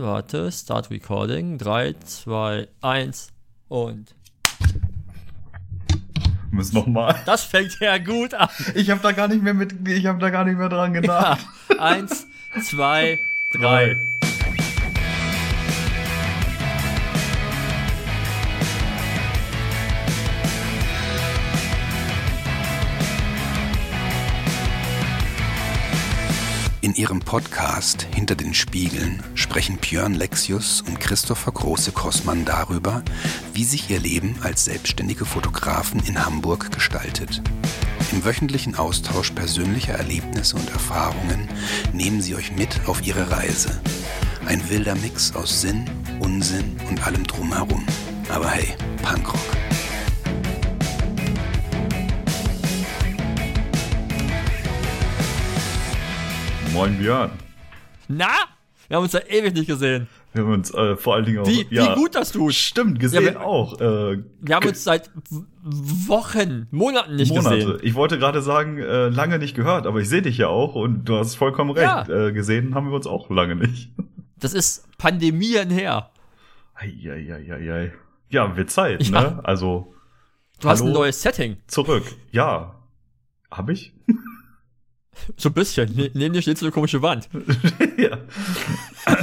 Warte, Start Recording. 3, 2, 1 und. Müssen nochmal. Das fängt ja gut an. Ich habe da gar nicht mehr mit, ich habe da gar nicht mehr dran gedacht. Ja. Eins, zwei, drei. In ihrem Podcast Hinter den Spiegeln sprechen Björn Lexius und Christopher Große-Kossmann darüber, wie sich ihr Leben als selbstständige Fotografen in Hamburg gestaltet. Im wöchentlichen Austausch persönlicher Erlebnisse und Erfahrungen nehmen sie euch mit auf ihre Reise. Ein wilder Mix aus Sinn, Unsinn und allem drumherum. Aber hey, Punkrock. Moin Björn. Na? Wir haben uns ja ewig nicht gesehen. Wir haben uns äh, vor allen Dingen auch. Wie, wie gut das tut. Stimmt, gesehen Ja, wir- auch. Äh, Wir haben uns seit Wochen, Monaten nicht Monate. gesehen. Ich wollte gerade sagen, äh, lange nicht gehört, aber ich sehe dich ja auch und du hast vollkommen recht. Ja. Äh, gesehen haben wir uns auch lange nicht. Das ist Pandemien her. Eieieiei. Ja, wird Zeit, Ja. ne? Also Du hast ein neues Setting. zurück. Ja. Hab ich? So ein bisschen. Ne- Neben dir steht so eine komische Wand. ja.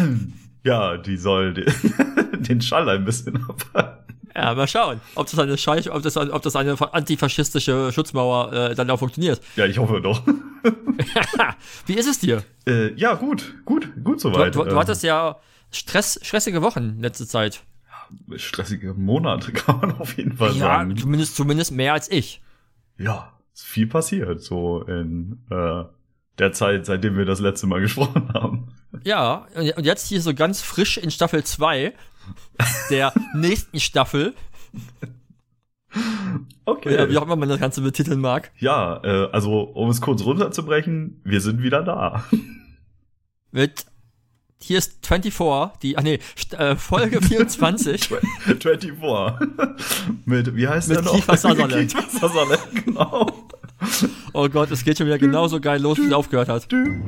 ja, die soll den, den Schall ein bisschen abhalten. Ja, mal schauen, ob das eine Scheiß, ob das, ob das eine antifaschistische Schutzmauer äh, dann auch funktioniert. Ja, ich hoffe doch. Wie ist es dir? äh, ja, gut, gut, gut Du, soweit. du, du Ähm, hattest ja Stress, stressige Wochen letzte Zeit. stressige Monate, kann man auf jeden Fall Ja, sagen. zumindest, zumindest mehr als ich. Ja, ist viel passiert, so in äh, der Zeit, seitdem wir das letzte Mal gesprochen haben. Ja, und jetzt hier so ganz frisch in Staffel 2 der nächsten Staffel, Okay. ja, wie auch immer man das Ganze betiteln mag, Ja, äh, also um es kurz runterzubrechen, wir sind wieder da. mit hier ist 24, die, ah nee, äh, Folge 24. 24. Mit, wie heißt Mit der noch? Kiefer Sutherland. Kiefer Sutherland, genau. Oh Gott, es geht schon wieder genauso geil los, wie es aufgehört hat. Dü,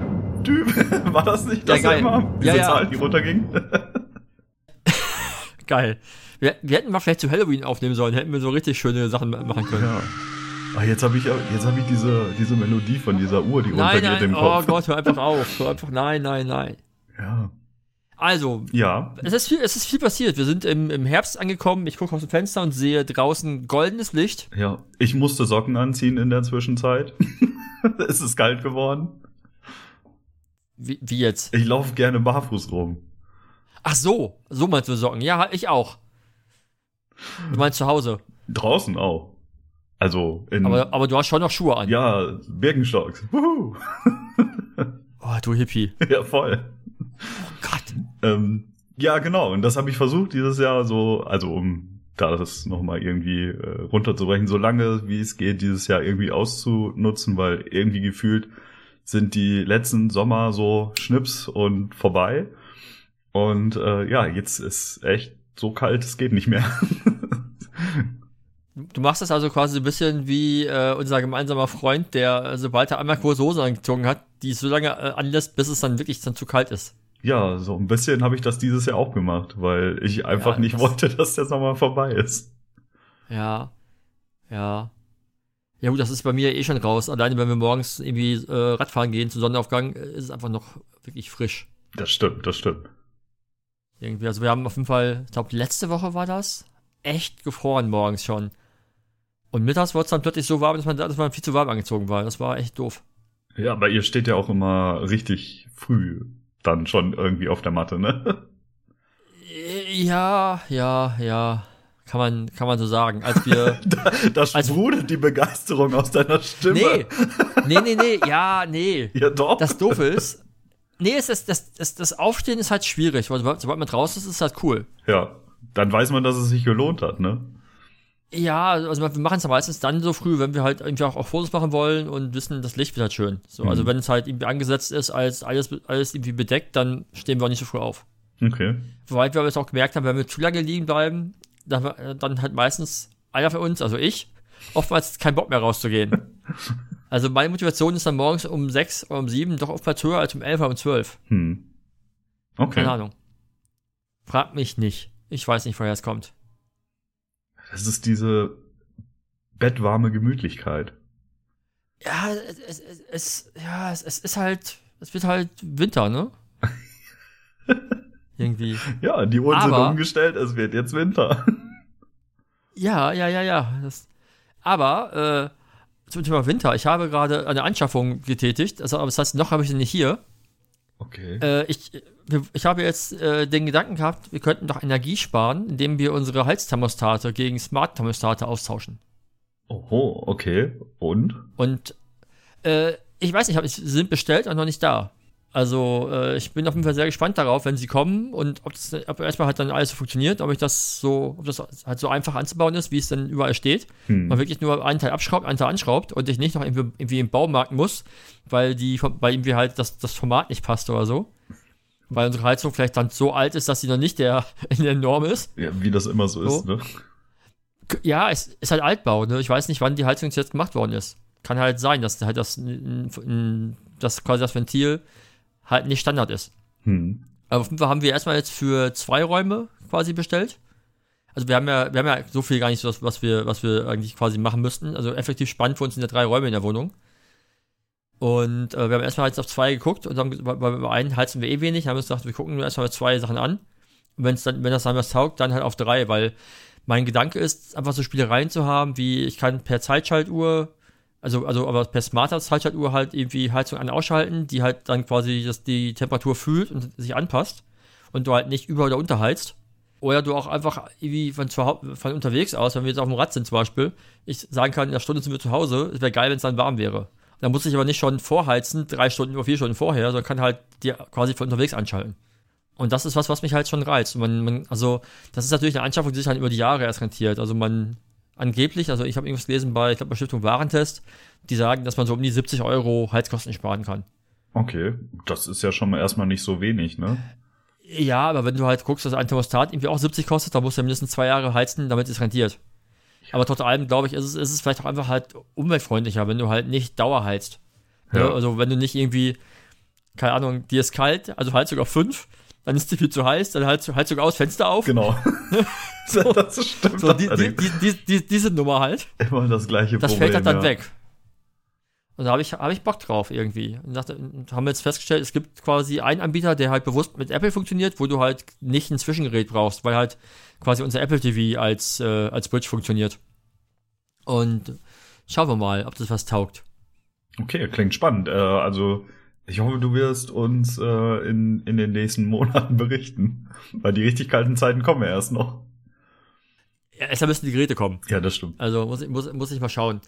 dü. War das nicht das geil. immer? Diese Ja, ja. Zahl, die runterging? Geil. Wir, wir hätten mal vielleicht zu Halloween aufnehmen sollen, hätten wir so richtig schöne Sachen machen können. ja. Ah, jetzt habe ich, jetzt hab ich diese, diese Melodie von dieser Uhr, die Nein, runtergeht nein, im oh Kopf. Gott, hör einfach auf. Hör einfach, nein, nein, nein. Ja. Also, Ja, es ist viel, es ist viel passiert. Wir sind im, im Herbst angekommen. Ich gucke aus dem Fenster und sehe draußen goldenes Licht. ja. Ich musste Socken anziehen in der Zwischenzeit. es ist kalt geworden. Wie, wie jetzt? Ich laufe gerne barfuß rum. Ach so, so meinst du Socken. Ja, ich auch. Du meinst zu Hause. Draußen auch. Also in Aber, aber du hast schon noch Schuhe an. ja, Birkenstocks. Wuhu. Oh, du Hippie. ja, voll. Gott. Ähm, ja, genau. Und das habe ich versucht dieses Jahr so, also um da das nochmal irgendwie äh, runterzubrechen, so lange wie es geht, dieses Jahr irgendwie auszunutzen, weil irgendwie gefühlt sind die letzten Sommer so Schnips und vorbei. Und äh, ja, jetzt ist echt so kalt, es geht nicht mehr. Du machst das also quasi ein bisschen wie äh, unser gemeinsamer Freund, der, äh, sobald er einmal große Hose angezogen hat, die so lange äh, anlässt, bis es dann wirklich dann zu kalt ist. Ja, so ein bisschen habe ich das dieses Jahr auch gemacht, weil ich einfach Ja, nicht das- wollte, dass der Sommer vorbei ist. Ja. Ja. Ja gut, das ist bei mir eh schon raus. Alleine wenn wir morgens irgendwie äh, Radfahren gehen zu Sonnenaufgang, äh, ist es einfach noch wirklich frisch. Das stimmt, das stimmt. Irgendwie. Also wir haben auf jeden Fall, ich glaube letzte Woche war das, echt gefroren morgens schon. Und mittags wurde es dann plötzlich so warm, dass man, dass man viel zu warm angezogen war. Das war echt doof. Ja, aber ihr steht ja auch immer richtig früh dann schon irgendwie auf der Matte, ne? Ja, ja, ja. Kann man, kann man so sagen. Als wir. Da, da sprudelt die Begeisterung aus deiner Stimme. nee, nee, nee, nee, ja, nee. Ja, doch. Das Doofe ist, nee, es ist, das, das, das Aufstehen ist halt schwierig, weil sobald man draußen ist, ist halt cool. ja, dann weiß man, dass es sich gelohnt hat, ne? Ja, also wir machen es ja meistens dann so früh, wenn wir halt irgendwie auch, auch Fotos machen wollen und wissen, das Licht wird halt schön. So, also Mhm. wenn es halt irgendwie angesetzt ist, als alles, alles irgendwie bedeckt, dann stehen wir auch nicht so früh auf. Okay. Wobei wir aber jetzt auch gemerkt haben, wenn wir zu lange liegen bleiben, dann, äh, dann hat meistens einer von uns, also ich, oftmals keinen Bock mehr rauszugehen. also meine Motivation ist dann morgens um sechs oder um sieben doch oftmals höher als um elf oder um zwölf. Hm. Okay. Keine Ahnung. Frag mich nicht. Ich weiß nicht, woher es kommt. Das ist diese bettwarme Gemütlichkeit. Ja, es, es, es ja, es, es ist halt, es wird halt Winter, ne? Irgendwie. Ja, die Uhren sind umgestellt, es wird jetzt Winter. Ja, ja, ja, ja. Das, aber äh, zum Thema Winter, ich habe gerade eine Anschaffung getätigt. Also, aber das heißt, noch habe ich sie nicht hier. Okay. Äh, ich, ich habe jetzt äh, den Gedanken gehabt, wir könnten doch Energie sparen, indem wir unsere Heizthermostate gegen Smart-Thermostate austauschen. Oho, okay. Und? Und äh, ich weiß nicht, hab, sie sind bestellt und noch nicht da. Also äh, ich bin auf jeden Fall sehr gespannt darauf, wenn sie kommen und ob das ob erstmal halt dann alles so funktioniert, ob ich das so, ob das halt so einfach anzubauen ist, wie es dann überall steht. Hm. Man wirklich nur einen Teil abschraubt, einen Teil anschraubt und ich nicht noch irgendwie, irgendwie im Baumarkt muss, weil die weil irgendwie halt das, das Format nicht passt oder so. Weil unsere Heizung vielleicht dann so alt ist, dass sie noch nicht der in der Norm ist. Ja, wie das immer so ist, So. ne? K- Ja, es ist halt Altbau, ne? Ich weiß nicht, wann die Heizung jetzt gemacht worden ist. Kann halt sein, dass halt das, das quasi das Ventil halt nicht Standard ist. Hm. Aber auf jeden Fall haben wir erstmal jetzt für zwei Räume quasi bestellt. Also wir haben ja, wir haben ja so viel gar nicht, was, was wir, was wir eigentlich quasi machen müssten. Also effektiv spannend für uns sind ja drei Räume in der Wohnung. Und äh, wir haben erstmal jetzt auf zwei geguckt und haben, bei, bei einen heizen wir eh wenig, haben uns gedacht, wir gucken nur erstmal zwei Sachen an. Und wenn's dann, wenn das dann was taugt, dann halt auf drei, weil mein Gedanke ist, einfach so Spielereien zu haben, wie ich kann per Zeitschaltuhr, also, also aber per smarter Zeitschaltuhr halt irgendwie Heizung an ausschalten, die halt dann quasi das, die Temperatur fühlt und sich anpasst und du halt nicht über- oder unterheizt. Oder du auch einfach irgendwie von, von unterwegs aus, wenn wir jetzt auf dem Rad sind zum Beispiel, ich sagen kann, in einer Stunde sind wir zu Hause, es wäre geil, wenn es dann warm wäre. Da muss ich aber nicht schon vorheizen, drei Stunden oder vier Stunden vorher, sondern kann halt dir quasi von unterwegs anschalten. Und das ist was, was mich halt schon reizt. Man, man, also, das ist natürlich eine Anschaffung, die sich halt über die Jahre erst rentiert. Also man, angeblich, also ich habe irgendwas gelesen bei, ich glaube bei Stiftung Warentest, die sagen, dass man so um die 70 Euro Heizkosten sparen kann. Okay. Das ist ja schon mal erstmal nicht so wenig, ne? Ja, aber wenn du halt guckst, dass ein Thermostat irgendwie auch 70 kostet, dann musst du ja mindestens zwei Jahre heizen, damit es rentiert. Aber trotz allem, glaube ich, ist es, ist es vielleicht auch einfach halt umweltfreundlicher, wenn du halt nicht dauerheizt. Ja. Ja. Also wenn du nicht irgendwie, keine Ahnung, dir ist kalt, also Heizung auf 5, dann ist dir viel zu heiß, dann Heizung, Heizung aus, Fenster auf. Genau. das stimmt. So, die, die, die, die, die, diese Nummer halt. Immer das gleiche Das Problem. fällt halt dann ja. weg. Und da habe ich, hab ich Bock drauf irgendwie. Und dachte, und haben wir jetzt festgestellt, es gibt quasi einen Anbieter, der halt bewusst mit Apple funktioniert, wo du halt nicht ein Zwischengerät brauchst, weil halt quasi unser Apple TV als, äh, als Bridge funktioniert. Und schauen wir mal, ob das was taugt. Okay, klingt spannend. Äh, also, ich hoffe, du wirst uns äh, in, in den nächsten Monaten berichten. Weil die richtig kalten Zeiten kommen ja erst noch. Ja, erstmal müssen die Geräte kommen. Ja, das stimmt. Also muss, ich- muss, muss ich mal schauen.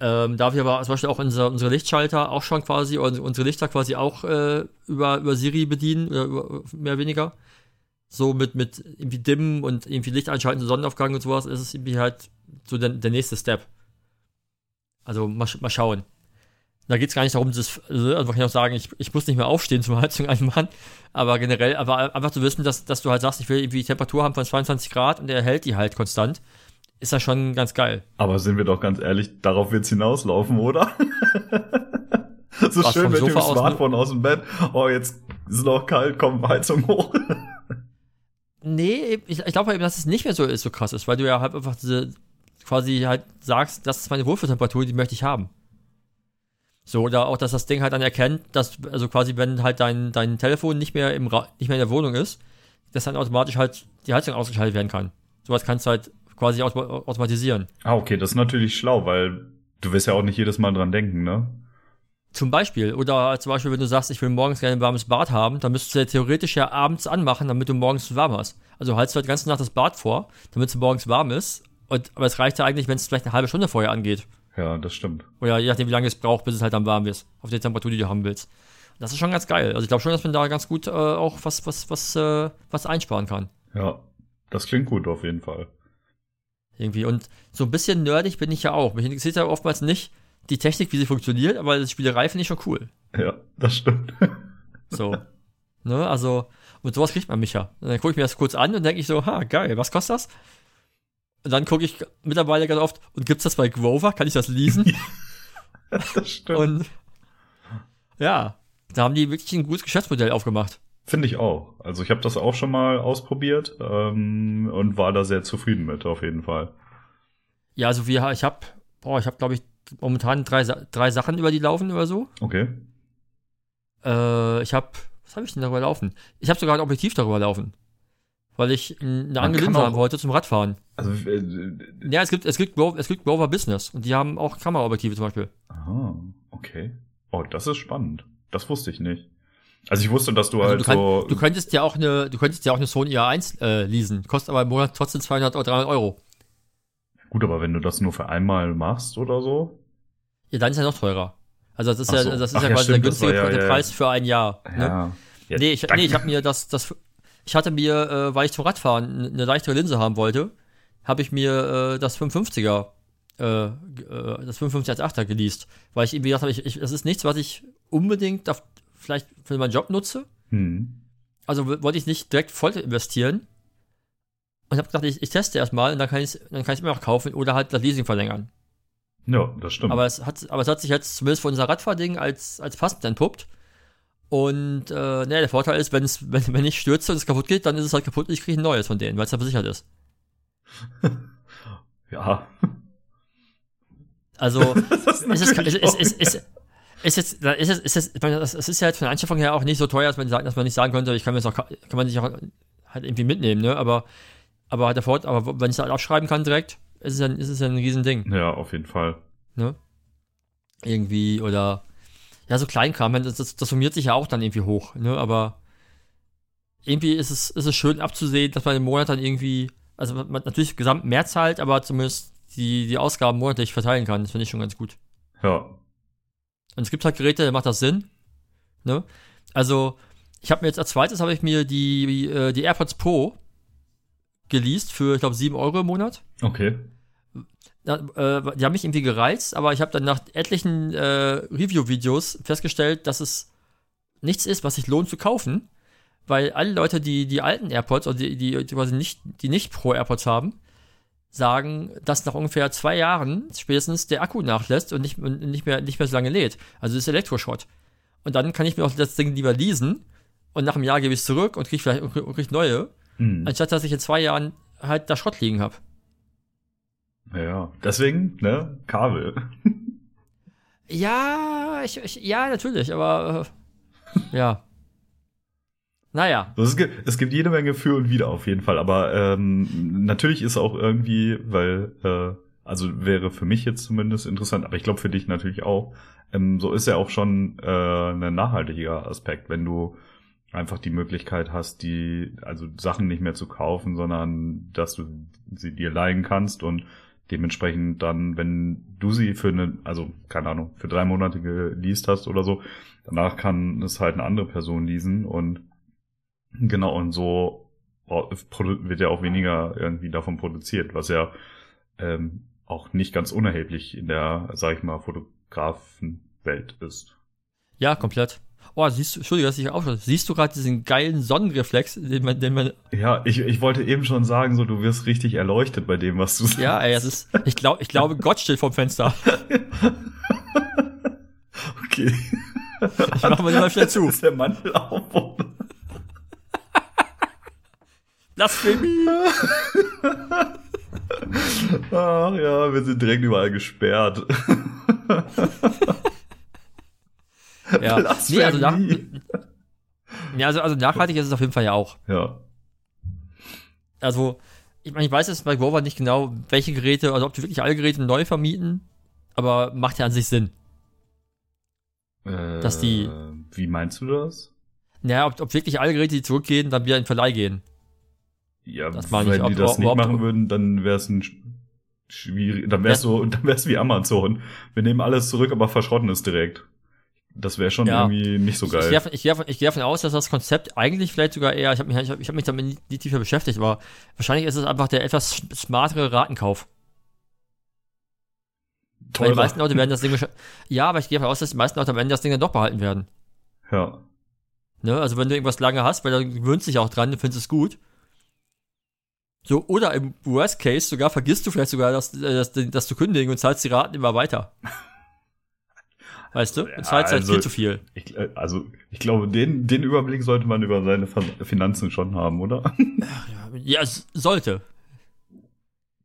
Ähm, da wir aber zum Beispiel auch unsere, unsere Lichtschalter auch schon quasi, unsere Lichter quasi auch äh, über, über Siri bedienen, oder über, mehr oder weniger. So mit, mit irgendwie Dimmen und irgendwie Licht einschalten, so Sonnenaufgang und sowas, ist es irgendwie halt so der, der nächste Step. Also mal, mal schauen. Da geht es gar nicht darum, das, also man kann auch sagen, ich, ich muss nicht mehr aufstehen zum Heizung anmachen, aber generell, aber einfach zu wissen, dass, dass du halt sagst, ich will irgendwie Temperatur haben von 22 Grad und er hält die halt konstant, ist das schon ganz geil. Aber sind wir doch ganz ehrlich, darauf wird's hinauslaufen, oder? so Was, schön Sofa aus, ne? Smartphone aus dem Bett. Oh, jetzt ist es noch kalt, komm, Heizung hoch. Nee, ich, ich glaube eben, dass es nicht mehr so ist, so krass ist, weil du ja halt einfach diese, quasi halt sagst, das ist meine Wohlfühltemperatur, die möchte ich haben. So, oder auch, dass das Ding halt dann erkennt, dass, also quasi, wenn halt dein, dein Telefon nicht mehr im Ra nicht mehr in der Wohnung ist, dass dann automatisch halt die Heizung ausgeschaltet werden kann. Sowas kannst du halt quasi autom automatisieren. Ah, okay, das ist natürlich schlau, weil du wirst ja auch nicht jedes Mal dran denken, ne? Zum Beispiel, oder zum Beispiel, wenn du sagst, ich will morgens gerne ein warmes Bad haben, dann müsstest du ja theoretisch ja abends anmachen, damit du morgens warm hast. Also haltst du halt die ganze Nacht das Bad vor, damit es morgens warm ist. Und, aber es reicht ja eigentlich, wenn es vielleicht eine halbe Stunde vorher angeht. Ja, das stimmt. Oder je nachdem, wie lange es braucht, bis es halt dann warm ist. Auf die Temperatur, die du haben willst. Das ist schon ganz geil. Also ich glaube schon, dass man da ganz gut äh, auch was, was, was, äh, was einsparen kann. Ja, das klingt gut auf jeden Fall. Irgendwie. Und so ein bisschen nerdig bin ich ja auch. Mich interessiert ja oftmals nicht die Technik, wie sie funktioniert, aber die Spielerei finde ich schon cool. Ja, das stimmt. So. ne, also, und sowas kriegt man mich ja. Und dann gucke ich mir das kurz an und denke ich so, ha, geil, was kostet das? Und dann gucke ich mittlerweile ganz oft, und gibt's das bei Grover? Kann ich das leasen? das stimmt. und ja, da haben die wirklich ein gutes Geschäftsmodell aufgemacht. Finde ich auch. Also ich habe das auch schon mal ausprobiert ähm, und war da sehr zufrieden mit, auf jeden Fall. Ja, also wir, ich habe, boah, ich habe glaube ich momentan drei, drei Sachen über die laufen oder so. Okay. Äh, ich habe, was habe ich denn darüber laufen? Ich habe sogar ein Objektiv darüber laufen. Weil ich eine andere Linse haben wollte zum Radfahren. Also, äh, ja, es gibt, es gibt, es gibt Grover Business und die haben auch Kameraobjektive zum Beispiel. Aha, okay. Oh, das ist spannend. Das wusste ich nicht. Also ich wusste, dass du also halt du kann, so. Du könntest ja auch eine, du könntest ja auch eine Sony A1 äh, leasen. Kostet aber im Monat trotzdem 200 oder 300 Euro. Gut, aber wenn du das nur für einmal machst oder so? Ja, dann ist ja noch teurer. Also das ist Ach ja, das ist Ach ja quasi stimmt, der günstige ja, ja, Preis für ein Jahr. Ne? Ja. Ja, nee, ich, nee, ich habe mir das, das, ich hatte mir, äh, weil ich zum Radfahren eine leichtere Linse haben wollte, habe ich mir äh, das 550er, äh, äh, das 550 geleast, weil ich irgendwie gedacht habe, ich, ich, das ist nichts, was ich unbedingt auf, vielleicht für meinen Job nutze. Hm. Also wollte ich nicht direkt voll investieren. Und habe gedacht, ich, ich teste erstmal und dann kann ich dann kann ich es mir auch kaufen oder halt das Leasing verlängern. Ja, das stimmt. Aber es hat, aber es hat sich jetzt zumindest für unser Radfahrding als, als passend entpuppt. Und äh, ne, der Vorteil ist, wenn's, wenn, wenn ich stürze und es kaputt geht, dann ist es halt kaputt und ich kriege ein neues von denen, weil es dann versichert ist. ja. Also, ist, es, ist, ist, ist, ist, ist jetzt, ist es, ist es, ich meine, das ist ja jetzt von der Anschaffung her auch nicht so teuer, dass man, sagen, dass man nicht sagen könnte, ich kann mir das auch, kann man sich auch halt irgendwie mitnehmen, ne? Aber, aber halt der Vorteil, aber wenn ich es halt abschreiben kann direkt, ist es ja, ist es ja ein Riesending. Ja, auf jeden Fall. Ne? Irgendwie, oder, ja, so Kleinkram, das, das, das summiert sich ja auch dann irgendwie hoch, ne? Aber irgendwie ist es, ist es schön abzusehen, dass man im Monat dann irgendwie, also man natürlich gesamt mehr zahlt, aber zumindest die, die Ausgaben monatlich verteilen kann. Das finde ich schon ganz gut. Ja, und es gibt halt Geräte, da macht das Sinn. Ne? Also, ich habe mir jetzt als zweites habe ich mir die, äh, die AirPods Pro geleast für, ich glaube, 7 Euro im Monat. Okay. Da, äh, die haben mich irgendwie gereizt, aber ich habe dann nach etlichen äh, Review-Videos festgestellt, dass es nichts ist, was sich lohnt zu kaufen, weil alle Leute, die die alten AirPods oder die, die, die quasi nicht, die nicht Pro AirPods haben, sagen, dass nach ungefähr zwei Jahren spätestens der Akku nachlässt und nicht, und nicht, mehr, nicht mehr so lange lädt. Also ist Elektroschrott. Und dann kann ich mir auch das Ding lieber leasen und nach einem Jahr gebe ich es zurück und kriege vielleicht und krieg neue, mhm. anstatt dass ich in zwei Jahren halt da Schrott liegen habe. Ja, deswegen, ne, Kabel. ja, ich, ich, ja, natürlich, aber äh, ja. Naja. Also es, gibt, es gibt jede Menge für und wieder auf jeden Fall, aber ähm, natürlich ist auch irgendwie, weil, äh, also wäre für mich jetzt zumindest interessant, aber ich glaube für dich natürlich auch, ähm, so ist ja auch schon äh, ein nachhaltiger Aspekt, wenn du einfach die Möglichkeit hast, die, also Sachen nicht mehr zu kaufen, sondern dass du sie dir leihen kannst und dementsprechend dann, wenn du sie für eine, also keine Ahnung, für drei Monate geleast hast oder so, danach kann es halt eine andere Person leasen und Genau, und so wird ja auch weniger irgendwie davon produziert, was ja ähm, auch nicht ganz unerheblich in der, sag ich mal, Fotografenwelt ist. Ja, komplett. Oh, siehst du, Entschuldigung, dass ich auch schon. Siehst du gerade diesen geilen Sonnenreflex, den man, den man. Ja, ich, ich wollte eben schon sagen, so du wirst richtig erleuchtet bei dem, was du sagst. Ja, ey, es ist. Ich glaube, ich glaube, Gott steht vorm Fenster. okay. Ich mach mal mal schnell zu. Ist der Mantel auf? Blasphemie! Ach ja, wir sind direkt überall gesperrt. ja. Blasphemie. Nee, also, nach, ja, also, also nachhaltig ist es auf jeden Fall ja auch. Ja. Also, ich meine, ich weiß jetzt bei Grover nicht genau, welche Geräte, also ob die wirklich alle Geräte neu vermieten, aber macht ja an sich Sinn. Äh, dass die. Wie meinst du das? Naja, ob, ob wirklich alle Geräte, die zurückgehen, dann wieder in den Verleih gehen. Ja, das wenn ich, die das nicht machen würden, dann wäre es ein schwierig, dann wär's ja. so, dann wär's wie Amazon. Wir nehmen alles zurück, aber verschrotten es direkt. Das wäre schon ja. irgendwie nicht so geil. Ich, ich, gehe davon, gehe davon aus, dass das Konzept eigentlich vielleicht sogar eher, ich habe mich, ich hab, ich hab mich damit nie, nie tiefer beschäftigt, aber wahrscheinlich ist es einfach der etwas smartere Ratenkauf. Teurer. Weil die meisten Leute werden das Ding, ja, aber ich gehe davon aus, dass die meisten Leute am Ende das Ding dann doch behalten werden. Ja. Ne, also wenn du irgendwas lange hast, weil du gewöhnst dich auch dran, du findest es gut, so, oder im Worst Case sogar vergisst du vielleicht sogar, dass, dass, dass du kündigen und zahlst die Raten immer weiter. weißt du? Du zahlst halt also- viel zu viel. Ich, äh, also, ich glaube, den, den Überblick sollte man über seine Fin- Finanzen schon haben, oder? Ja, es sollte.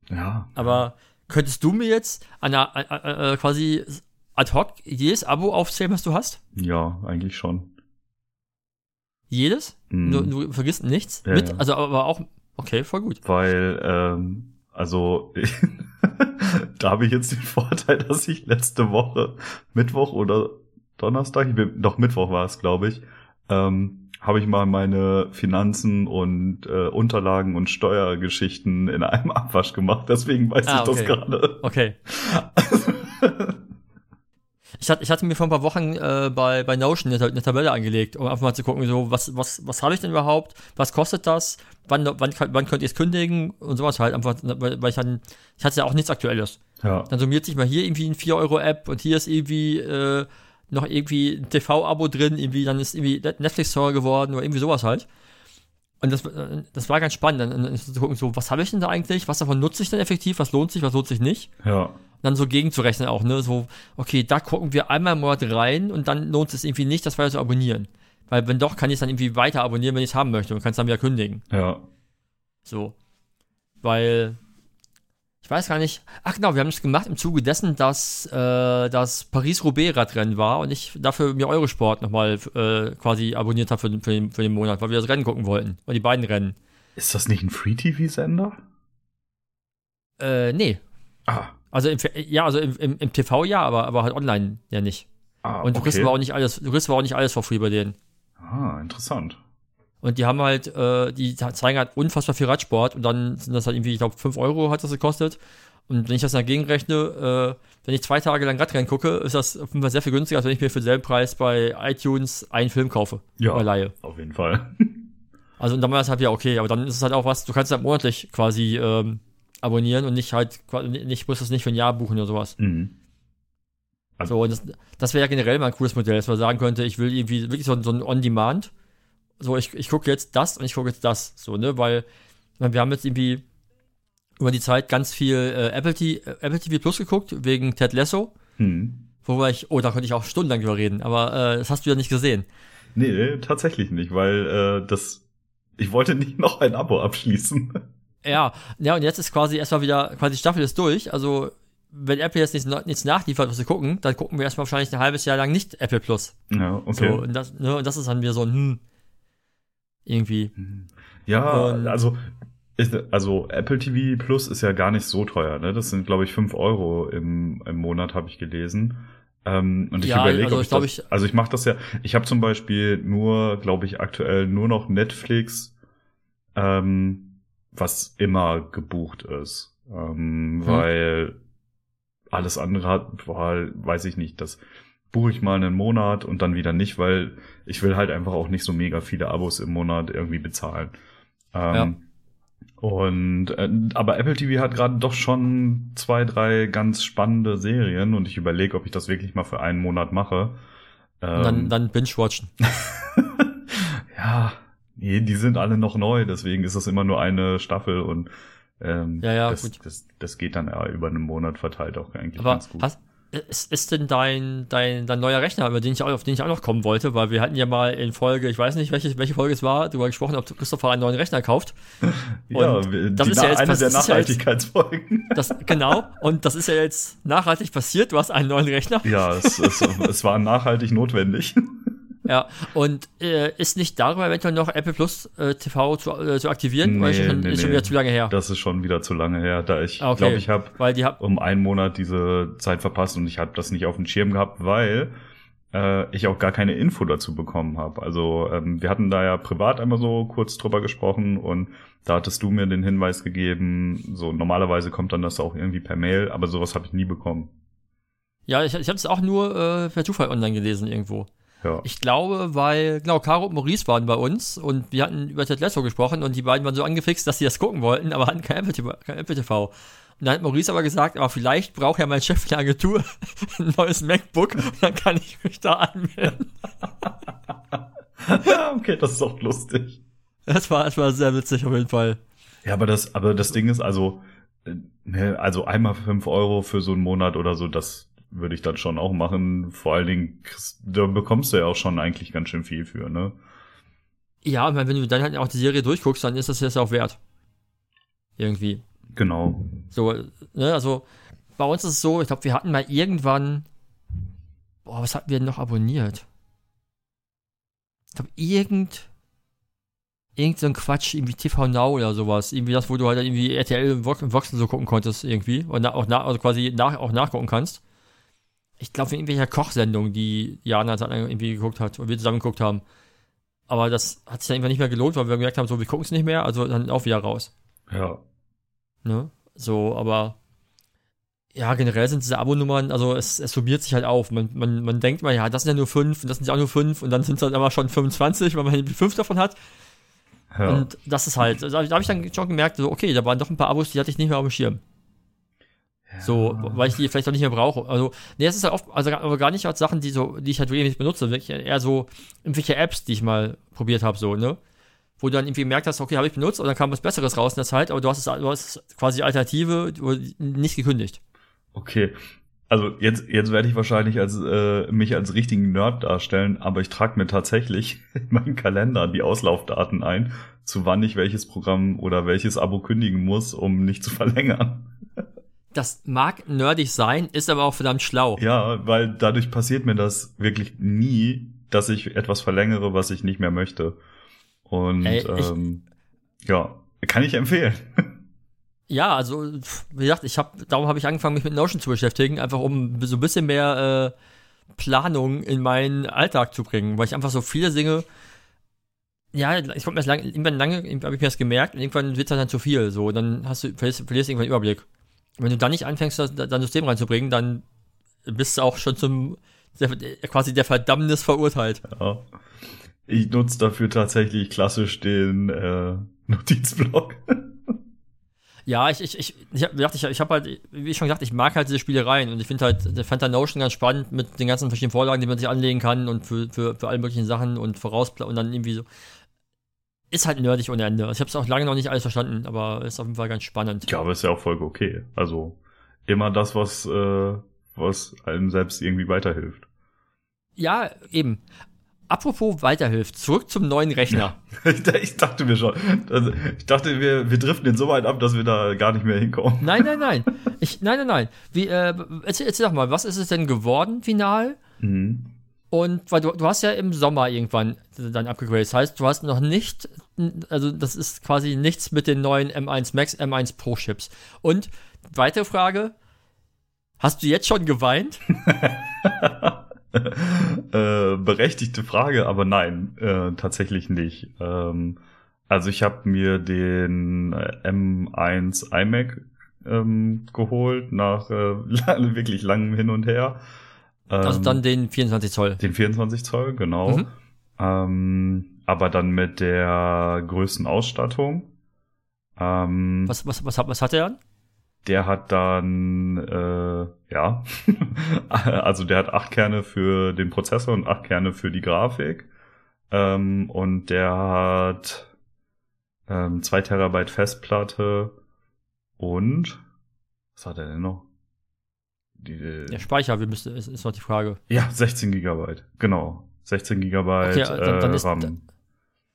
Ja. Aber könntest du mir jetzt an einer, äh, äh, quasi ad hoc jedes Abo aufzählen, was du hast? Ja, eigentlich schon. Jedes? Mhm. Du, du vergisst nichts? Ja, Mit? ja. Also aber auch. Okay, voll gut. Weil, ähm, also, da habe ich jetzt den Vorteil, dass ich letzte Woche, Mittwoch oder Donnerstag, ich bin, doch Mittwoch war es, glaube ich, ähm, habe ich mal meine Finanzen und äh, Unterlagen und Steuergeschichten in einem Abwasch gemacht. Deswegen weiß Ah, ich das okay. gerade. Okay. Ich hatte, ich hatte mir vor ein paar Wochen äh, bei, bei Notion eine, eine Tabelle angelegt, um einfach mal zu gucken, so, was, was, was habe ich denn überhaupt, was kostet das, wann, wann, wann könnt ihr es kündigen und sowas halt, einfach, weil, weil ich dann, ich hatte ja auch nichts Aktuelles. ja. Dann summiert sich mal hier irgendwie ein 4-Euro-App und hier ist irgendwie äh, noch irgendwie ein TV-Abo drin, irgendwie, dann ist irgendwie Netflix-Store geworden oder irgendwie sowas halt. Und das, äh, das war ganz spannend, dann, dann zu gucken, so, was habe ich denn da eigentlich, was davon nutze ich denn effektiv, was lohnt sich, was lohnt sich nicht Ja. dann so gegenzurechnen auch, ne? So, okay, da gucken wir einmal im Monat rein und dann lohnt es irgendwie nicht, das weiter zu abonnieren. Weil wenn doch, kann ich es dann irgendwie weiter abonnieren, wenn ich es haben möchte und kann es dann wieder kündigen. Ja. So. Weil, ich weiß gar nicht, ach genau, wir haben es gemacht im Zuge dessen, dass äh, das Paris-Roubaix-Radrennen war und ich dafür mir Eurosport nochmal äh, quasi abonniert habe für, den- für, den, für den Monat, weil wir das Rennen gucken wollten. Und die beiden Rennen. Ist das nicht ein Free-TV-Sender? Äh, nee. Ah. Also im, ja, also im, im, im TV ja, aber, aber halt online ja nicht. Ah, Und du kriegst okay. aber auch nicht alles, du kriegst aber auch nicht alles for free bei denen. Ah, interessant. Und die haben halt, äh, die zeigen halt unfassbar viel Radsport und dann sind das halt irgendwie, ich glaube, 5 Euro hat das gekostet. Und wenn ich das dagegen rechne, äh, wenn ich zwei Tage lang Radrennen gucke, ist das auf jeden Fall sehr viel günstiger, als wenn ich mir für denselben Preis bei iTunes einen Film kaufe. Ja. Oder leihe. Auf jeden Fall. Also und dann war das halt ja okay, aber dann ist es halt auch was, du kannst halt monatlich quasi ähm, abonnieren und nicht halt, nicht, musst es nicht für ein Jahr buchen oder sowas. mhm. Also- So, und das, das wäre ja generell mal ein cooles Modell, dass man sagen könnte, ich will irgendwie wirklich so, ein- so ein On-Demand. So, ich, ich gucke jetzt das und ich gucke jetzt das. So, ne, weil wir haben jetzt irgendwie über die Zeit ganz viel äh, Apple, T äh, Apple TV Plus geguckt, wegen Ted Lasso. Hm. Wobei ich, oh, da könnte ich auch stundenlang drüber reden, aber äh, das hast du ja nicht gesehen. Nee, tatsächlich nicht, weil äh, das. Ich wollte nicht noch ein Abo abschließen. Ja, ja, und jetzt ist quasi erstmal wieder, quasi Staffel ist durch. Also, wenn Apple jetzt nichts, nichts nachliefert, was wir gucken, dann gucken wir erstmal wahrscheinlich ein halbes Jahr lang nicht Apple Plus. Ja, So, und das, ne, und das ist dann wieder so ein, hm, irgendwie. Ja, Und- also, also Apple TV Plus ist ja gar nicht so teuer, ne? Das sind, glaube ich, 5 Euro im, im Monat, habe ich gelesen. Ähm, und ich Ja, überlege, also ob ich ich, glaub, das, ich- also ich mache das ja, ich habe zum Beispiel nur, glaube ich, aktuell nur noch Netflix, ähm, was immer gebucht ist. Ähm, Hm. Weil alles andere hat, boah, weiß ich nicht, das buche ich mal einen Monat und dann wieder nicht, weil ich will halt einfach auch nicht so mega viele Abos im Monat irgendwie bezahlen. Ähm, Und äh, aber Apple TV hat gerade doch schon zwei, drei ganz spannende Serien und ich überlege, ob ich das wirklich mal für einen Monat mache. Ähm, dann, dann binge-watchen. ja, nee, die sind alle noch neu, deswegen ist das immer nur eine Staffel und ähm, Ja, ja, das, gut. Das, das geht dann ja über einen Monat verteilt auch eigentlich Aber ganz gut. hast, ist, ist denn dein, dein, dein neuer Rechner, über den ich auch, auf den ich auch noch kommen wollte, weil wir hatten ja mal in Folge, ich weiß nicht, welche, welche Folge es war, darüber gesprochen, ob Christopher einen neuen Rechner kauft. ja, und das ist ja jetzt eine der ist ja jetzt- Nachhaltigkeitsfolgen. Das, genau, und das ist ja jetzt nachhaltig passiert, du hast einen neuen Rechner. Ja, es, es, es war nachhaltig notwendig. Ja, und äh, ist nicht darüber eventuell noch Apple Plus äh, TV zu, äh, zu aktivieren? weil Nee, ist schon, nee, ist schon wieder zu lange her. Das ist schon wieder zu lange her, da ich Ah, okay. glaube, ich habe hab, um einen Monat diese Zeit verpasst und ich habe das nicht auf dem Schirm gehabt, weil äh, ich auch gar keine Info dazu bekommen habe. Also ähm, wir hatten da ja privat einmal so kurz drüber gesprochen und da hattest du mir den Hinweis gegeben, so normalerweise kommt dann das auch irgendwie per Mail, aber sowas habe ich nie bekommen. ja, ich, ich habe es auch nur äh, per Zufall online gelesen irgendwo. Ja. Ich glaube, weil, genau, Caro und Maurice waren bei uns und wir hatten über Ted Lasso gesprochen und die beiden waren so angefixt, dass sie das gucken wollten, aber hatten kein Apple TV. Kein Apple TV. Und dann hat Maurice aber gesagt, aber vielleicht braucht ja mein Chef der Agentur ein neues MacBook und dann kann ich mich da anmelden. ja, okay, das ist auch lustig. Das war, das war sehr witzig auf jeden Fall. Ja, aber das, aber das Ding ist also, äh, ne, also einmal fünf Euro für so einen Monat oder so, das würde ich dann schon auch machen. Vor allen Dingen, da bekommst du ja auch schon eigentlich ganz schön viel für, ne? Ja, wenn du dann halt auch die Serie durchguckst, dann ist das jetzt auch wert. Irgendwie. Genau. So, ne, also bei uns ist es so, ich glaube, wir hatten mal irgendwann, boah, was hatten wir denn noch abonniert? Ich glaube, irgend, irgend so ein Quatsch, irgendwie TV Now oder sowas. Irgendwie das, wo du halt irgendwie RTL im Voxen so gucken konntest, irgendwie. Und auch nach, also quasi nach, auch nachgucken kannst. Ich glaube, in irgendwelcher Kochsendung, die Jana dann irgendwie geguckt hat und wir zusammen geguckt haben. Aber das hat sich dann irgendwann nicht mehr gelohnt, weil wir gemerkt haben, so, wir gucken es nicht mehr, also dann auch wieder raus. Ja. Ne? So, aber ja, generell sind diese Abo-Nummern, also es, es summiert sich halt auf. Man, man, man denkt mal, ja, das sind ja nur fünf und das sind ja auch nur fünf und dann sind es halt aber schon 25, weil man fünf davon hat. Ja. Und das ist halt, also, da habe ich dann schon gemerkt, so, okay, da waren doch ein paar Abos, die hatte ich nicht mehr auf dem Schirm. So, weil ich die vielleicht auch nicht mehr brauche. Also, nee, es ist halt oft, also aber gar nicht als Sachen, die so, die ich halt wirklich nicht benutze, wirklich eher so irgendwelche Apps, die ich mal probiert habe, so, ne? Wo du dann irgendwie gemerkt hast, okay, habe ich benutzt und dann kam was Besseres raus in der Zeit, aber du hast es, du hast quasi Alternative nicht gekündigt. Okay. Also jetzt, jetzt werde ich wahrscheinlich als äh, mich als richtigen Nerd darstellen, aber ich trage mir tatsächlich in meinen Kalender die Auslaufdaten ein, zu wann ich welches Programm oder welches Abo kündigen muss, um nicht zu verlängern. Das mag nerdig sein, ist aber auch verdammt schlau. Ja, weil dadurch passiert mir das wirklich nie, dass ich etwas verlängere, was ich nicht mehr möchte. Und Ey, ähm, ja, kann ich empfehlen. Ja, also wie gesagt, ich habe, darum habe ich angefangen, mich mit Notion zu beschäftigen, einfach um so ein bisschen mehr äh, Planung in meinen Alltag zu bringen, weil ich einfach so viele Dinge, ja, ich konnte mir das lange, irgendwann lange, habe ich mir das gemerkt und irgendwann wird es dann zu viel, so, dann hast du, verlierst, verlierst irgendwann den Überblick. Wenn du dann nicht anfängst, das, dein System reinzubringen, dann bist du auch schon zum, der, quasi der Verdammnis verurteilt. Ja. Ich nutze dafür tatsächlich klassisch den äh, Notizblock. Ja, ich, ich, ich, ich habe ich, ich hab halt, wie ich schon gesagt, ich mag halt diese Spielereien und ich finde halt, ich fand halt Notion ganz spannend mit den ganzen verschiedenen Vorlagen, die man sich anlegen kann und für, für, für alle möglichen Sachen und voraus und dann irgendwie so. Ist halt nerdig ohne Ende. Ich habe es auch lange noch nicht alles verstanden, aber ist auf jeden Fall ganz spannend. Ja, aber ist ja auch voll okay. Also immer das, was, äh, was einem selbst irgendwie weiterhilft. Ja, eben. Apropos weiterhilft, zurück zum neuen Rechner. ich dachte mir schon. Also, ich dachte, wir, wir driften den so weit ab, dass wir da gar nicht mehr hinkommen. Nein, nein, nein. Ich, nein, nein, nein. Wie, äh, erzähl, erzähl doch mal, was ist es denn geworden, final? Mhm. Und weil du, du hast ja im Sommer irgendwann dann abgegradet. Das heißt, du hast noch nicht, also das ist quasi nichts mit den neuen M1 Max, M1 Pro Chips. Und weitere Frage: Hast du jetzt schon geweint? äh, berechtigte Frage, aber nein, äh, tatsächlich nicht. Ähm, also ich habe mir den äh, M1 iMac ähm, geholt nach äh, wirklich langem Hin und Her. Ähm, also dann den 24 Zoll. Den 24 Zoll, genau. Mhm. Ähm, aber dann mit der größten Ausstattung. Ähm, was, was, was, was hat er an? Der hat dann, äh, ja, also der hat acht Kerne für den Prozessor und acht Kerne für die Grafik. Ähm, und der hat ähm, zwei Terabyte Festplatte und was hat er denn noch? Die, der Speicher, wie müsste, ist, ist noch die Frage. Ja, 16 Gigabyte, genau. 16 Gigabyte okay, dann, dann äh, RAM. Ist,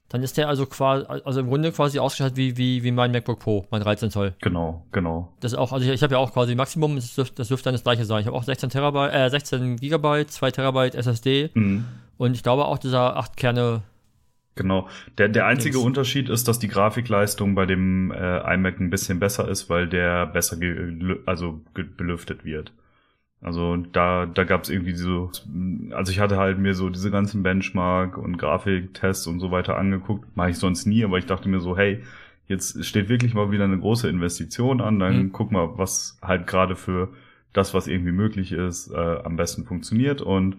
dann ist der also quasi, also im Grunde quasi ausgestattet wie, wie, wie mein MacBook Pro, mein 13 Zoll. Genau, genau. Das ist auch, also ich, ich habe ja auch quasi Maximum, das dürfte, das dürfte dann das gleiche sein. Ich habe auch 16 Terabyte, äh, 16 Gigabyte, 2 Terabyte SSD. Mhm. Und ich glaube auch dieser 8 Kerne. Genau. Der, der einzige Dings. Unterschied ist, dass die Grafikleistung bei dem äh, iMac ein bisschen besser ist, weil der besser also belüftet wird. Also da, da gab es irgendwie so, also ich hatte halt mir so diese ganzen Benchmark und Grafiktests und so weiter angeguckt. Mache ich sonst nie, aber ich dachte mir so, hey, jetzt steht wirklich mal wieder eine große Investition an, dann mhm. guck mal, was halt gerade für das, was irgendwie möglich ist, äh, am besten funktioniert. Und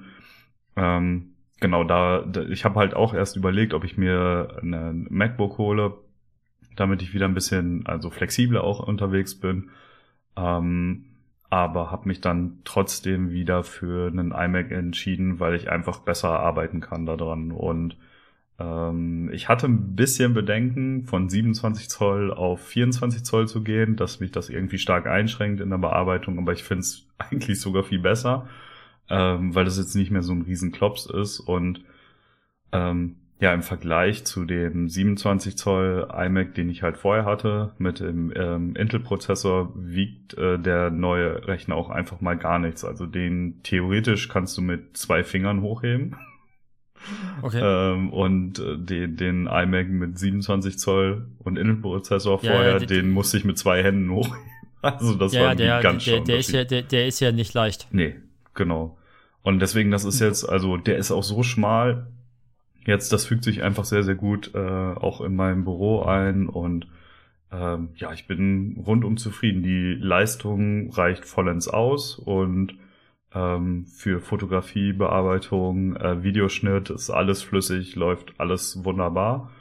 ähm, genau da, da ich habe halt auch erst überlegt, ob ich mir eine MacBook hole, damit ich wieder ein bisschen also flexibler auch unterwegs bin. Ähm, aber habe mich dann trotzdem wieder für einen iMac entschieden, weil ich einfach besser arbeiten kann daran und Ähm, ich hatte ein bisschen Bedenken, von 27 Zoll auf 24 Zoll zu gehen, dass mich das irgendwie stark einschränkt in der Bearbeitung, aber ich finde es eigentlich sogar viel besser, ähm, weil das jetzt nicht mehr so ein riesen Klops ist. Und ähm, ja, im Vergleich zu dem 27 Zoll iMac, den ich halt vorher hatte, mit dem ähm, Intel-Prozessor, wiegt äh, der neue Rechner auch einfach mal gar nichts. Also den theoretisch kannst du mit zwei Fingern hochheben. Okay. Ähm, und äh, den, den iMac mit 27 Zoll und Intel-Prozessor Ja, vorher, ja, die- den musste ich mit zwei Händen hochheben. Also das ja, war ja, ein der, der, der, ist ja, der, der ist ja nicht leicht. Nee, genau. Und deswegen, das ist jetzt, also der ist auch so schmal. Jetzt, das fügt sich einfach sehr, sehr gut äh, auch in meinem Büro ein und ähm, ja, ich bin rundum zufrieden. Die Leistung reicht vollends aus und ähm, für Fotografie, Bearbeitung, äh, Videoschnitt ist alles flüssig, läuft alles wunderbar.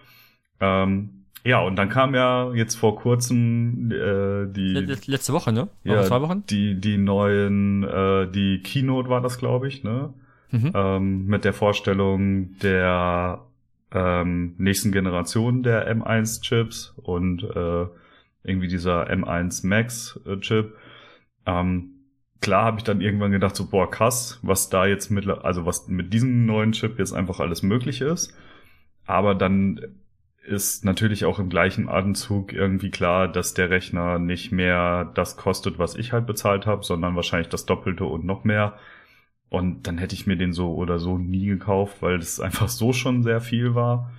Ähm, ja, und dann kam ja jetzt vor kurzem äh, die Let- Letzte Woche, ne? ja, zwei Wochen? Die, die neuen, äh, die Keynote war das, glaube ich, ne? Mhm. Ähm, mit der Vorstellung der ähm, nächsten Generation der M1-Chips und äh, irgendwie dieser M1 Max-Chip. Ähm, klar habe ich dann irgendwann gedacht, so, boah, krass, was da jetzt mit, also was mit diesem neuen Chip jetzt einfach alles möglich ist. Aber dann ist natürlich auch im gleichen Atemzug irgendwie klar, dass der Rechner nicht mehr das kostet, was ich halt bezahlt habe, sondern wahrscheinlich das Doppelte und noch mehr. Und dann hätte ich mir den so oder so nie gekauft, weil das einfach so schon sehr viel war.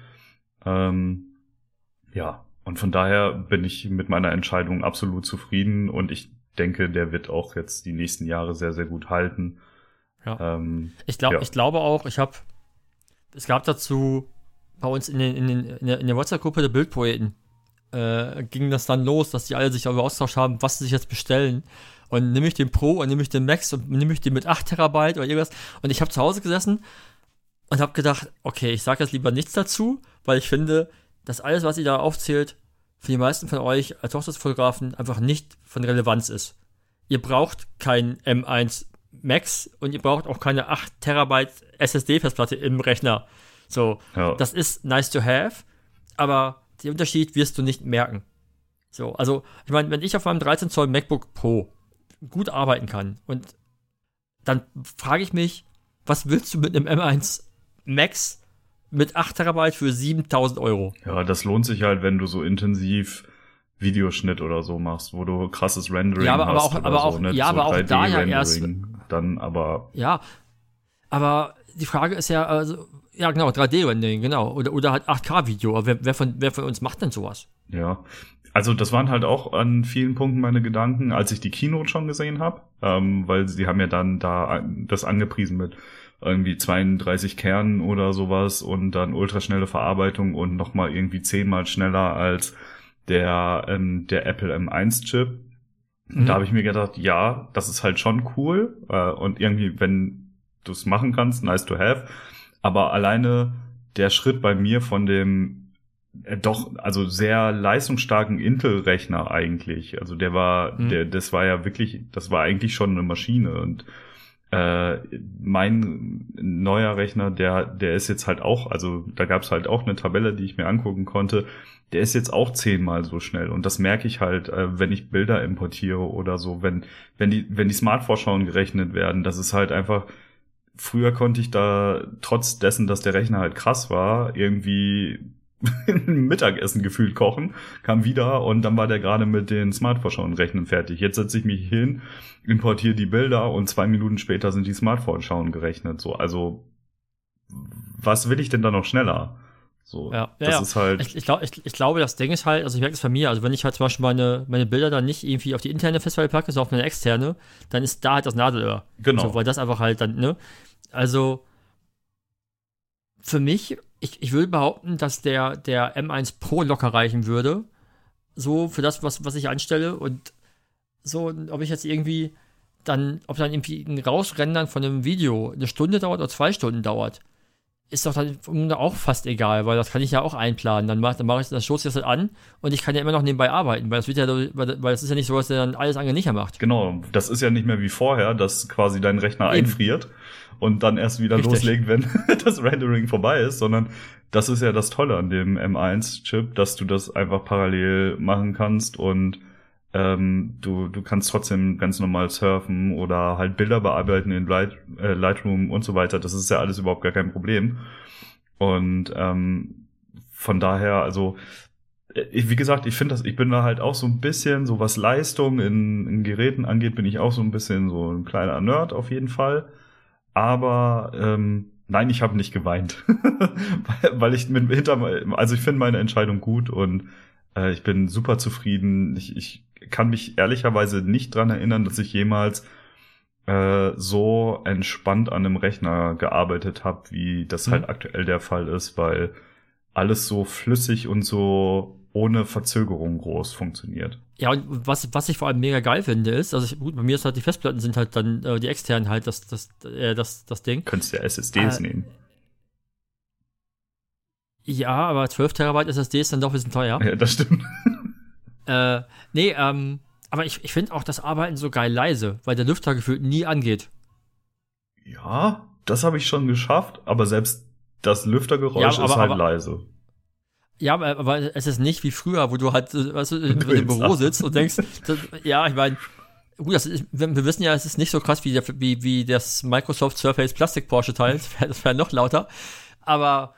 Ähm, ja, und von daher bin ich mit meiner Entscheidung absolut zufrieden und ich denke, der wird auch jetzt die nächsten Jahre sehr, sehr gut halten. Ja. Ähm, Ich, glaub, Ja. ich glaube auch, ich habe, es gab dazu bei uns in, den, in, den, in der, der WhatsApp-Gruppe der Bildpoeten, äh, ging das dann los, dass die alle sich darüber austauscht haben, was sie sich jetzt bestellen. Und nehme ich den Pro und nehme ich den Max und nehme ich den mit 8 Terabyte oder irgendwas. Und ich habe zu Hause gesessen und habe gedacht, okay, ich sage jetzt lieber nichts dazu, weil ich finde, dass alles, was ihr da aufzählt, für die meisten von euch als Hochzeitsfotografen einfach nicht von Relevanz ist. Ihr braucht kein M1 Max und ihr braucht auch keine 8 Terabyte SSD-Festplatte im Rechner. So, ja. das ist nice to have, aber den Unterschied wirst du nicht merken. So, also, ich meine, wenn ich auf meinem 13 Zoll MacBook Pro gut arbeiten kann und dann frage ich mich, was willst du mit einem M1 Max mit 8 Terabyte für 7000 Euro? Ja, das lohnt sich halt, wenn du so intensiv Videoschnitt oder so machst, wo du krasses Rendering Ja, aber- aber hast auch- aber so, auch- nicht ja, so aber auch da ja erst- 3D-Rendering, Dann aber, Ja, aber die Frage ist ja, also, ja genau, 3D-Rendering, genau, oder, oder halt 8K-Video, aber wer, wer, von, wer von uns macht denn sowas? ja. Also das waren halt auch an vielen Punkten meine Gedanken, als ich die Keynote schon gesehen habe, ähm, weil sie haben ja dann da das angepriesen mit irgendwie 32 Kernen oder sowas und dann ultraschnelle Verarbeitung und nochmal irgendwie zehnmal schneller als der, ähm, der Apple M1-Chip. Mhm. Da habe ich mir gedacht, ja, das ist halt schon cool äh, und irgendwie, wenn du es machen kannst, nice to have. Aber alleine der Schritt bei mir von dem doch also sehr leistungsstarken Intel-Rechner eigentlich, also der war, Mhm. der, das war ja wirklich, das war eigentlich schon eine Maschine und äh, mein neuer Rechner, der, der ist jetzt halt auch, also da gab es halt auch eine Tabelle, die ich mir angucken konnte. Der ist jetzt auch zehnmal so schnell und das merke ich halt, äh, wenn ich Bilder importiere oder so, wenn wenn die wenn die Smart-Vorschauen gerechnet werden, das ist halt einfach. Früher konnte ich da trotz dessen, dass der Rechner halt krass war, irgendwie Mittagessen gefühlt kochen, kam wieder und dann war der gerade mit den Smartphone rechnen fertig. Jetzt setze ich mich hin, importiere die Bilder und zwei Minuten später sind die Smartphone-Schauen gerechnet. So, also was will ich denn da noch schneller? So, Ja, das ja. ist halt. Ich, ich, glaub, ich, ich glaube, das Ding ist halt, also ich merke es bei mir, also wenn ich halt zum Beispiel meine, meine Bilder dann nicht irgendwie auf die interne Festplatte packe, sondern auf meine externe, dann ist da halt das Nadelöhr. Genau. So, weil das einfach halt dann, ne? Also, für mich, ich, ich würde behaupten, dass der, der M1 Pro locker reichen würde. So für das, was, was ich anstelle. Und so, ob ich jetzt irgendwie dann, ob dann irgendwie ein Rausrendern von einem Video eine Stunde dauert oder zwei Stunden dauert, ist doch dann auch fast egal, weil das kann ich ja auch einplanen. Dann mache dann mach ich das ich das halt an und ich kann ja immer noch nebenbei arbeiten, weil das wird ja, weil weil es ist ja nicht so, dass er dann alles andere nicht mehr macht. Genau, das ist ja nicht mehr wie vorher, dass quasi dein Rechner Eben. einfriert und dann erst wieder Richtig. loslegen, wenn das Rendering vorbei ist, sondern das ist ja das Tolle an dem M1-Chip, dass du das einfach parallel machen kannst und ähm, du, du kannst trotzdem ganz normal surfen oder halt Bilder bearbeiten in Light, äh, Lightroom und so weiter. Das ist ja alles überhaupt gar kein Problem. Und ähm, von daher, also äh, ich, wie gesagt, ich finde das, ich bin da halt auch so ein bisschen, so was Leistung in, in Geräten angeht, bin ich auch so ein bisschen so ein kleiner Nerd auf jeden Fall. Aber ähm, nein, ich habe nicht geweint, weil, ich mit hinter, also ich finde meine Entscheidung gut und äh, ich bin super zufrieden. Ich, ich kann mich ehrlicherweise nicht dran erinnern, dass ich jemals äh, so entspannt an einem Rechner gearbeitet habe, wie das Mhm. halt aktuell der Fall ist, weil alles so flüssig und so ohne Verzögerung groß funktioniert. Ja, und was, was ich vor allem mega geil finde, ist, also ich, gut, bei mir ist halt die Festplatten sind halt dann, äh, die externen halt das, das, äh, das, das Ding. Könntest ja SSDs Äh, nehmen. Ja, aber 12 Terabyte SSD ist dann doch ein bisschen teuer. Ja, das stimmt. Äh, nee, ähm, aber ich, ich finde auch das Arbeiten so geil leise, weil der Lüfter gefühlt nie angeht. Ja, das habe ich schon geschafft, aber selbst das Lüftergeräusch Ja, aber- ist halt aber- leise. Ja, aber, es ist nicht wie früher, wo du halt, äh, weißt du, im, Büro sitzt und denkst, das, ja, ich meine, gut, das ist, wir, wissen ja, es ist nicht so krass wie, der, wie, wie das Microsoft Surface Plastic Porsche Teil, das wäre wär noch lauter, aber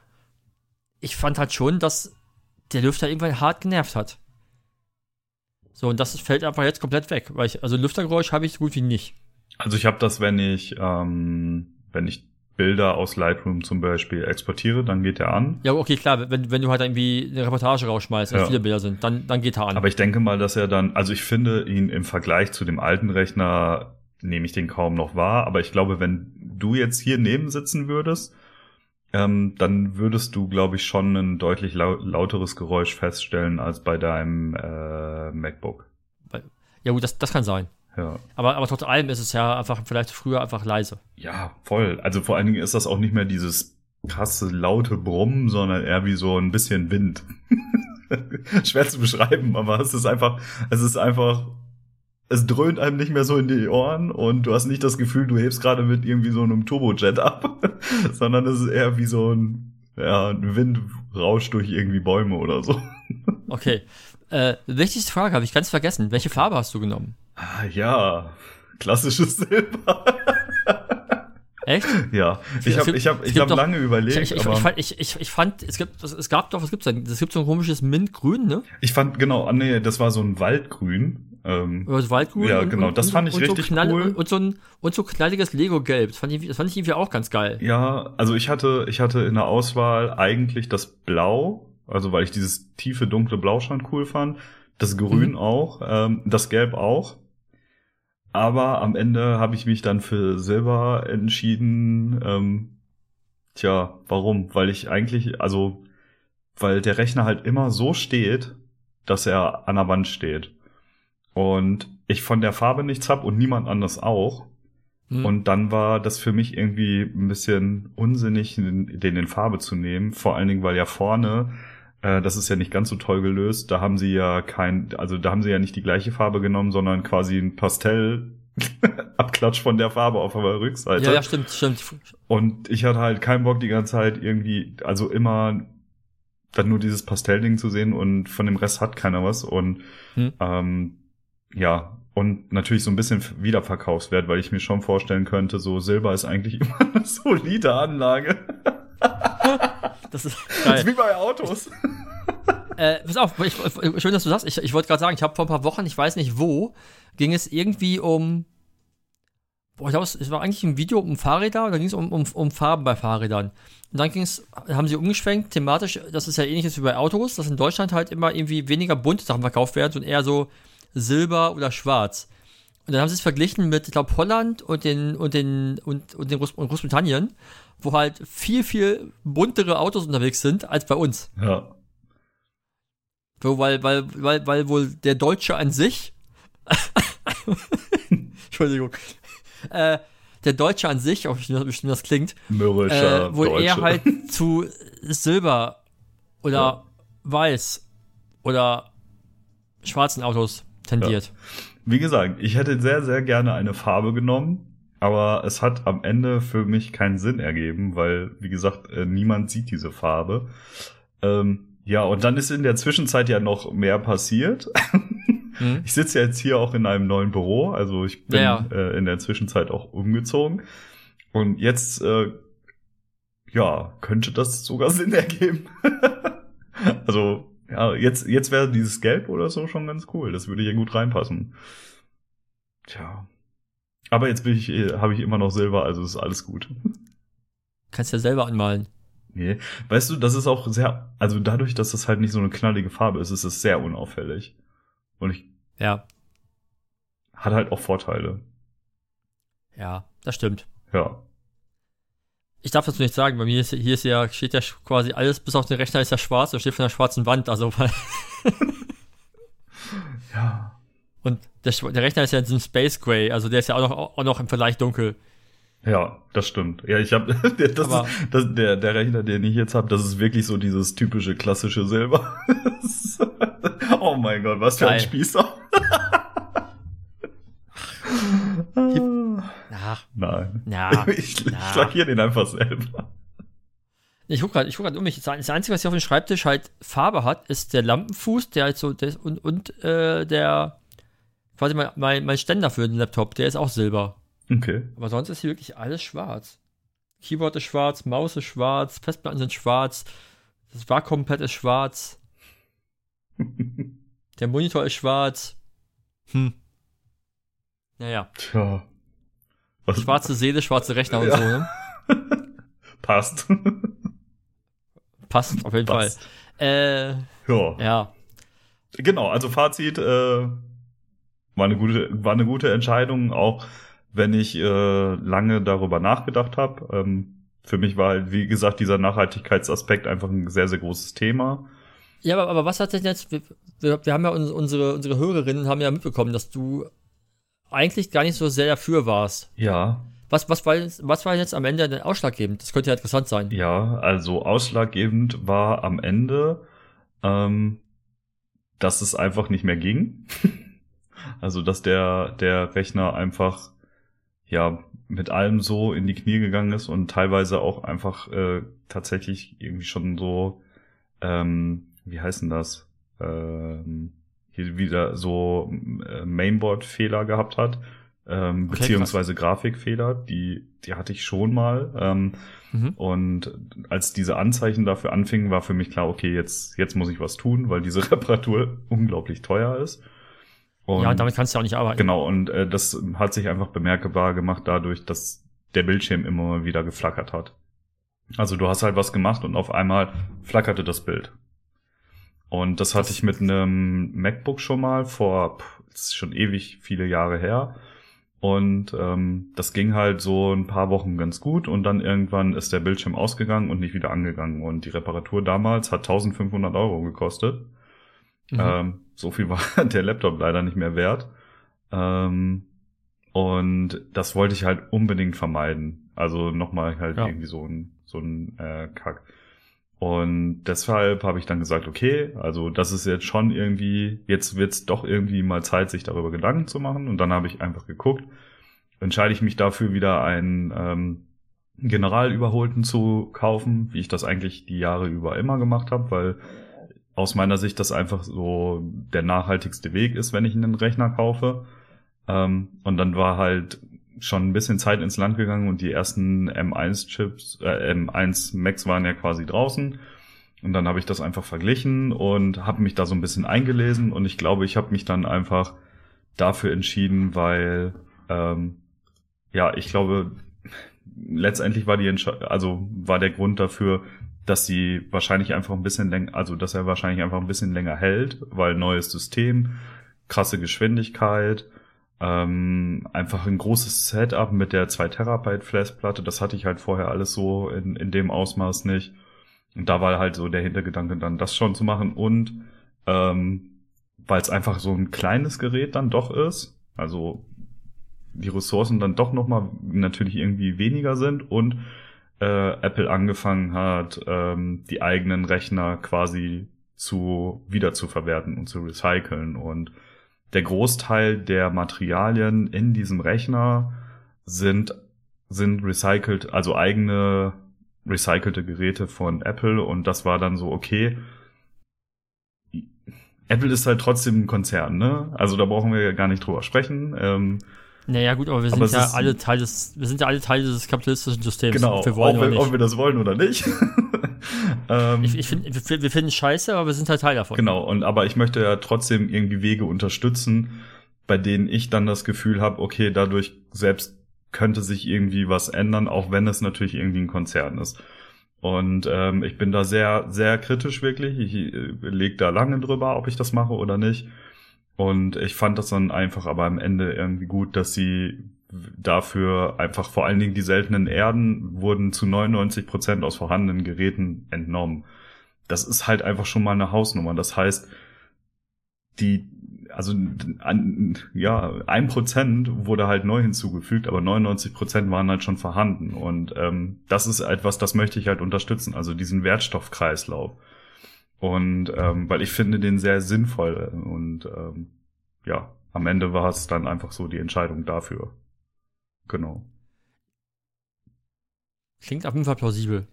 ich fand halt schon, dass der Lüfter irgendwann hart genervt hat. So, und das fällt einfach jetzt komplett weg, weil ich, also Lüftergeräusch habe ich so gut wie nicht. Also ich habe das, wenn ich, ähm, wenn ich Bilder aus Lightroom zum Beispiel exportiere, dann geht der an. Ja, okay, klar, wenn, wenn du halt irgendwie eine Reportage rausschmeißt, und Ja. viele Bilder sind, dann, dann geht er an. Aber ich denke mal, dass er dann, also ich finde ihn im Vergleich zu dem alten Rechner, nehme ich den kaum noch wahr. Aber ich glaube, wenn du jetzt hier neben sitzen würdest, ähm, dann würdest du, glaube ich, schon ein deutlich lau lauteres Geräusch feststellen als bei deinem äh, MacBook. ja gut, das, das kann sein. Ja. Aber, aber trotz allem ist es ja einfach vielleicht früher einfach leise. Ja, voll. Also vor allen Dingen ist das auch nicht mehr dieses krasse, laute Brummen, sondern eher wie so ein bisschen Wind. Schwer zu beschreiben, aber es ist einfach, es ist einfach, es dröhnt einem nicht mehr so in die Ohren und du hast nicht das Gefühl, du hebst gerade mit irgendwie so einem Turbojet ab, sondern es ist eher wie so ein, ja, ein Windrausch durch irgendwie Bäume oder so. Okay. Äh, wichtigste Frage habe ich ganz vergessen. Welche Farbe hast du genommen? Ah, ja, klassisches Silber. Echt? ja, ich habe ich hab, ich hab doch- lange überlegt, Ich, ich, ich, fand, ich, ich, ich fand, es gibt, es, gab doch, was gibt's denn? Es gibt so ein komisches Mintgrün, ne? Ich fand, genau, ah, nee, das war so ein Waldgrün. Ähm, Oder so Waldgrün. Ja, und- genau, und, das fand ich und richtig so knall, cool. Und, und so ein, und so knalliges Lego-Gelb. Das fand ich, das fand ich irgendwie auch ganz geil. ja, also ich hatte, ich hatte in der Auswahl eigentlich das Blau, also weil ich dieses tiefe, dunkle Blau schon cool fand. Das Grün Mhm. auch, ähm, das Gelb auch. Aber am Ende habe ich mich dann für Silber entschieden. Ähm, tja, warum? Weil ich eigentlich, also, weil der Rechner halt immer so steht, dass er an der Wand steht. Und ich von der Farbe nichts hab und niemand anders auch. Hm. Und dann war das für mich irgendwie ein bisschen unsinnig, den, in Farbe zu nehmen. Vor allen Dingen, weil ja vorne, das ist ja nicht ganz so toll gelöst, da haben sie ja kein, also da haben sie ja nicht die gleiche Farbe genommen, sondern quasi ein Pastell. Abklatsch von der Farbe auf der Rückseite. ja, ja, stimmt, stimmt. Und ich hatte halt keinen Bock die ganze Zeit irgendwie, also immer dann nur dieses Pastellding zu sehen und von dem Rest hat keiner was. Und Hm. ähm, ja, und natürlich so ein bisschen Wiederverkaufswert, weil ich mir schon vorstellen könnte, so Silber ist eigentlich immer eine solide Anlage. Das ist Das ist wie bei Autos. Äh, pass auf, ich, schön, dass du sagst. Ich, ich wollte gerade sagen, ich habe vor ein paar Wochen, ich weiß nicht wo, ging es irgendwie um. Boah, ich glaube, es war eigentlich ein Video um Fahrräder oder ging es um, um, um Farben bei Fahrrädern. Und dann ging es, haben sie umgeschwenkt, thematisch, das ist ja ähnliches wie bei Autos, dass in Deutschland halt immer irgendwie weniger bunte Sachen verkauft werden und eher so Silber oder Schwarz. Und dann haben sie es verglichen mit, ich glaube, Holland und den und den und, und den Groß und Großbritannien, wo halt viel, viel buntere Autos unterwegs sind als bei uns. Ja. So, weil, weil, weil, weil wohl der Deutsche an sich, Entschuldigung, äh, der Deutsche an sich, auch wie bestimmt das klingt, Mürrischer äh, wohl Deutsche. eher halt zu Silber oder Ja. Weiß oder schwarzen Autos tendiert. Wie gesagt, ich hätte sehr, sehr gerne eine Farbe genommen, Aber es hat am Ende für mich keinen Sinn ergeben, weil, wie gesagt, äh, niemand sieht diese Farbe. Ähm, ja, und dann ist in der Zwischenzeit ja noch mehr passiert. Hm? Ich sitze jetzt hier auch in einem neuen Büro, also ich bin Ja. äh, in der Zwischenzeit auch umgezogen. Und jetzt, äh, ja, könnte das sogar Sinn ergeben. also, ja, jetzt, jetzt wäre dieses Gelb oder so schon ganz cool. Das würde hier gut reinpassen. Tja. Aber jetzt bin ich, äh, habe ich immer noch Silber, also ist alles gut. Kannst ja selber anmalen. Nee. Weißt du, das ist auch sehr, also dadurch, dass das halt nicht so eine knallige Farbe ist, ist es sehr unauffällig. Und ich, Ja, hat halt auch Vorteile. ja, das stimmt. Ja. Ich darf das nicht sagen, bei mir ist, hier ist ja, steht ja quasi alles, bis auf den Rechner ist ja schwarz, da steht von der schwarzen Wand, also, weil, Ja. Und der, der Rechner ist ja in diesem Space Gray, also der ist ja auch noch, auch noch im Vergleich dunkel. Ja, das stimmt. Ja, ich habe das, ist, das der der Rechner, den ich jetzt habe, das ist wirklich so dieses typische klassische Silber. oh mein Gott, was für ein. Spießer. Ach, Nein. na, Ich, na. lackiere den einfach selber. Ich guck gerade, ich guck gerade um mich. Das Einzige, was hier auf dem Schreibtisch halt Farbe hat, ist der Lampenfuß, der halt so, der ist, und, und äh, der, quasi mein, mein, mein Ständer für den Laptop, der ist auch silber. Okay. Aber sonst ist hier wirklich alles schwarz. Keyboard ist schwarz, Maus ist schwarz, Festplatten sind schwarz, das Vakuumpad ist schwarz, der Monitor ist schwarz. Hm. Naja, Tja. Was schwarze Seele, schwarze Rechner und Ja. so, ne? passt. Passt auf jeden Passt. Fall. Äh, Ja. ja. Genau, also Fazit, äh, war eine gute, war eine gute Entscheidung, auch wenn ich äh, lange darüber nachgedacht habe. Ähm, für mich war halt, wie gesagt, dieser Nachhaltigkeitsaspekt einfach ein sehr, sehr großes Thema. Ja, aber, aber was hat denn jetzt, wir, wir, haben ja uns, unsere, unsere Hörerinnen haben ja mitbekommen, dass du eigentlich gar nicht so sehr dafür warst. Ja, Was, was, war, jetzt, was war jetzt am Ende denn ausschlaggebend? Das könnte ja interessant sein. ja, also ausschlaggebend war am Ende, ähm, dass es einfach nicht mehr ging. also, dass der, der Rechner einfach, ja, mit allem so in die Knie gegangen ist und teilweise auch einfach äh, tatsächlich irgendwie schon so, ähm, wie heißt denn das? Ähm, hier wieder so äh, Mainboard-Fehler gehabt hat, ähm, Okay, beziehungsweise Grafikfehler, die, die hatte ich schon mal. Ähm, Mhm. und als diese Anzeichen dafür anfingen, war für mich klar, okay, jetzt, jetzt muss ich was tun, weil diese Reparatur unglaublich teuer ist. Und ja, damit kannst du auch nicht arbeiten. Genau, und äh, das hat sich einfach bemerkbar gemacht dadurch, dass der Bildschirm immer wieder geflackert hat. Also du hast halt was gemacht und auf einmal flackerte das Bild. Und das hatte ich mit einem MacBook schon mal vor, pff, ist schon ewig viele Jahre her. Und ähm, das ging halt so ein paar Wochen ganz gut und dann irgendwann ist der Bildschirm ausgegangen und nicht wieder angegangen. Und die Reparatur damals hat 1500 Euro gekostet. Mhm. Ähm, so viel war der Laptop leider nicht mehr wert. Ähm, und das wollte ich halt unbedingt vermeiden. Also nochmal halt Ja. irgendwie so ein, so ein äh, Kack. Und deshalb habe ich dann gesagt, okay, also das ist jetzt schon irgendwie, jetzt wird's doch irgendwie mal Zeit, sich darüber Gedanken zu machen. Und dann habe ich einfach geguckt, entscheide ich mich dafür wieder einen ähm, Generalüberholten zu kaufen, wie ich das eigentlich die Jahre über immer gemacht habe, weil aus meiner Sicht das einfach so der nachhaltigste Weg ist, wenn ich einen Rechner kaufe. Ähm, und dann war halt schon ein bisschen Zeit ins Land gegangen und die ersten M1-Chips, äh, M1 Macs waren ja quasi draußen. Und dann habe ich das einfach verglichen und habe mich da so ein bisschen eingelesen und ich glaube, ich habe mich dann einfach dafür entschieden, weil ähm, ja, ich glaube, letztendlich war die Entsche also war der Grund dafür, dass sie wahrscheinlich einfach ein bisschen länger, also dass er wahrscheinlich einfach ein bisschen länger hält, weil neues System, krasse Geschwindigkeit, ähm, einfach ein großes Setup mit der 2 Terabyte Festplatte, das hatte ich halt vorher alles so in, in dem Ausmaß nicht. Und da war halt so der Hintergedanke, dann das schon zu machen und ähm, weil es einfach so ein kleines Gerät dann doch ist, also die Ressourcen dann doch nochmal natürlich irgendwie weniger sind und äh, Apple angefangen hat, ähm, die eigenen Rechner quasi zu wieder zu verwerten und zu recyceln und der Großteil der Materialien in diesem Rechner sind, sind recycelt, also eigene recycelte Geräte von Apple und das war dann so, okay. Apple ist halt trotzdem ein Konzern, ne? Also da brauchen wir ja gar nicht drüber sprechen. Ähm, naja, gut, aber wir sind Aber ja alle Teil des, wir sind ja alle Teil dieses kapitalistischen Systems. genau, ob wir wollen ob, wir, ob nicht. wir das wollen oder nicht. ähm, Ich, ich find, wir, wir finden scheiße, aber wir sind halt Teil davon. Genau, und aber ich möchte ja trotzdem irgendwie Wege unterstützen, bei denen ich dann das Gefühl habe, okay, dadurch selbst könnte sich irgendwie was ändern, auch wenn es natürlich irgendwie ein Konzern ist. Und ähm, ich bin da sehr, sehr kritisch wirklich. Ich äh, leg da lange drüber, ob ich das mache oder nicht. Und ich fand das dann einfach aber am Ende irgendwie gut, dass sie dafür einfach vor allen Dingen die seltenen Erden wurden zu 99 Prozent aus vorhandenen Geräten entnommen. Das ist halt einfach schon mal eine Hausnummer. Das heißt, die, also an, ja, ein Prozent wurde halt neu hinzugefügt, aber 99 Prozent waren halt schon vorhanden. Und ähm, das ist etwas, das möchte ich halt unterstützen, also diesen Wertstoffkreislauf. Und ähm, weil ich finde den sehr sinnvoll und ähm, ja, am Ende war es dann einfach so die Entscheidung dafür. Genau. Klingt auf jeden Fall plausibel.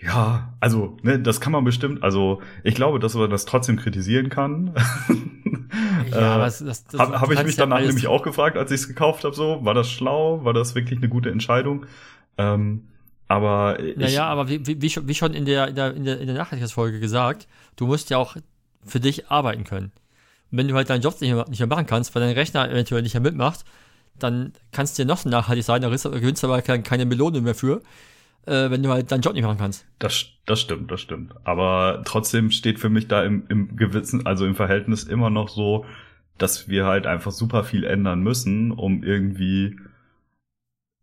Ja, also, ne, das kann man bestimmt, also ich glaube, dass man das trotzdem kritisieren kann. Ja, aber äh, das, das, das Habe hab ich mich ja danach alles- nämlich auch gefragt, als ich es gekauft habe, so, war das schlau? War das wirklich eine gute Entscheidung? Ähm, aber ich, Naja, aber wie, wie, wie schon- in der, in der, in der, in der Nachhaltigkeitsfolge gesagt, du musst ja auch für dich arbeiten können. Und wenn du halt deinen Job nicht mehr, nicht mehr machen kannst, weil dein Rechner eventuell nicht mehr mitmacht, dann kannst du dir noch nachhaltig sein, da gewinnst du aber keine, keine Melone mehr für, äh, wenn du halt deinen Job nicht machen kannst. Das, das stimmt, das stimmt. Aber trotzdem steht für mich da im, im gewissen, also im Verhältnis immer noch so, dass wir halt einfach super viel ändern müssen, um irgendwie,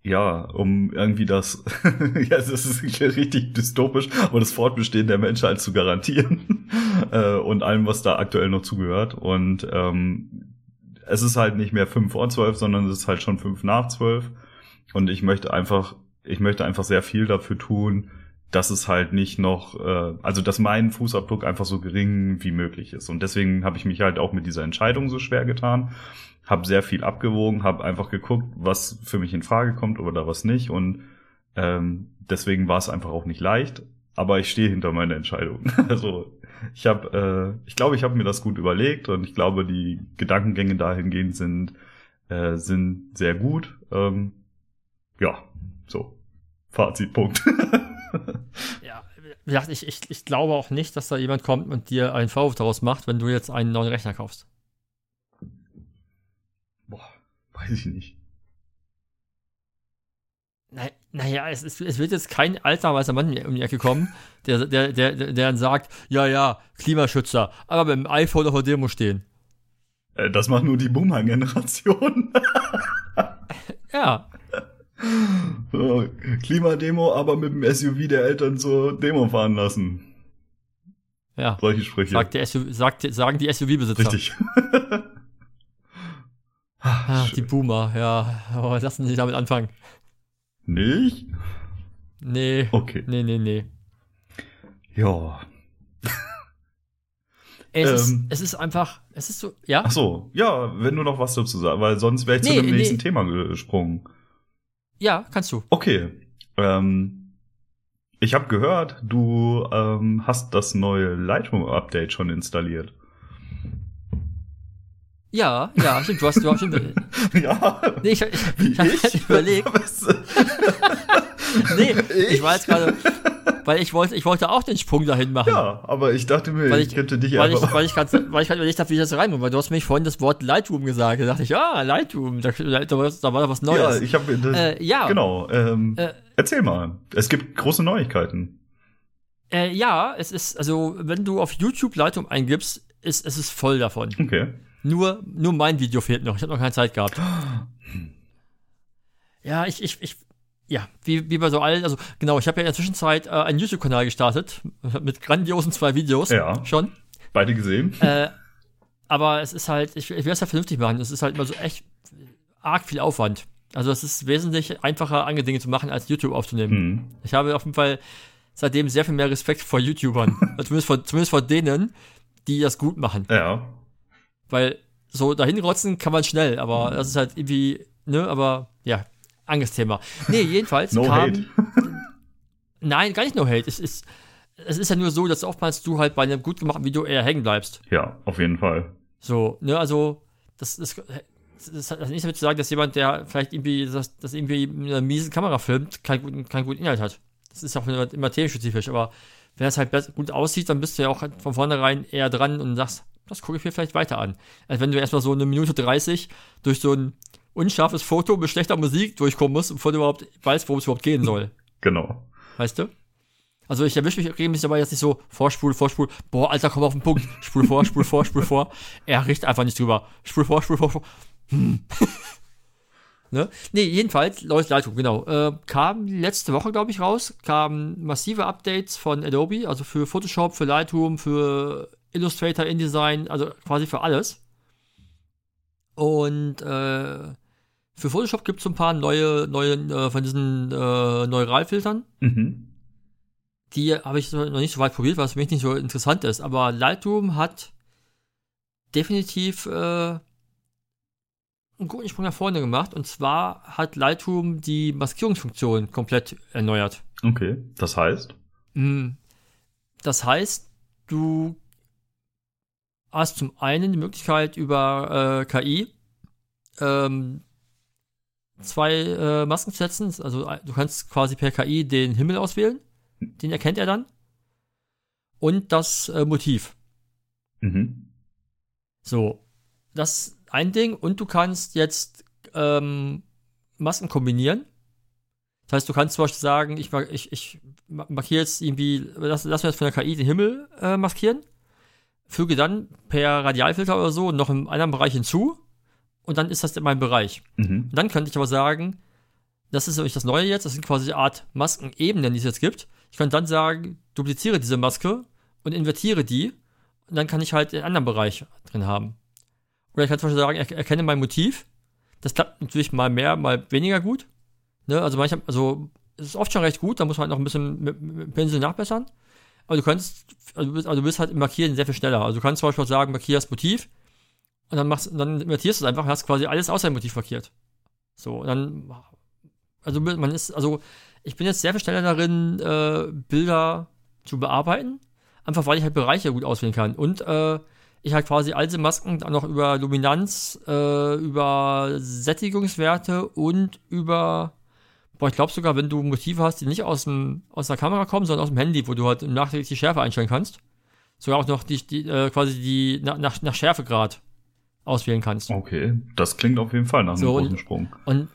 ja, um irgendwie das, ja, das ist richtig dystopisch, aber das Fortbestehen der Menschheit zu garantieren äh, und allem, was da aktuell noch zugehört. Und ähm, es ist halt nicht mehr fünf vor zwölf, sondern es ist halt schon fünf nach zwölf. Und ich möchte einfach, ich möchte einfach sehr viel dafür tun, dass es halt nicht noch, äh, also dass mein Fußabdruck einfach so gering wie möglich ist. Und deswegen habe ich mich halt auch mit dieser Entscheidung so schwer getan, habe sehr viel abgewogen, habe einfach geguckt, was für mich in Frage kommt oder was nicht. Und ähm, deswegen war es einfach auch nicht leicht. Aber ich stehe hinter meiner Entscheidung. Also ich habe, äh, ich glaube, ich habe mir das gut überlegt und ich glaube, die Gedankengänge dahingehend sind äh, sind sehr gut. Ähm, ja, so Fazit Punkt. Ja, wie gesagt, ich, ich, ich glaube auch nicht, dass da jemand kommt und dir einen Vorwurf daraus macht, wenn du jetzt einen neuen Rechner kaufst. Boah, weiß ich nicht. Na, naja, es, ist, es wird jetzt kein alter weißer Mann um die Ecke kommen, der, der, der, der dann sagt, ja, ja, Klimaschützer, aber beim iPhone auf der Demo stehen. Äh, das macht nur die Boomer-Generation. Ja, Klimademo, aber mit dem SUV der Eltern zur Demo fahren lassen. ja. Solche Sprüche. Sagt der SUV, sagt, sagen die SUV-Besitzer. Richtig. Ah, die Schön. Boomer, ja. Oh, lassen Sie damit anfangen. Nicht? Nee. Okay. Nee, nee, nee. Ja. Es, ist, Ähm. es ist einfach, es ist so, ja? Ach so, ja, wenn du noch was dazu sagst, weil sonst wäre ich zu Nee, dem nee. nächsten Thema gesprungen. Ja, kannst du. Okay. Ähm, ich habe gehört, du ähm, hast das neue Lightroom-Update schon installiert. Ja, ja, stimmt, du hast, du hast stimmt. ja. Nee, ich, ich, ich, ich? überlegt. Nee, ich Ich? jetzt gerade, weil ich wollte, ich wollte auch den Sprung dahin machen. Ja, aber ich dachte mir, Weil ich, ich- könnte dich Weil ich, einfach. weil ich gerade weil ich grad überlegt habe, wie ich das reinmache, weil du hast mich vorhin das Wort Lightroom gesagt. Da dachte ich, ah, Lightroom, da, da, da, war- doch was ja, Neues. ich habe. Äh, ja. Genau. Ähm, Äh, erzähl mal. Es gibt große Neuigkeiten. Äh, ja, es ist, also, wenn du auf YouTube Lightroom eingibst, ist es ist voll davon. Okay. Nur, nur mein Video fehlt noch. Ich habe noch keine Zeit gehabt. Ja, ich, ich, ich, ja, wie, wie bei so allen, also genau, ich habe ja in der Zwischenzeit äh, einen YouTube-Kanal gestartet mit grandiosen zwei Videos Ja. schon. Beide gesehen? Äh, aber es ist halt, ich, ich will es ja vernünftig machen. Es ist halt immer so echt arg viel Aufwand. Also es ist wesentlich einfacher, andere Dinge zu machen, als YouTube aufzunehmen. Hm. Ich habe auf jeden Fall seitdem sehr viel mehr Respekt vor YouTubern. Zumindest, vor, zumindest vor denen, die das gut machen. Ja. Weil so dahin rotzen kann man schnell, aber das ist halt irgendwie, ne, aber ja. Angstthema. Nee, jedenfalls No kam. hate. Nein, gar nicht no hate. Es ist, es ist ja nur so, dass oftmals du halt bei einem gut gemachten Video eher hängen bleibst. Ja, auf jeden Fall. So, ne, also, das, das, das hat nichts damit zu sagen, dass jemand, der vielleicht irgendwie, das, das irgendwie mit einer miesen Kamera filmt, keinen guten, keinen guten Inhalt hat. Das ist auch immer, immer themenspezifisch, aber wenn es halt gut aussieht, dann bist du ja auch von vornherein eher dran und sagst, das gucke ich mir vielleicht weiter an. Als wenn du erstmal so eine Minute 30 durch so ein unscharfes Foto mit schlechter Musik durchkommen musst, bevor du überhaupt weißt, worum es überhaupt gehen soll. Genau. Weißt du? Also ich erwische mich regelmäßig dabei jetzt nicht so vorspul, vorspul, boah, Alter, komm auf den Punkt. Spul vor, spul vor, spul vor. Er riecht einfach nicht drüber. Spul vor, spul vor, spul. Hm. ne? Nee, jedenfalls, Leute, Leitung, genau. Äh, kam letzte Woche, glaube ich, raus, kamen massive Updates von Adobe, also für Photoshop, für Lightroom, für Illustrator, InDesign, also quasi für alles. Und äh, für Photoshop gibt es so ein paar neue, neue äh, von diesen äh, Neuralfiltern. Mhm. Die habe ich noch nicht so weit probiert, es für mich nicht so interessant ist. Aber Lightroom hat definitiv äh, einen guten Sprung nach vorne gemacht. Und zwar hat Lightroom die Maskierungsfunktion komplett erneuert. Okay. Das heißt? Mm. Das heißt, du hast zum einen die Möglichkeit über äh, KI ähm, zwei äh, Masken zu setzen. Also äh, du kannst quasi per KI den Himmel auswählen. Den erkennt er dann. Und das äh, Motiv. Mhm. So, das ist ein Ding. Und du kannst jetzt ähm, Masken kombinieren. Das heißt, du kannst zum Beispiel sagen, ich, ich, ich ma- markiere jetzt irgendwie, lass, lass mir jetzt von der KI den Himmel äh, maskieren, füge dann per Radialfilter oder so noch einen anderen Bereich hinzu und dann ist das in meinem Bereich. Mhm. Dann könnte ich aber sagen, das ist nämlich das Neue jetzt, das sind quasi eine Art Maskenebenen, die es jetzt gibt. Ich könnte dann sagen, dupliziere diese Maske und invertiere die und dann kann ich halt den anderen Bereich drin haben. Oder ich kann zum Beispiel sagen, er, erkenne mein Motiv. Das klappt natürlich mal mehr, mal weniger gut. Ne? Also manchmal, also es ist oft schon recht gut, da muss man halt noch ein bisschen mit, mit dem Pinsel nachbessern. Aber du kannst, also du bist, also du bist halt im Markieren sehr viel schneller. Also du kannst zum Beispiel sagen, markier das Motiv und dann machst, dann invertierst du es einfach hast quasi alles außer dem Motiv markiert. So, und dann, also man ist, also ich bin jetzt sehr viel schneller darin, äh, Bilder zu bearbeiten, einfach weil ich halt Bereiche gut auswählen kann. Und äh, ich halt quasi all diese Masken dann noch über Luminanz, äh, über Sättigungswerte und über, boah, ich glaube sogar, wenn du Motive hast, die nicht aus, dem, aus der Kamera kommen, sondern aus dem Handy, wo du halt nachträglich die Schärfe einstellen kannst, sogar auch noch die, die äh, quasi die nach, nach Schärfegrad auswählen kannst. Okay. Das klingt auf jeden Fall nach einem So, großen und- Sprung. Und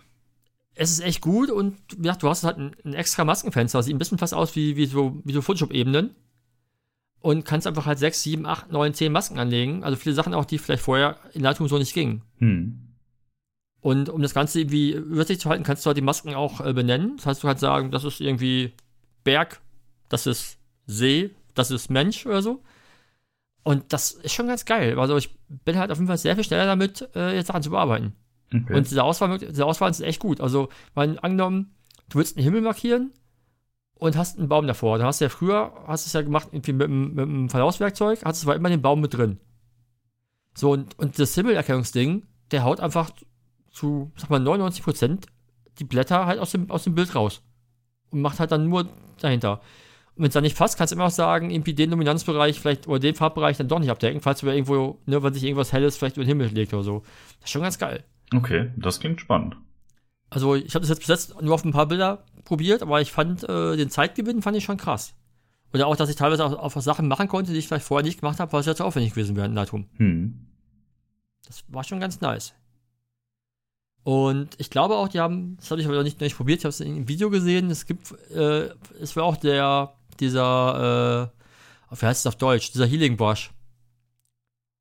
es ist echt gut und wie gesagt, du hast halt ein, ein extra Maskenfenster, sieht ein bisschen fast aus wie, wie so, wie so Photoshop-Ebenen. Und kannst einfach halt 6, 7, 8, 9, 10 Masken anlegen. Also viele Sachen auch, die vielleicht vorher in Lightroom so nicht gingen. Hm. Und um das Ganze irgendwie übersichtlich zu halten, kannst du halt die Masken auch äh, benennen. Das heißt, du kannst sagen, das ist irgendwie Berg, das ist See, das ist Mensch oder so. Und das ist schon ganz geil. Also ich bin halt auf jeden Fall sehr viel schneller damit, äh, jetzt Sachen zu bearbeiten. Okay. Und diese Auswahl, diese Auswahl ist echt gut. Also, weil angenommen, du willst einen Himmel markieren und hast einen Baum davor. Da hast du ja früher, hast du es ja gemacht, irgendwie mit, einem- mit einem Verlaufswerkzeug, hast du zwar immer den Baum mit drin. So, und, und das Himmelerkennungsding, der haut einfach zu, sag mal, 99 Prozent die Blätter halt aus dem, aus dem Bild raus. Und macht halt dann nur dahinter. Wenn es dann nicht passt, kannst du immer noch sagen, irgendwie den Dominanzbereich vielleicht oder den Farbbereich dann doch nicht abdecken, falls du irgendwo, ne, wenn sich irgendwas Helles vielleicht über den Himmel legt oder so. Das ist schon ganz geil. okay, das klingt spannend. Also ich habe das jetzt bis jetzt nur auf ein paar Bilder probiert, aber ich fand äh, den Zeitgewinn fand ich schon krass. Oder auch, dass ich teilweise auch, auch Sachen machen konnte, die ich vielleicht vorher nicht gemacht habe, weil es ja zu aufwendig gewesen wäre in Lightroom. Hm. Das war schon ganz nice. Und ich glaube auch, die haben, das habe ich aber noch nicht, noch nicht probiert, ich habe es in einem Video gesehen, es gibt, äh, es war auch der, dieser, äh, wie heißt es auf Deutsch, dieser Healing Brush.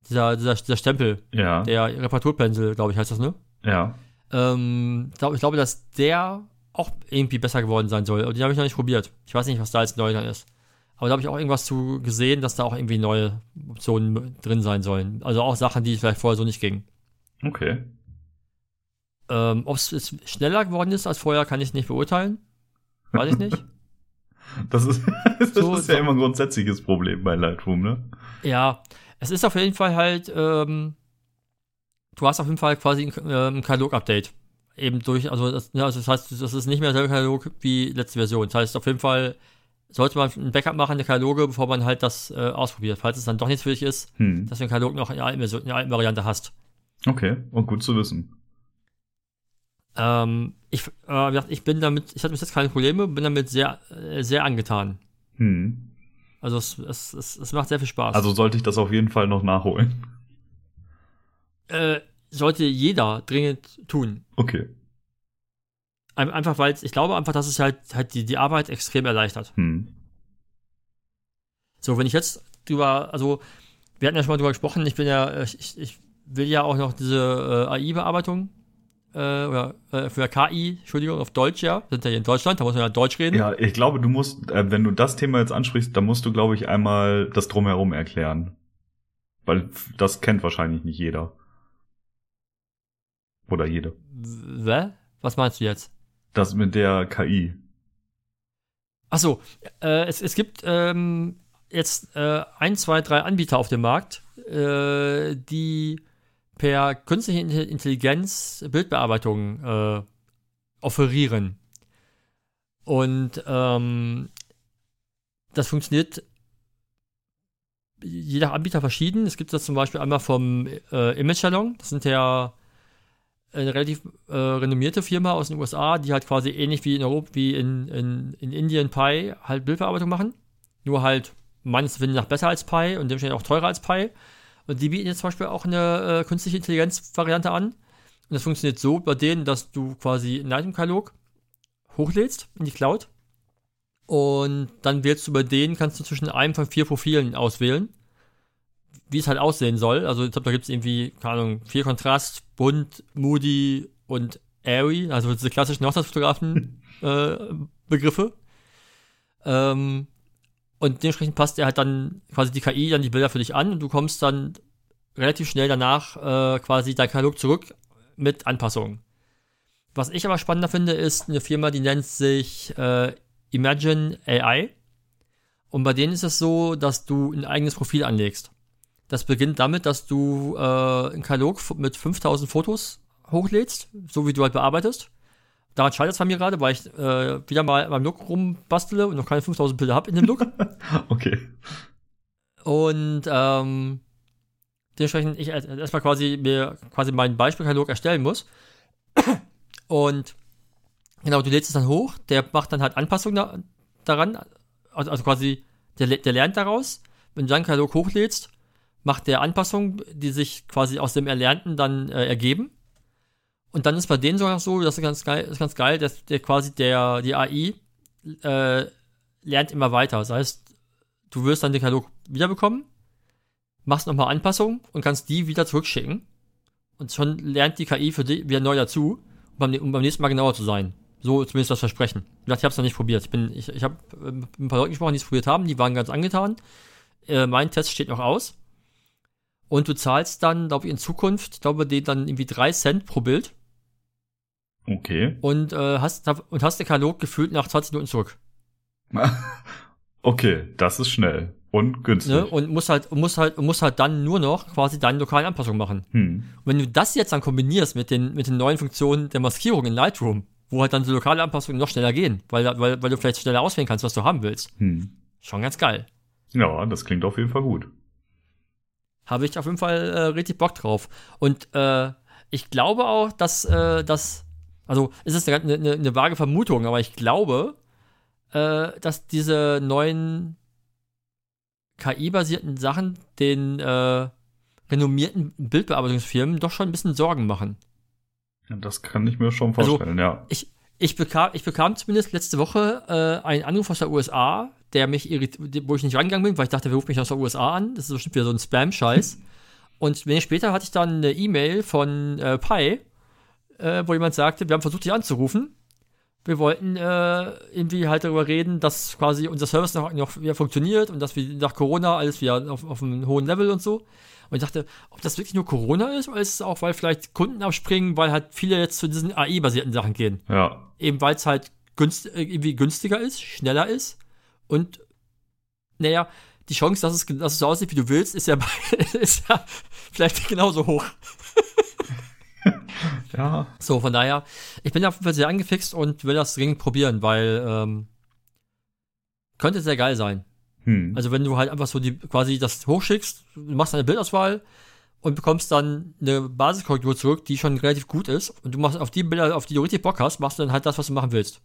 Dieser, dieser, dieser Stempel, Ja. der Reparaturpinsel, glaube ich, heißt das, ne? Ja. Ähm, glaub, ich glaube, dass der auch irgendwie besser geworden sein soll. Und den habe ich noch nicht probiert. Ich weiß nicht, was da jetzt neu dann ist. Aber da habe ich auch irgendwas zu gesehen, dass da auch irgendwie neue Optionen drin sein sollen. Also auch Sachen, die vielleicht vorher so nicht gingen. Okay. Ähm, Ob es schneller geworden ist als vorher, kann ich nicht beurteilen. Weiß ich nicht. Das ist, das So- ist ja so- immer ein grundsätzliches Problem bei Lightroom, ne? ja, es ist auf jeden Fall halt, ähm, du hast auf jeden Fall quasi ein, äh, ein Katalog-Update eben durch, also das, ja, das heißt, das ist nicht mehr der Katalog wie letzte Version. Das heißt, auf jeden Fall sollte man ein Backup machen, der Kataloge, bevor man halt das äh, ausprobiert. Falls es dann doch nichts für dich ist, Hm. dass du den Katalog noch in der alten, Version, in der alten Variante hast. Okay, und gut zu wissen. Ähm, ich, äh, ich bin damit, ich hatte bis jetzt keine Probleme, bin damit sehr, äh, sehr angetan. Hm. Also es, es, es, es macht sehr viel Spaß. Also sollte ich das auf jeden Fall noch nachholen. äh, sollte jeder dringend tun. Okay. Ein, einfach weil ich glaube einfach, dass es halt, halt die, die Arbeit extrem erleichtert. Hm. So, wenn ich jetzt drüber, also wir hatten ja schon mal drüber gesprochen, ich bin ja, ich, ich will ja auch noch diese äh, AI-Bearbeitung äh, oder äh, für KI, Entschuldigung, auf Deutsch ja, sind ja hier in Deutschland, da muss man ja Deutsch reden. Ja, ich glaube, du musst, äh, wenn du das Thema jetzt ansprichst, dann musst du, glaube ich, einmal das drumherum erklären. Weil das kennt wahrscheinlich nicht jeder. Oder jede. W- Was meinst du jetzt? Das mit der KI. Achso, äh, es, es gibt ähm, jetzt äh, ein, zwei, drei Anbieter auf dem Markt, äh, die per künstliche Inte- Intelligenz Bildbearbeitung äh, offerieren. Und ähm, das funktioniert jeder Anbieter verschieden. Es gibt das zum Beispiel einmal vom äh, Image Salon. Das sind ja eine relativ äh, renommierte Firma aus den USA, die halt quasi ähnlich wie in Europa, wie in, in, in Indien Pi halt Bildbearbeitung machen. Nur halt meines Wissens nach besser als Pi und dementsprechend auch teurer als Pi. Und die bieten jetzt zum Beispiel auch eine äh, künstliche Intelligenz-Variante an. Und das funktioniert so bei denen, dass du quasi einen Item-Katalog hochlädst in die Cloud. Und dann wählst du bei denen, kannst du zwischen einem von vier Profilen auswählen, wie es halt aussehen soll. Also ich glaube, da gibt es irgendwie, keine Ahnung, viel Kontrast, bunt, moody und airy, also diese klassischen Hochzeitsfotografen-Begriffe. ähm, und dementsprechend passt er halt dann quasi die KI dann die Bilder für dich an und du kommst dann relativ schnell danach äh, quasi dein Katalog zurück mit Anpassungen. Was ich aber spannender finde, ist eine Firma, die nennt sich äh, Imagine AI. Und bei denen ist es so, dass du ein eigenes Profil anlegst. Das beginnt damit, dass du äh, einen Katalog mit 5000 Fotos hochlädst, so wie du halt bearbeitest. Daran scheitert es bei mir gerade, weil ich äh, wieder mal beim Look rumbastele und noch keine 5000 Bilder habe in dem Look. Okay. Und ähm, dementsprechend ich erst- erstmal quasi mir quasi meinen Beispielkatalog erstellen muss. Und genau, du lädst es dann hoch, der macht dann halt Anpassungen da, daran, also, also quasi, der, der lernt daraus. Wenn du deinen Katalog hochlädst, macht der Anpassungen, die sich quasi aus dem Erlernten dann äh, ergeben. Und dann ist bei denen sogar so, das ist ganz geil, ist ganz geil, dass der quasi der, die AI äh, lernt immer weiter. Das heißt, du wirst dann den Katalog wiederbekommen, machst nochmal Anpassungen und kannst die wieder zurückschicken. Und schon lernt die KI für dich wieder neu dazu, um beim, um beim nächsten Mal genauer zu sein. So zumindest das Versprechen. Wie gesagt, ich habe es noch nicht probiert. Ich, bin, ich, ich habe mit ein paar Leuten gesprochen, die es probiert haben, die waren ganz angetan. Äh, mein Test steht noch aus. Und du zahlst dann, glaube ich, in Zukunft, glaube ich, dann irgendwie drei Cent pro Bild Okay. und, äh, hast, und hast den Katalog gefühlt nach 20 Minuten zurück. Okay, das ist schnell und günstig. Ne? Und musst halt, und musst halt, und musst halt dann nur noch quasi deine lokalen Anpassungen machen. Hm. Und wenn du das jetzt dann kombinierst mit den, mit den neuen Funktionen der Maskierung in Lightroom, wo halt dann so lokale Anpassungen noch schneller gehen, weil, weil, weil du vielleicht schneller auswählen kannst, was du haben willst. Hm. Schon ganz geil. Ja, das klingt auf jeden Fall gut. Habe ich auf jeden Fall äh, richtig Bock drauf. Und äh, ich glaube auch, dass äh, das, also es ist eine, eine, eine vage Vermutung, aber ich glaube, äh, dass diese neuen KI-basierten Sachen den äh, renommierten Bildbearbeitungsfirmen doch schon ein bisschen Sorgen machen. Ja, das kann ich mir schon Also- vorstellen, ja. Ich, ich, bekam, ich bekam zumindest letzte Woche äh, einen Anruf aus der USA, der mich wo ich nicht rangegangen bin, weil ich dachte, der ruft mich aus der USA an. Das ist bestimmt wieder so ein Spam-Scheiß. Und wenig später hatte ich dann eine E-Mail von äh, Pi, äh, wo jemand sagte, wir haben versucht, dich anzurufen. Wir wollten äh, irgendwie halt darüber reden, dass quasi unser Service noch, noch wieder funktioniert und dass wir nach Corona alles wieder auf, auf einem hohen Level und so. Und ich dachte, ob das wirklich nur Corona ist oder ist es auch, weil vielleicht Kunden abspringen, weil halt viele jetzt zu diesen AI-basierten Sachen gehen Ja. eben weil es halt günst, äh, irgendwie günstiger ist, schneller ist und naja, die Chance, dass es, dass es so aussieht, wie du willst, ist ja, bei- ist ja vielleicht genauso hoch. Ja. So, von daher, ich bin auf jeden Fall sehr angefixt und will das dringend probieren, weil ähm, könnte sehr geil sein. Hm. Also wenn du halt einfach so die quasi das hochschickst, machst eine Bildauswahl und bekommst dann eine Basiskorrektur zurück, die schon relativ gut ist und du machst auf die Bilder, auf die du richtig Bock hast, machst du dann halt das, was du machen willst.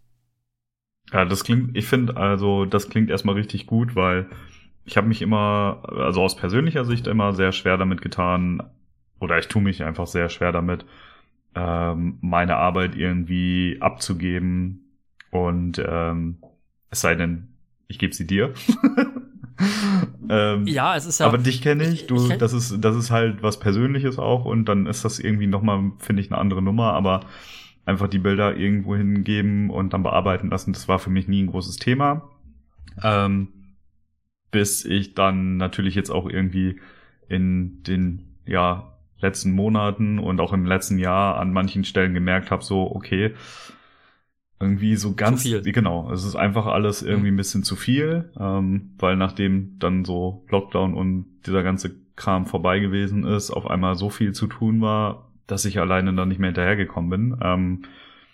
Ja, das klingt, ich finde, also das klingt erstmal richtig gut, weil ich habe mich immer, also aus persönlicher Sicht immer sehr schwer damit getan, oder ich tue mich einfach sehr schwer damit, ähm, meine Arbeit irgendwie abzugeben und ähm, es sei denn, ich gebe sie dir. ähm, Ja, es ist ja. aber dich kenne ich, du, Ich kenn- das ist, das ist halt was Persönliches auch und dann ist das irgendwie nochmal, finde ich, eine andere Nummer, aber einfach die Bilder irgendwo hingeben und dann bearbeiten lassen, das war für mich nie ein großes Thema. Ähm, bis ich dann natürlich jetzt auch irgendwie in den, ja, letzten Monaten und auch im letzten Jahr an manchen Stellen gemerkt habe, so, okay, irgendwie so ganz, viel. genau, es ist einfach alles irgendwie ein bisschen zu viel, ähm, weil nachdem dann so Lockdown und dieser ganze Kram vorbei gewesen ist, auf einmal so viel zu tun war, dass ich alleine dann nicht mehr hinterhergekommen bin. Ähm,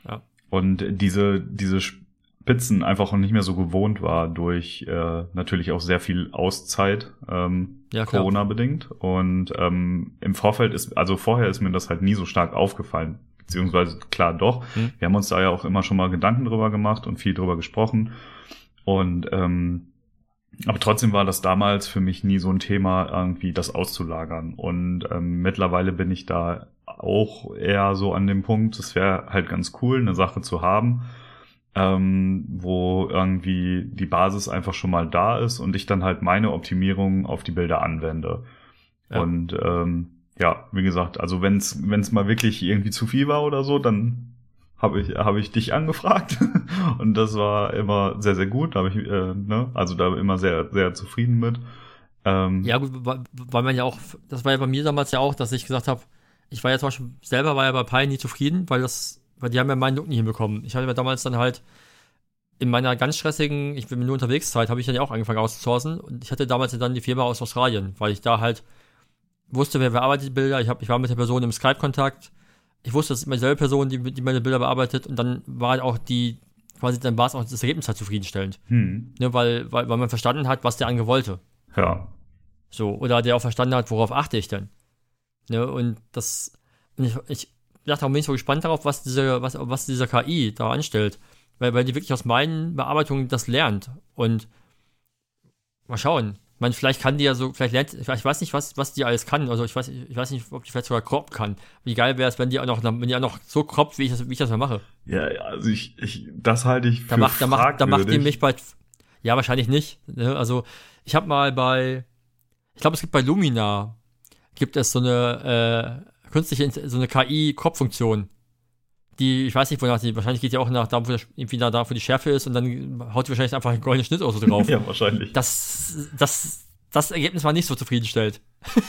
Ja. Und diese, diese Spitzen einfach auch nicht mehr so gewohnt war durch äh, natürlich auch sehr viel Auszeit, ähm, Ja, klar. Corona-bedingt. Und ähm, im Vorfeld ist, also vorher ist mir das halt nie so stark aufgefallen. Beziehungsweise klar doch. Hm. Wir haben uns da ja auch immer schon mal Gedanken drüber gemacht und viel drüber gesprochen. Und ähm, aber trotzdem war das damals für mich nie so ein Thema, irgendwie das auszulagern. Und ähm, mittlerweile bin ich da auch eher so an dem Punkt, es wäre halt ganz cool, eine Sache zu haben, ähm, wo irgendwie die Basis einfach schon mal da ist und ich dann halt meine Optimierung auf die Bilder anwende. Ja. Und ähm, ja, wie gesagt, also wenn es mal wirklich irgendwie zu viel war oder so, dann habe ich habe ich dich angefragt und das war immer sehr sehr gut, da ich äh, ne, also da immer sehr sehr zufrieden mit. Ähm, Ja, gut, weil weil man ja auch, das war ja bei mir damals ja auch, dass ich gesagt habe, ich war ja zum Beispiel selber war ja bei Pi nie zufrieden, weil das, weil die haben ja meinen Look nie hinbekommen. Ich hatte ja damals dann halt in meiner ganz stressigen, ich bin nur unterwegs Zeit, habe ich dann ja auch angefangen auszusourcen. Und ich hatte damals dann die Firma aus Australien, weil ich da halt wusste, wer bearbeitet die Bilder, ich, hab, ich war mit der Person im Skype-Kontakt, ich wusste, das ist immer dieselbe Person, die, die meine Bilder bearbeitet. Und dann war halt auch die, quasi dann war es auch das Ergebnis halt zufriedenstellend, hm, ne, weil, weil, weil man verstanden hat, was der andere wollte. ja, So, oder der auch verstanden hat, worauf achte ich denn? Ne, und das, und ich, ich dachte, bin ich so gespannt darauf, was diese, was, was diese KI da anstellt. Weil, weil die wirklich aus meinen Bearbeitungen das lernt. Und mal schauen. Ich meine, vielleicht kann die ja so, vielleicht lernt, ich weiß nicht, was, was die alles kann. Also ich weiß, ich weiß nicht, ob die vielleicht sogar croppen kann. Wie geil wäre es, wenn die auch noch, wenn die auch noch so croppt, wie ich das, wie ich das mal mache. ja, ja, also ich, ich das halte ich für Da macht, da macht, da macht die mich bald. Ja, wahrscheinlich nicht. Ne? Also, ich habe mal bei, ich glaube, es gibt bei Lumina, gibt es so eine äh, künstliche, so eine KI-Crop-Funktion. Die, ich weiß nicht, wonach die, wahrscheinlich geht die auch nach da, wo, irgendwie nach da, wo die Schärfe ist und dann haut die wahrscheinlich einfach einen goldenen Schnitt oder so drauf. ja, wahrscheinlich. Das, das, das Ergebnis war nicht so zufriedenstellend.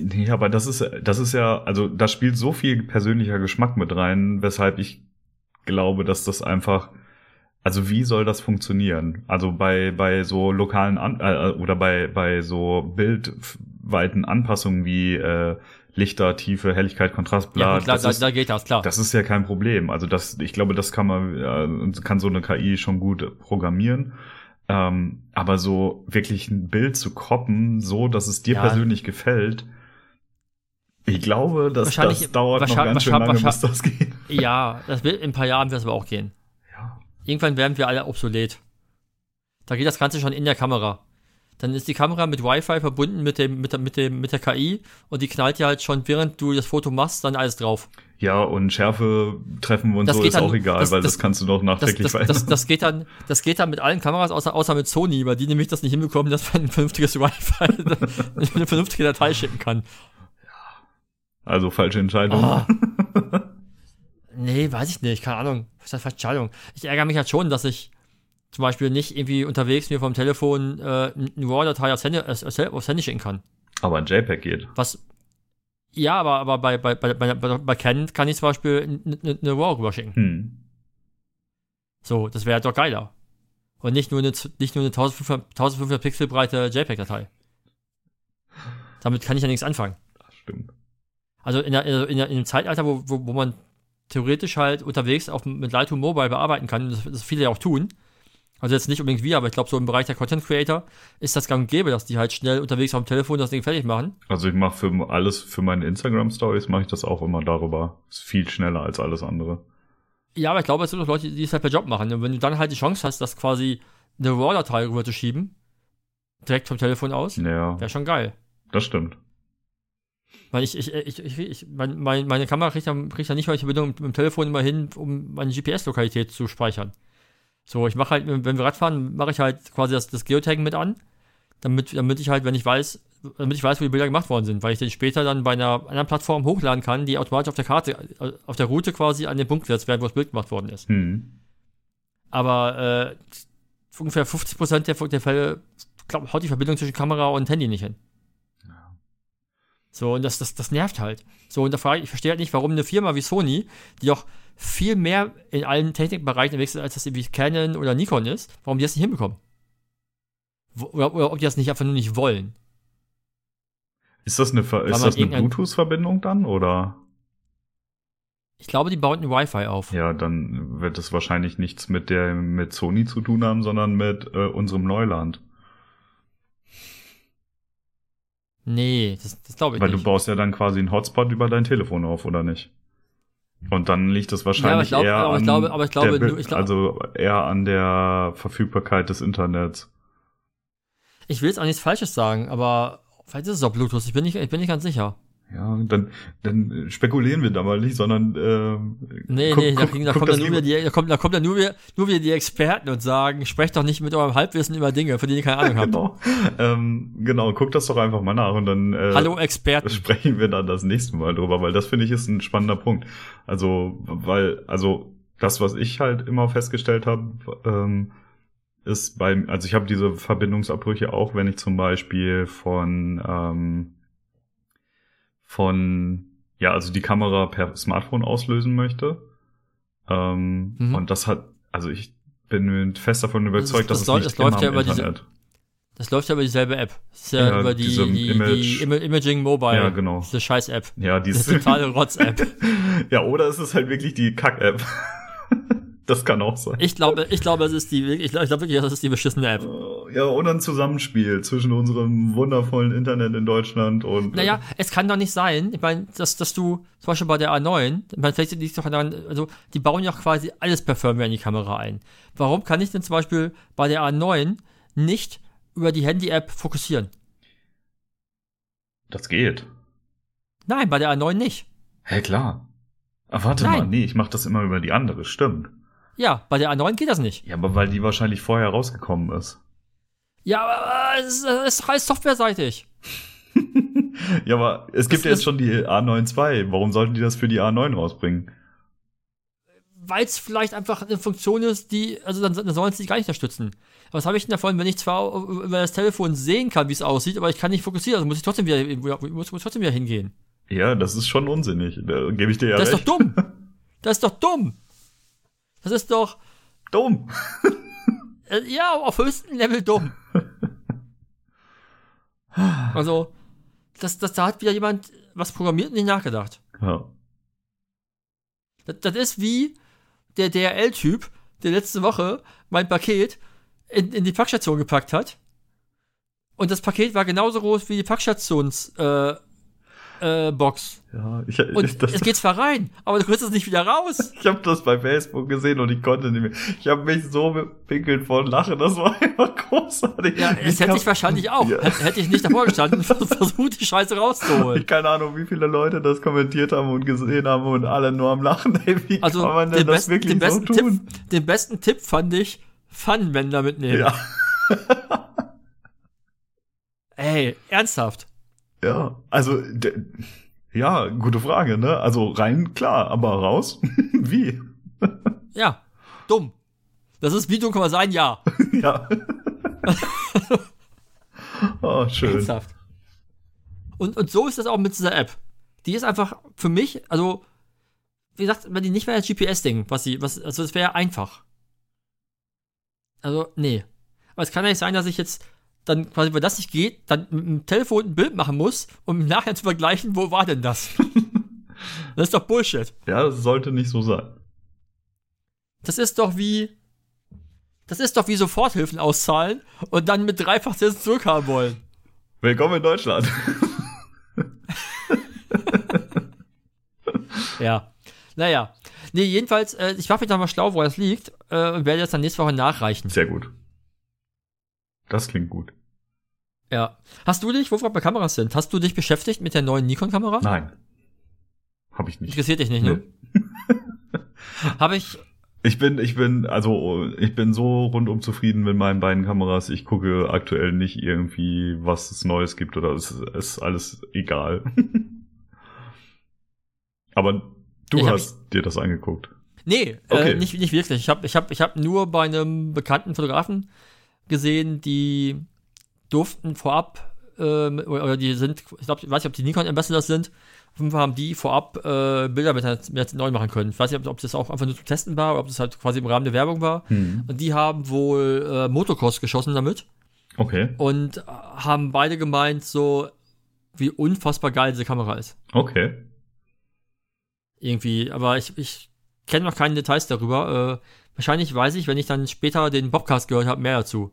Nee, aber das ist, das ist ja, also da spielt so viel persönlicher Geschmack mit rein, weshalb ich glaube, dass das einfach, also wie soll das funktionieren? Also bei, bei so lokalen An äh, oder bei, bei so bildweiten Anpassungen wie äh, Lichter, Tiefe, Helligkeit, Kontrast, bla, ja, klar, das, da, ist, da geht das, klar. das ist ja kein Problem. Also das, ich glaube, das kann man, äh, kann so eine KI schon gut programmieren. Ähm, aber so wirklich ein Bild zu kroppen, so dass es dir Ja. persönlich gefällt, ich glaube, dass das dauert noch ganz schön lange, bis das geht. ja, das wird, in ein paar Jahren wird es aber auch gehen. Ja. Irgendwann werden wir alle obsolet. Da geht das Ganze schon in der Kamera. Dann ist die Kamera mit Wi-Fi verbunden mit dem, mit der, mit dem, mit der KI und die knallt ja halt schon, während du das Foto machst, dann alles drauf. Ja, und Schärfe treffen und Das so ist dann- auch egal, das- weil das, das- kannst du doch Das, nachträglich das, das, verändern. das, geht dann, das geht dann mit allen Kameras, außer, außer mit Sony, weil die nämlich das nicht hinbekommen, dass man ein vernünftiges Wi-Fi, eine vernünftige Datei schicken kann. also falsche Entscheidung. Ah. Nee, weiß ich nicht, keine Ahnung. Was ist das eine Entscheidung? Ich ärgere mich halt schon, dass ich zum Beispiel nicht irgendwie unterwegs mir vom Telefon äh, eine RAW-Datei aufs Handy, aufs, Handy schicken kann. Aber ein JPEG geht. Was. Ja, aber, aber bei, bei, bei, bei, bei, Canon kann ich zum Beispiel eine, eine RAW rüberschicken. Hm. So, das wäre doch geiler. Und nicht nur eine, nicht nur eine 1500, 1500 Pixel breite JPEG-Datei. Damit kann ich ja nichts anfangen. Das stimmt. Also in, der, in, der, in dem Zeitalter, wo, wo, wo man theoretisch halt unterwegs auf, mit Lightroom Mobile bearbeiten kann, das, das viele ja auch tun. Also jetzt nicht unbedingt wir, aber ich glaube, so im Bereich der Content Creator ist das gang und gäbe, dass die halt schnell unterwegs auf dem Telefon das Ding fertig machen. Also ich mache für alles, für meine Instagram Stories mache ich das auch immer darüber. Ist viel schneller als alles andere. Ja, aber ich glaube, es sind auch Leute, die es halt per Job machen. Und wenn du dann halt die Chance hast, das quasi eine RAW-Datei rüber zu schieben, direkt vom Telefon aus, Ja, wäre schon geil. das stimmt. Weil ich, ich, ich, ich, ich mein, mein, meine Kamera kriegt ja, kriegt ja nicht mal die Verbindung mit dem Telefon immer hin, um meine GPS-Lokalität zu speichern. So, ich mache halt, wenn wir Radfahren, mache ich halt quasi das, das Geotaggen mit an, damit, damit ich halt, wenn ich weiß, damit ich weiß, wo die Bilder gemacht worden sind, weil ich den später dann bei einer anderen Plattform hochladen kann, die automatisch auf der Karte, äh, auf der Route quasi an den Punkt gesetzt werden, wo das Bild gemacht worden ist. Hm. Aber äh, ungefähr 50% der, der Fälle glaub, haut die Verbindung zwischen Kamera und Handy nicht hin. So, und das, das, das nervt halt. So, und da frage ich, ich verstehe halt nicht, warum eine Firma wie Sony, die auch viel mehr in allen Technikbereichen unterwegs ist, als das irgendwie Canon oder Nikon ist, warum die das nicht hinbekommen. Oder, oder ob die das nicht einfach nur nicht wollen. Ist das eine, Ver- ist das eine Bluetooth-Verbindung dann oder? Ich glaube, die bauen ein Wi-Fi auf. Ja, dann wird es wahrscheinlich nichts mit der mit Sony zu tun haben, sondern mit äh, unserem Neuland. Nee, das, das glaube ich Weil nicht. du baust ja dann quasi einen Hotspot über dein Telefon auf, oder nicht? Und dann liegt es wahrscheinlich Ja, aber ich glaube- eher aber ich an glaube- aber ich glaube, der, Bi- nur- ich glaub- also eher an der Verfügbarkeit des Internets. ich will jetzt auch nichts Falsches sagen, aber vielleicht ist es auch Bluetooth. Ich bin nicht, ich bin nicht ganz sicher. Ja, dann, dann spekulieren wir da mal nicht, sondern ähm, Nee, guck- nee, da, kriegen, da, das dann nur wieder die, da, kommt, da kommen dann nur wieder, nur wieder die Experten und sagen, sprecht doch nicht mit eurem Halbwissen über Dinge, für die ihr keine Ahnung habt. genau, ähm, genau, guck das doch einfach mal nach und dann äh, Hallo Experten. sprechen wir dann das nächste Mal drüber, weil das finde ich ist ein spannender Punkt. Also, weil, also das, was ich halt immer festgestellt habe, ähm, ist beim, also ich habe diese Verbindungsabbrüche auch, wenn ich zum Beispiel von ähm, von ja, also die Kamera per Smartphone auslösen möchte. Ähm, Mhm. Und das hat, also ich bin fest davon Das- überzeugt, das dass läu- es nicht das läuft ja über diese- Internet. Das läuft ja über dieselbe App. Das ist ja, Ja, über die, die, Image- die Ima- Imaging Mobile. Ja, genau. Diese scheiß App. Ja, die Das ist totale Rotz-App. ja, oder es ist halt wirklich die Kack-App. Das kann auch sein. Ich glaube, ich glaube, es ist die, ich glaube, ich glaube wirklich, das ist die beschissene App. Ja, oder ein Zusammenspiel zwischen unserem wundervollen Internet in Deutschland und. Naja, es kann doch nicht sein, ich meine, dass, dass du, zum Beispiel bei der A9, ich meine, vielleicht liegt es doch daran, also, die bauen ja auch quasi alles per Firmware in die Kamera ein. Warum kann ich denn zum Beispiel bei der A9 nicht über die Handy-App fokussieren? Das geht. Nein, bei der A9 nicht. Hä, klar. Ah, warte Nein. mal, nee, ich mach das immer über die andere, stimmt. Ja, bei der A9 geht das nicht. Ja, aber weil die wahrscheinlich vorher rausgekommen ist. Ja, aber es ist, es ist alles softwareseitig. ja, aber es gibt Das ja jetzt ist- schon die A9 II. Warum sollten die das für die A9 rausbringen? Weil es vielleicht einfach eine Funktion ist, die, also dann, dann sollen sie die gar nicht unterstützen. Was habe ich denn davon, wenn ich zwar über das Telefon sehen kann, wie es aussieht, aber ich kann nicht fokussieren, also muss ich trotzdem wieder, muss, muss trotzdem wieder hingehen. Ja, das ist schon unsinnig. Da gebe ich dir ja das ist recht. doch dumm. Das ist doch dumm. Das ist doch, dumm. äh, ja, auf höchstem Level dumm. Also, das, das, da hat wieder jemand was programmiert und nicht nachgedacht. Ja. Das, das ist wie der DRL-Typ, der letzte Woche mein Paket in, in die Packstation gepackt hat. Und das Paket war genauso groß wie die Packstations äh, äh, Box. Ja, ich, Und ich, das, es geht zwar rein, aber du kriegst es nicht wieder raus. ich habe das bei Facebook gesehen und ich konnte nicht mehr. Ich habe mich so bepinkelt vor Lachen. Das war einfach großartig. Ja, es Ich hätte hab- ich wahrscheinlich auch. Ja. Hätte ich nicht davor gestanden und vers- versucht, die Scheiße rauszuholen. Ich keine Ahnung, wie viele Leute das kommentiert haben und gesehen haben und alle nur am Lachen. Ey, wie Also, kann man denn den, das besten, wirklich den, so besten tun? Tipp, den besten Tipp fand ich, Pfannenwender mitnehmen. Ja, Ey, ernsthaft. Ja. Also, ja, gute Frage, ne? Also rein klar, aber raus? wie? Ja, dumm. Das ist, wie dumm kann man sein? Ja, ja. oh, schön. ernsthaft. Und, und so ist das auch mit dieser App. Die ist einfach für mich, also, wie gesagt, wenn die nicht mehr das GPS-Ding, was sie, was, also es wäre einfach. Also, nee. Aber es kann ja nicht sein, dass ich jetzt dann quasi, wenn das nicht geht, dann mit dem Telefon ein Bild machen muss, um im Nachhinein zu vergleichen, wo war denn das? das ist doch Bullshit. Ja, das sollte nicht so sein. Das ist doch wie. Das ist doch wie Soforthilfen auszahlen und dann mit dreifach Zinsen zurückhaben wollen. Willkommen in Deutschland. ja. Naja. Nee, jedenfalls, äh, ich mache mich nochmal schlau, wo das liegt äh, und werde das dann nächste Woche nachreichen. Sehr gut. Das klingt gut. Ja. Hast du dich, wo wir bei Kameras sind, hast du dich beschäftigt mit der neuen Nikon-Kamera? Nein. Hab ich nicht. Interessiert dich nicht, ne? Nee. Habe ich. Ich bin, ich bin, also ich bin so rundum zufrieden mit meinen beiden Kameras. Ich gucke aktuell nicht irgendwie, was es Neues gibt oder es ist alles egal. Aber du Ich hab hast dir das angeguckt. Nee, Okay. äh, nicht, nicht wirklich. Ich habe ich hab, ich hab nur bei einem bekannten Fotografen gesehen, die durften vorab, ähm, oder die sind, ich glaube, ich weiß nicht, ob die Nikon Ambassadors sind, auf jeden Fall haben die vorab äh, Bilder mit, mit neu machen können. Ich weiß nicht, ob, das auch einfach nur zum Testen war oder ob das halt quasi im Rahmen der Werbung war. Hm. Und die haben wohl äh, Motocross geschossen damit Okay, und äh, haben beide gemeint, so wie unfassbar geil diese Kamera ist. okay. irgendwie, aber ich, ich kenne noch keine Details darüber. Äh, wahrscheinlich weiß ich, wenn ich dann später den Bobcast gehört habe, mehr dazu.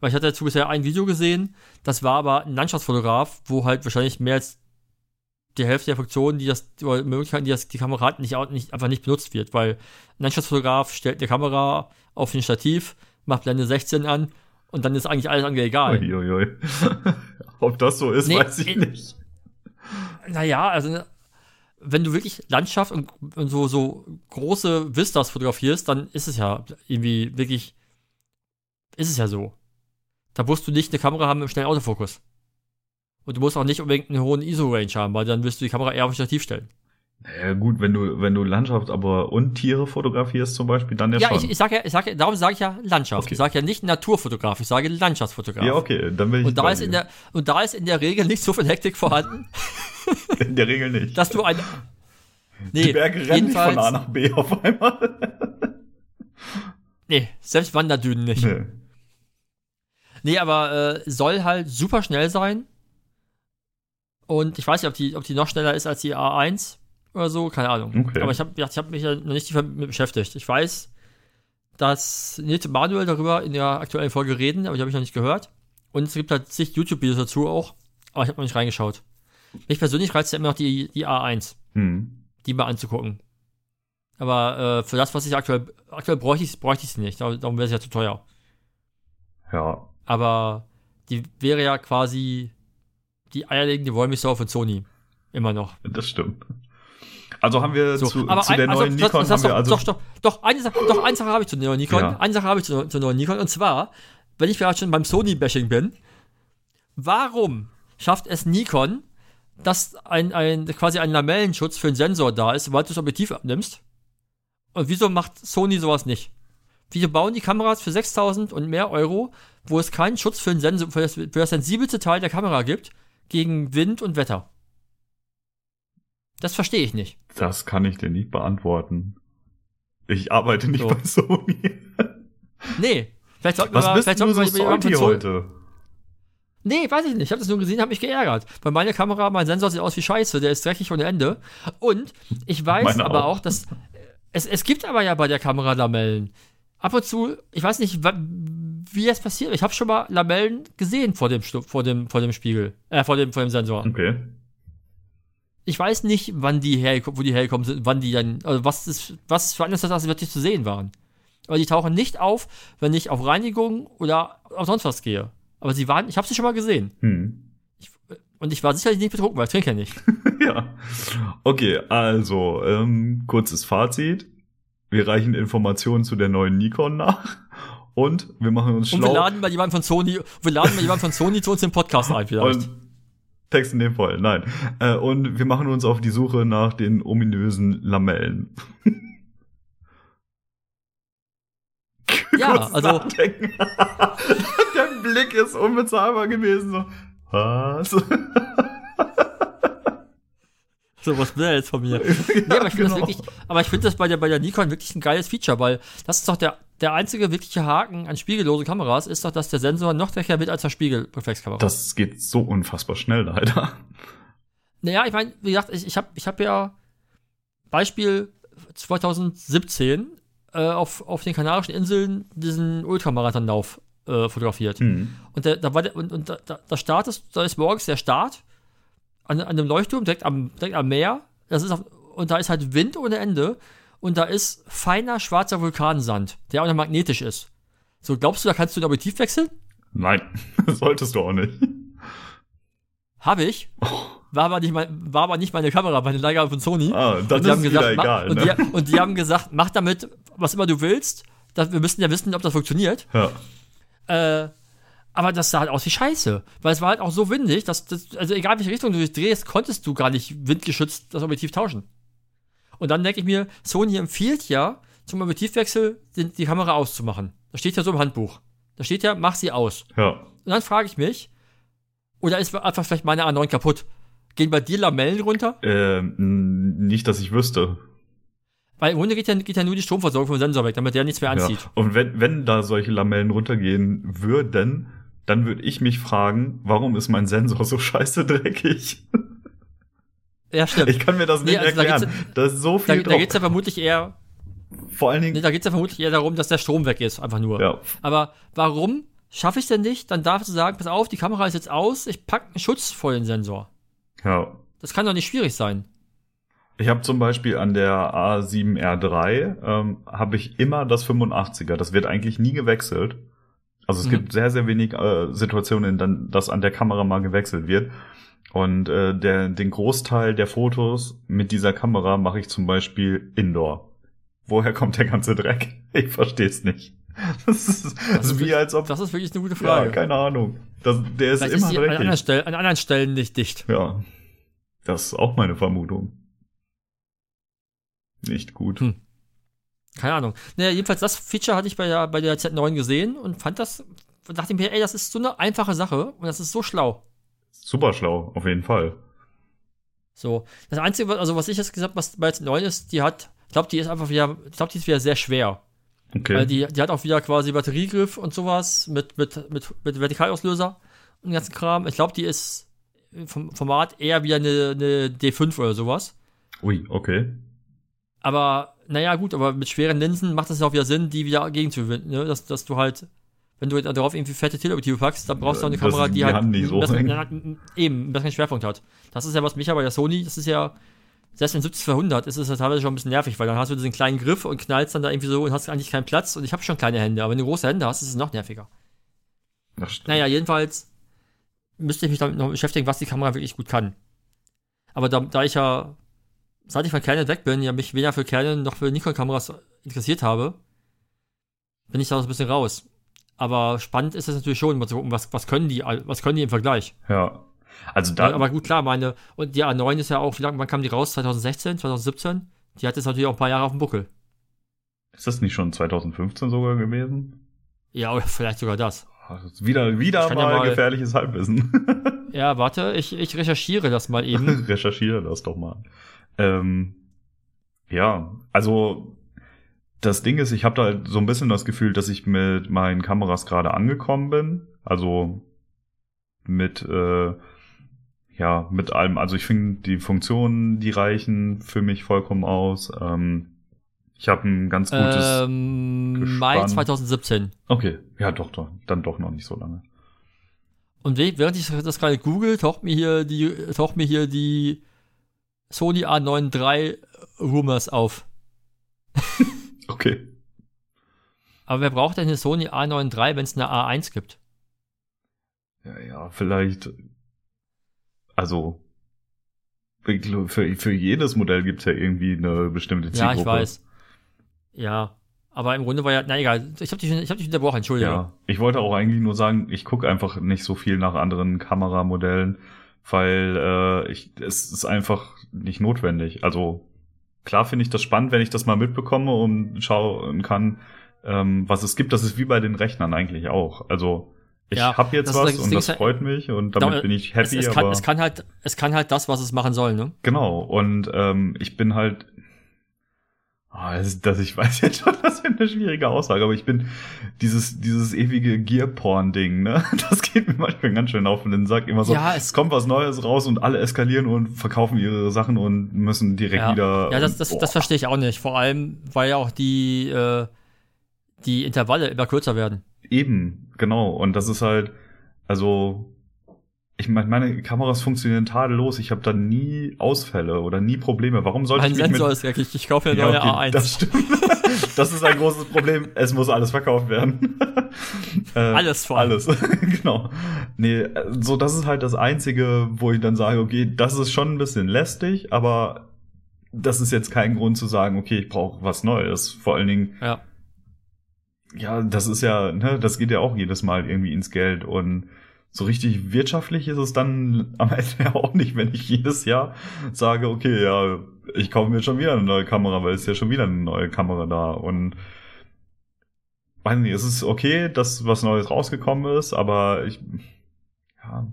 Weil ich hatte dazu bisher ein Video gesehen, das war aber ein Landschaftsfotograf, wo halt wahrscheinlich mehr als die Hälfte der Funktionen, die das, oder Möglichkeiten, die das die Kamera hat, nicht, nicht, einfach nicht benutzt wird, weil ein Landschaftsfotograf stellt eine Kamera auf ein Stativ, macht Blende 16 an und dann ist eigentlich alles andere egal. Uiuiui. Ob das so ist, Nee, weiß ich äh, nicht. Naja, also wenn du wirklich Landschaft und, und so, so große Vistas fotografierst, dann ist es ja irgendwie wirklich, ist es ja so. Da musst du nicht eine Kamera haben einem schnellen Autofokus. Und du musst auch nicht unbedingt einen hohen ISO-Range haben, weil dann wirst du die Kamera eher auf ein Stativ stellen. Ja, gut, wenn du, wenn du Landschaft aber und Tiere fotografierst zum Beispiel, dann ja, Ja, schon. ich, ich sage ja, ich sag ja, darum sage ich ja Landschaft. Okay. Ich sage ja nicht Naturfotograf, ich sage Landschaftsfotograf. ja, okay, dann bin ich Und da, ist in der, und da ist in der Regel nicht so viel Hektik vorhanden, in der Regel nicht. dass du ein. Nee, Die Berge rennen nicht von A nach B auf einmal. Nee, selbst Wanderdünen nicht. nee. Nee, aber äh, soll halt super schnell sein. Und ich weiß nicht, ob die, ob die noch schneller ist als die A1 oder so, keine Ahnung. Okay. Aber ich habe ich hab mich ja noch nicht tiefer mit beschäftigt. Ich weiß, dass Nils und Manuel darüber in der aktuellen Folge reden, aber die habe ich noch nicht gehört. Und es gibt halt zig YouTube-Videos dazu auch, aber ich habe noch nicht reingeschaut. Mich persönlich reizt ja immer noch die, die A1, Hm. die mal anzugucken. Aber äh, für das, was ich aktuell, aktuell bräuchte ich bräuchte ich sie nicht, darum darum wäre es ja zu teuer. Ja. Aber die wäre ja quasi die eierlegende Wollmilchsau von Sony. Immer noch. Das stimmt. Also haben wir So, zu, aber zu ein- der also, neuen das- Nikon das haben hast wir doch, also doch, doch, doch, eine Sache, doch, eine Sache habe ich zu der neuen Nikon. Ja. Eine Sache habe ich zu, zur neuen Nikon. Und zwar, wenn ich gerade schon beim Sony-Bashing bin, warum schafft es Nikon, dass ein, ein, quasi ein Lamellenschutz für einen Sensor da ist, sobald du das Objektiv abnimmst? Und wieso macht Sony sowas nicht? Wieso bauen die Kameras für 6000 und mehr Euro, wo es keinen Schutz für, den Sensor, für, das, für das sensibelste Teil der Kamera gibt, gegen Wind und Wetter? Das verstehe ich nicht. das kann ich dir nicht beantworten. Ich arbeite nicht So. bei Sony. Nee. Vielleicht sollten Was wir, bist vielleicht du sollten so wir Sony- heute? Nee, weiß ich nicht. Ich habe das nur gesehen, habe mich geärgert. Weil meine Kamera, mein Sensor sieht aus wie Scheiße, der ist dreckig ohne Ende. Und ich weiß Meine aber auch. auch, dass es, es gibt aber ja bei der Kamera Lamellen. Ab und zu, ich weiß nicht, wie das passiert. Ich habe schon mal Lamellen gesehen vor dem, vor dem, vor dem Spiegel, äh, vor dem, vor dem Sensor. Okay. Ich weiß nicht, wann die hergekommen, wo die hergekommen sind, wann die dann, also was ist, was für das wirklich zu sehen waren. Aber die tauchen nicht auf, wenn ich auf Reinigung oder auf sonst was gehe. Aber sie waren, ich habe sie schon mal gesehen. Hm. Und ich war sicherlich nicht betrunken, weil ich trinke ja nicht. ja. Okay, also, ähm, kurzes Fazit. Wir reichen Informationen zu der neuen Nikon nach. Und wir machen uns Und wir schlau. laden mal jemanden von Sony, wir laden mal jemanden von Sony zu uns im Podcast ein, vielleicht. Und Text in dem Fall, nein. Äh, und wir machen uns auf die Suche nach den ominösen Lamellen. ja, also. Der Blick ist unbezahlbar gewesen. So. Was? so, was will er jetzt von mir? Nee, aber ich finde genau. das wirklich, aber ich finde das bei der, bei der Nikon wirklich ein geiles Feature, weil das ist doch der, der einzige wirkliche Haken an spiegellosen Kameras ist doch, dass der Sensor noch stärker wird als der Spiegelreflexkamera. Das geht so unfassbar schnell leider. Naja, ich meine, wie gesagt, ich, ich habe ich hab ja Beispiel 2017 äh, auf, auf den Kanarischen Inseln diesen Ultramarathonlauf äh, fotografiert. Hm. Und, der, da war der, und, und da, da, da startest, da ist morgens der Start an, an einem Leuchtturm direkt am, direkt am Meer. Das ist auf, und da ist halt Wind ohne Ende. Und da ist feiner schwarzer Vulkansand, der auch noch magnetisch ist. So, glaubst du, da kannst du ein Objektiv wechseln? Nein, solltest du auch nicht. Habe ich. War aber, nicht mein, war aber nicht meine Kamera, meine Leica von Sony. Ah, dann und die ist haben es gesagt, egal. und, Ne? die, und die haben gesagt, mach damit, was immer du willst. Das, wir müssen ja wissen, ob das funktioniert. Ja. Äh, aber das sah halt aus wie Scheiße. Weil es war halt auch so windig, dass das, also egal welche Richtung du dich drehst, konntest du gar nicht windgeschützt das Objektiv tauschen. Und dann denke ich mir, Sony empfiehlt ja, zum Objektivwechsel die, die Kamera auszumachen. Das steht ja so im Handbuch. Da steht ja, mach sie aus. ja. Und dann frage ich mich, oder ist einfach vielleicht meine A9 kaputt? Gehen bei dir Lamellen runter? Ähm, nicht, dass ich wüsste. Weil im Grunde geht ja, geht ja nur die Stromversorgung vom Sensor weg, damit der nichts mehr Ja. anzieht. Und wenn, wenn da solche Lamellen runtergehen würden, dann würde ich mich fragen, warum ist mein Sensor so scheiße dreckig? Ja, stimmt. Ich kann mir das nicht Nee, also da erklären. Da ist so da viel da drauf. geht es ja vermutlich eher, Vor allen nee, Dingen, da geht's ja vermutlich eher darum, dass der Strom weg ist, einfach nur. ja, Aber warum schaffe ich denn nicht, dann darf ich sagen, pass auf, die Kamera ist jetzt aus, ich packe einen Schutz vor den Sensor. ja. Das kann doch nicht schwierig sein. Ich habe zum Beispiel an der A7R3 ähm, habe ich immer das 85er. Das wird eigentlich nie gewechselt. Also es Mhm. gibt sehr, sehr wenig äh, Situationen, in denen das an der Kamera mal gewechselt wird. Und äh, der, den Großteil der Fotos mit dieser Kamera mache ich zum Beispiel indoor. Woher kommt der ganze Dreck? Ich verstehe es nicht. Das ist, das ist wie wirklich- als ob. Das ist wirklich eine gute ja, Frage. keine Ahnung. Das, der ist Vielleicht immer ist an anderen. Stellen, an anderen Stellen nicht dicht. Ja. Das ist auch meine Vermutung. Nicht gut. Hm. Keine Ahnung. Naja, jedenfalls das Feature hatte ich bei der, bei der Z9 gesehen und fand das, dachte mir, ey, das ist so eine einfache Sache und das ist so schlau. Super schlau, auf jeden Fall. So. Das Einzige, was- also was ich jetzt gesagt habe, was bei der Z9 ist, die hat, ich glaube, die ist einfach wieder, ich glaube, die ist wieder sehr schwer. Okay. Weil die, die hat auch wieder quasi Batteriegriff und sowas mit, mit, mit, mit Vertikalauslöser und den ganzen Kram. Ich glaube, die ist vom Format eher wie eine, eine D5 oder sowas. Ui, okay. Aber, naja, gut, aber mit schweren Linsen macht es ja auch wieder Sinn, die wieder gegenzuwinden, ne? Dass, dass du halt, wenn du darauf irgendwie fette Teleobjektive packst, dann brauchst du auch eine Das Kamera, die die halt nicht so ja, eben einen Schwerpunkt hat. Das ist ja was mich ja bei der Sony, das ist ja, selbst in 70-200 ist es ja teilweise schon ein bisschen nervig, weil dann hast du diesen kleinen Griff und knallst dann da irgendwie so und hast eigentlich keinen Platz und ich habe schon kleine Hände, aber wenn du große Hände hast, ist es noch nerviger. Das. Naja, jedenfalls müsste ich mich damit noch beschäftigen, was die Kamera wirklich gut kann. Aber da, da ich ja, seit ich von Canon weg bin, ja mich weder für Canon noch für Nikon-Kameras interessiert habe, bin ich da so ein bisschen raus. Aber spannend ist es natürlich schon, mal zu gucken, was, was können die, was können die im Vergleich. Ja. Also da, aber gut, klar, meine, und die A9 ist ja auch, wie lange, wann kam die raus? 2016, 2017? Die hat jetzt natürlich auch ein paar Jahre auf dem Buckel. ist das nicht schon 2015 sogar gewesen? Ja, oder vielleicht sogar das. Das Wieder, wieder kann ja mal, mal- gefährliches Halbwissen. Ja, warte, ich, ich recherchiere das mal eben. Recherchiere das doch mal. Ähm, ja, also das Ding ist, ich habe da halt so ein bisschen das Gefühl, dass ich mit meinen Kameras gerade angekommen bin. Also mit äh, ja mit allem. Also ich finde die Funktionen, die reichen für mich vollkommen aus. Ähm, ich habe ein ganz gutes. ähm, Mai Gespann. 2017. okay, ja doch, doch, dann doch noch nicht so lange. Und während ich das gerade google, taucht mir hier die, taucht mir hier die Sony A9 III Rumors auf. Okay. Aber wer braucht denn eine Sony A9 III, wenn es eine A1 gibt? Ja, ja, vielleicht. Also für, für jedes Modell gibt's ja irgendwie eine bestimmte Zielgruppe. Ja, ich weiß. Ja. Aber im Grunde war ja, na egal, ich habe dich, ich hab dich unterbrochen, entschuldige. Ja, ich wollte auch eigentlich nur sagen, ich gucke einfach nicht so viel nach anderen Kameramodellen, weil äh, ich, es ist einfach nicht notwendig. Also klar finde ich das spannend, wenn ich das mal mitbekomme und schauen kann, ähm, was es gibt. Das ist wie bei den Rechnern eigentlich auch. Also ich Ja, habe jetzt das was das und das ja- freut mich und damit Genau, bin ich Es, happy. es, kann, aber es kann halt, es kann halt das, was es machen soll, ne? Genau, und ähm, ich bin halt, Oh, das, das, ich weiß jetzt schon, das wäre eine schwierige Aussage, aber ich bin dieses, dieses ewige Gear-Porn-Ding, ne? Das geht mir manchmal ganz schön auf den Sack. Immer so, Ja, es es- kommt was Neues raus und alle eskalieren und verkaufen ihre Sachen und müssen direkt Ja, wieder. ja das, das, das verstehe ich auch nicht. Vor allem, weil ja auch die, äh, die Intervalle immer kürzer werden. Eben, genau. Und das ist halt, also, ich meine, meine Kameras funktionieren tadellos. Ich habe da nie Ausfälle oder nie Probleme. Warum sollte Mein ich mich Sensor mit ist wirklich, ich kaufe Ja, neue okay, A1. Das stimmt. das ist ein großes Problem. Es muss alles verkauft werden. äh, Alles vor. Alles, genau. Nee, so das ist halt das Einzige, wo ich dann sage, okay, das ist schon ein bisschen lästig, aber das ist jetzt kein Grund zu sagen, okay, ich brauche was Neues. Vor allen Dingen, ja. ja, das ist ja, ne, das geht ja auch jedes Mal irgendwie ins Geld und so richtig wirtschaftlich ist es dann am Ende ja auch nicht, wenn ich jedes Jahr sage, okay, ja, ich kaufe mir schon wieder eine neue Kamera, weil es ist ja schon wieder eine neue Kamera da und weiß nicht, es ist okay, dass was Neues rausgekommen ist, aber ich, ja,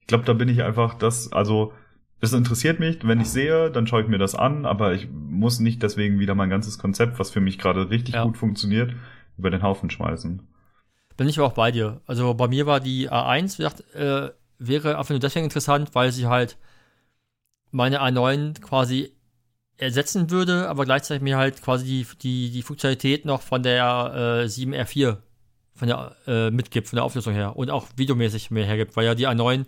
ich glaube, da bin ich einfach das, also, es interessiert mich, wenn ich sehe, dann schaue ich mir das an, aber ich muss nicht deswegen wieder mein ganzes Konzept, was für mich gerade richtig Ja. gut funktioniert, über den Haufen schmeißen. Bin ich aber auch bei dir. Also bei mir war die A1, wie gesagt, äh, wäre einfach nur deswegen interessant, weil sie halt meine A9 quasi ersetzen würde, aber gleichzeitig mir halt quasi die, die, die Funktionalität noch von der äh, 7R4 von der, äh, mitgibt, von der Auflösung her und auch videomäßig mehr hergibt, weil ja die A9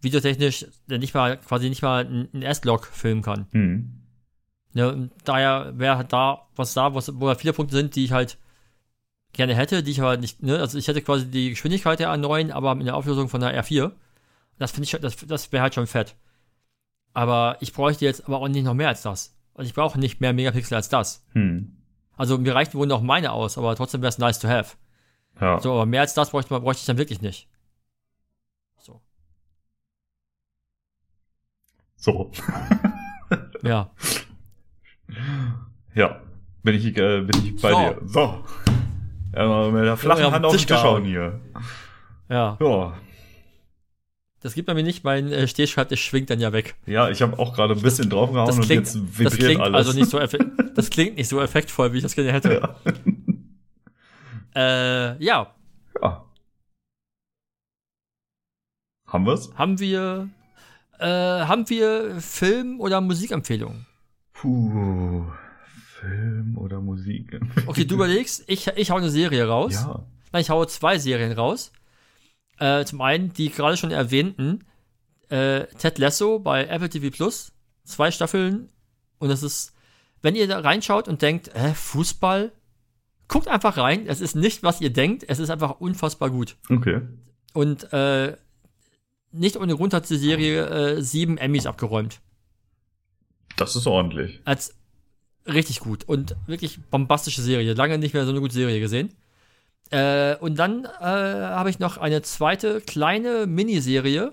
videotechnisch nicht mal quasi nicht mal einen S-Log filmen kann. Hm. Ne, und daher wäre halt da was da, was, wo da viele Punkte sind, die ich halt gerne hätte, die ich aber nicht, ne, also ich hätte quasi die Geschwindigkeit der A9, aber in der Auflösung von der R4. Das finde ich, das, das wäre halt schon fett. Aber ich bräuchte jetzt aber auch nicht noch mehr als das. Also ich brauche nicht mehr Megapixel als das. Hm. Also mir reichen wohl noch meine aus, aber trotzdem wäre es nice to have. Ja. So, aber mehr als das bräuchte, bräuchte ich dann wirklich nicht. So. So. Ja. Ja. Bin ich, äh, bin ich bei So. dir. So. Ja, mit der flachen Ja, Hand auf den Tisch Tisch gehauen. hauen hier. Ja. Ja. Das gibt bei mir nicht, mein äh, Stehschreibtisch schwingt dann ja weg. Ja, ich habe auch gerade ein bisschen draufgehauen Das und klingt, jetzt das vibriert klingt alles. also nicht so das klingt nicht so effektvoll, wie ich das gerne hätte. ja. Äh, ja, ja. Haben wir's? haben wir, äh, haben wir Film- oder Musikempfehlungen? Puh. Film oder Musik? Okay, du überlegst, ich, ich hau eine Serie raus. Ja. Nein, ich haue zwei Serien raus. Äh, zum einen die gerade schon erwähnten äh, Ted Lasso bei Apple TV Plus. Zwei Staffeln. Und es ist, wenn ihr da reinschaut und denkt, äh, Fußball, guckt einfach rein. Es ist nicht, was ihr denkt. Es ist einfach unfassbar gut. Okay. Und äh, nicht ohne Grund hat die Serie äh, sieben Emmys abgeräumt. Das ist ordentlich. Als richtig gut und wirklich bombastische Serie. Lange nicht mehr so eine gute Serie gesehen. Äh, und dann äh, habe ich noch eine zweite kleine Miniserie.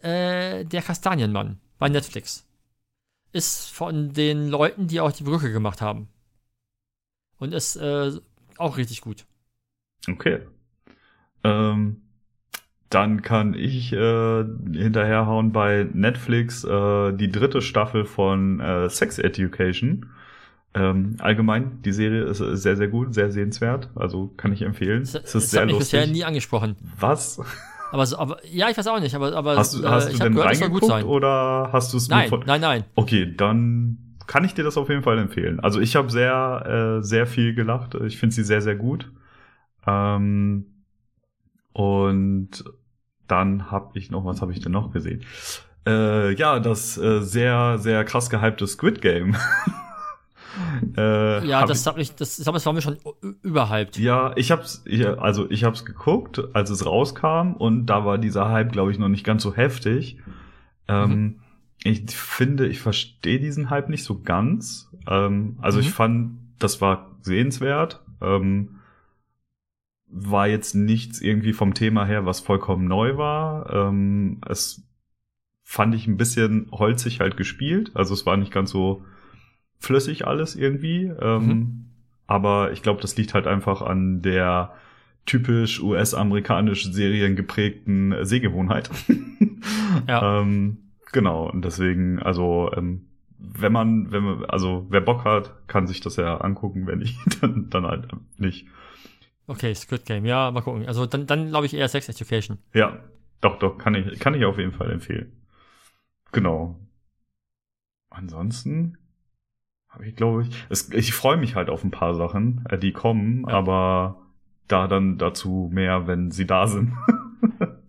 Äh, der Kastanienmann bei Netflix. Ist von den Leuten, die auch die Brücke gemacht haben. Und ist äh, auch richtig gut. Okay. Ähm, dann kann ich äh, hinterherhauen bei Netflix äh, die dritte Staffel von äh, Sex Education. Ähm, allgemein, die Serie ist, ist sehr, sehr gut, sehr sehenswert. Also kann ich empfehlen. Das, es ist sehr mich lustig. bisher nie angesprochen. Was? Aber, so, aber ja, ich weiß auch nicht. Aber, aber Hast du, äh, hast ich du denn gehört, es reingeguckt oder hast du es Nein, nur von... nein, nein. Okay, dann kann ich dir das auf jeden Fall empfehlen. Also ich habe sehr, äh, sehr viel gelacht. Ich finde sie sehr, sehr gut. Ähm, und dann habe ich noch, was habe ich denn noch gesehen? Äh, ja, das äh, sehr, sehr krass gehypte Squid Game. äh, Ja, hab das, hab ich, das, das, war mir schon überhyped. ja, ich hab's, ich, also ich hab's geguckt, als es rauskam und da war dieser Hype, glaube ich, noch nicht ganz so heftig. Ähm, ich finde, ich verstehe diesen Hype nicht so ganz. Ähm, also Mhm. ich fand, das war sehenswert. Ähm, war jetzt nichts irgendwie vom Thema her, was vollkommen neu war. Ähm, es fand ich ein bisschen holzig halt gespielt. Also es war nicht ganz so flüssig alles irgendwie. Ähm, Mhm. Aber ich glaube, das liegt halt einfach an der typisch US-amerikanisch Serien geprägten Sehgewohnheit. Ja. ähm, genau, und deswegen, also ähm, wenn man, wenn man, also wer Bock hat, kann sich das ja angucken, wenn nicht, dann, dann halt nicht. Okay, Squid Game, ja, mal gucken. Also dann, dann glaube ich eher Sex Education. Ja, doch, doch, kann ich, kann ich auf jeden Fall empfehlen. Genau. Ansonsten habe ich, glaube ich, es, ich freue mich halt auf ein paar Sachen, äh, die kommen, Ja. aber da dann dazu mehr, wenn sie da sind.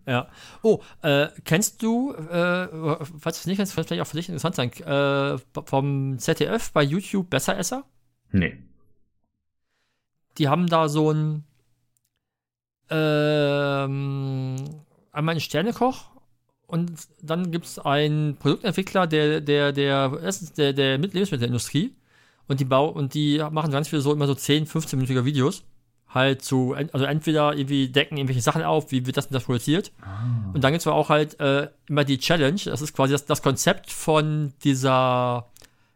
Ja. Oh, äh, kennst du, äh, falls du es nicht kennst, vielleicht auch für dich interessant sein, äh, vom ZDF bei YouTube Besseresser? nee. Die haben da so ein, ähm, einmal einen Sternekoch und dann gibt es einen Produktentwickler der, der, der, erstens der, der Mit- Lebensmittelindustrie und die bau und die machen ganz viel so immer so 10, 15-minütige Videos. Halt zu, also entweder irgendwie decken irgendwelche Sachen auf, wie wird das und das produziert. Und dann gibt es auch halt äh, immer die Challenge, das ist quasi das, das Konzept von dieser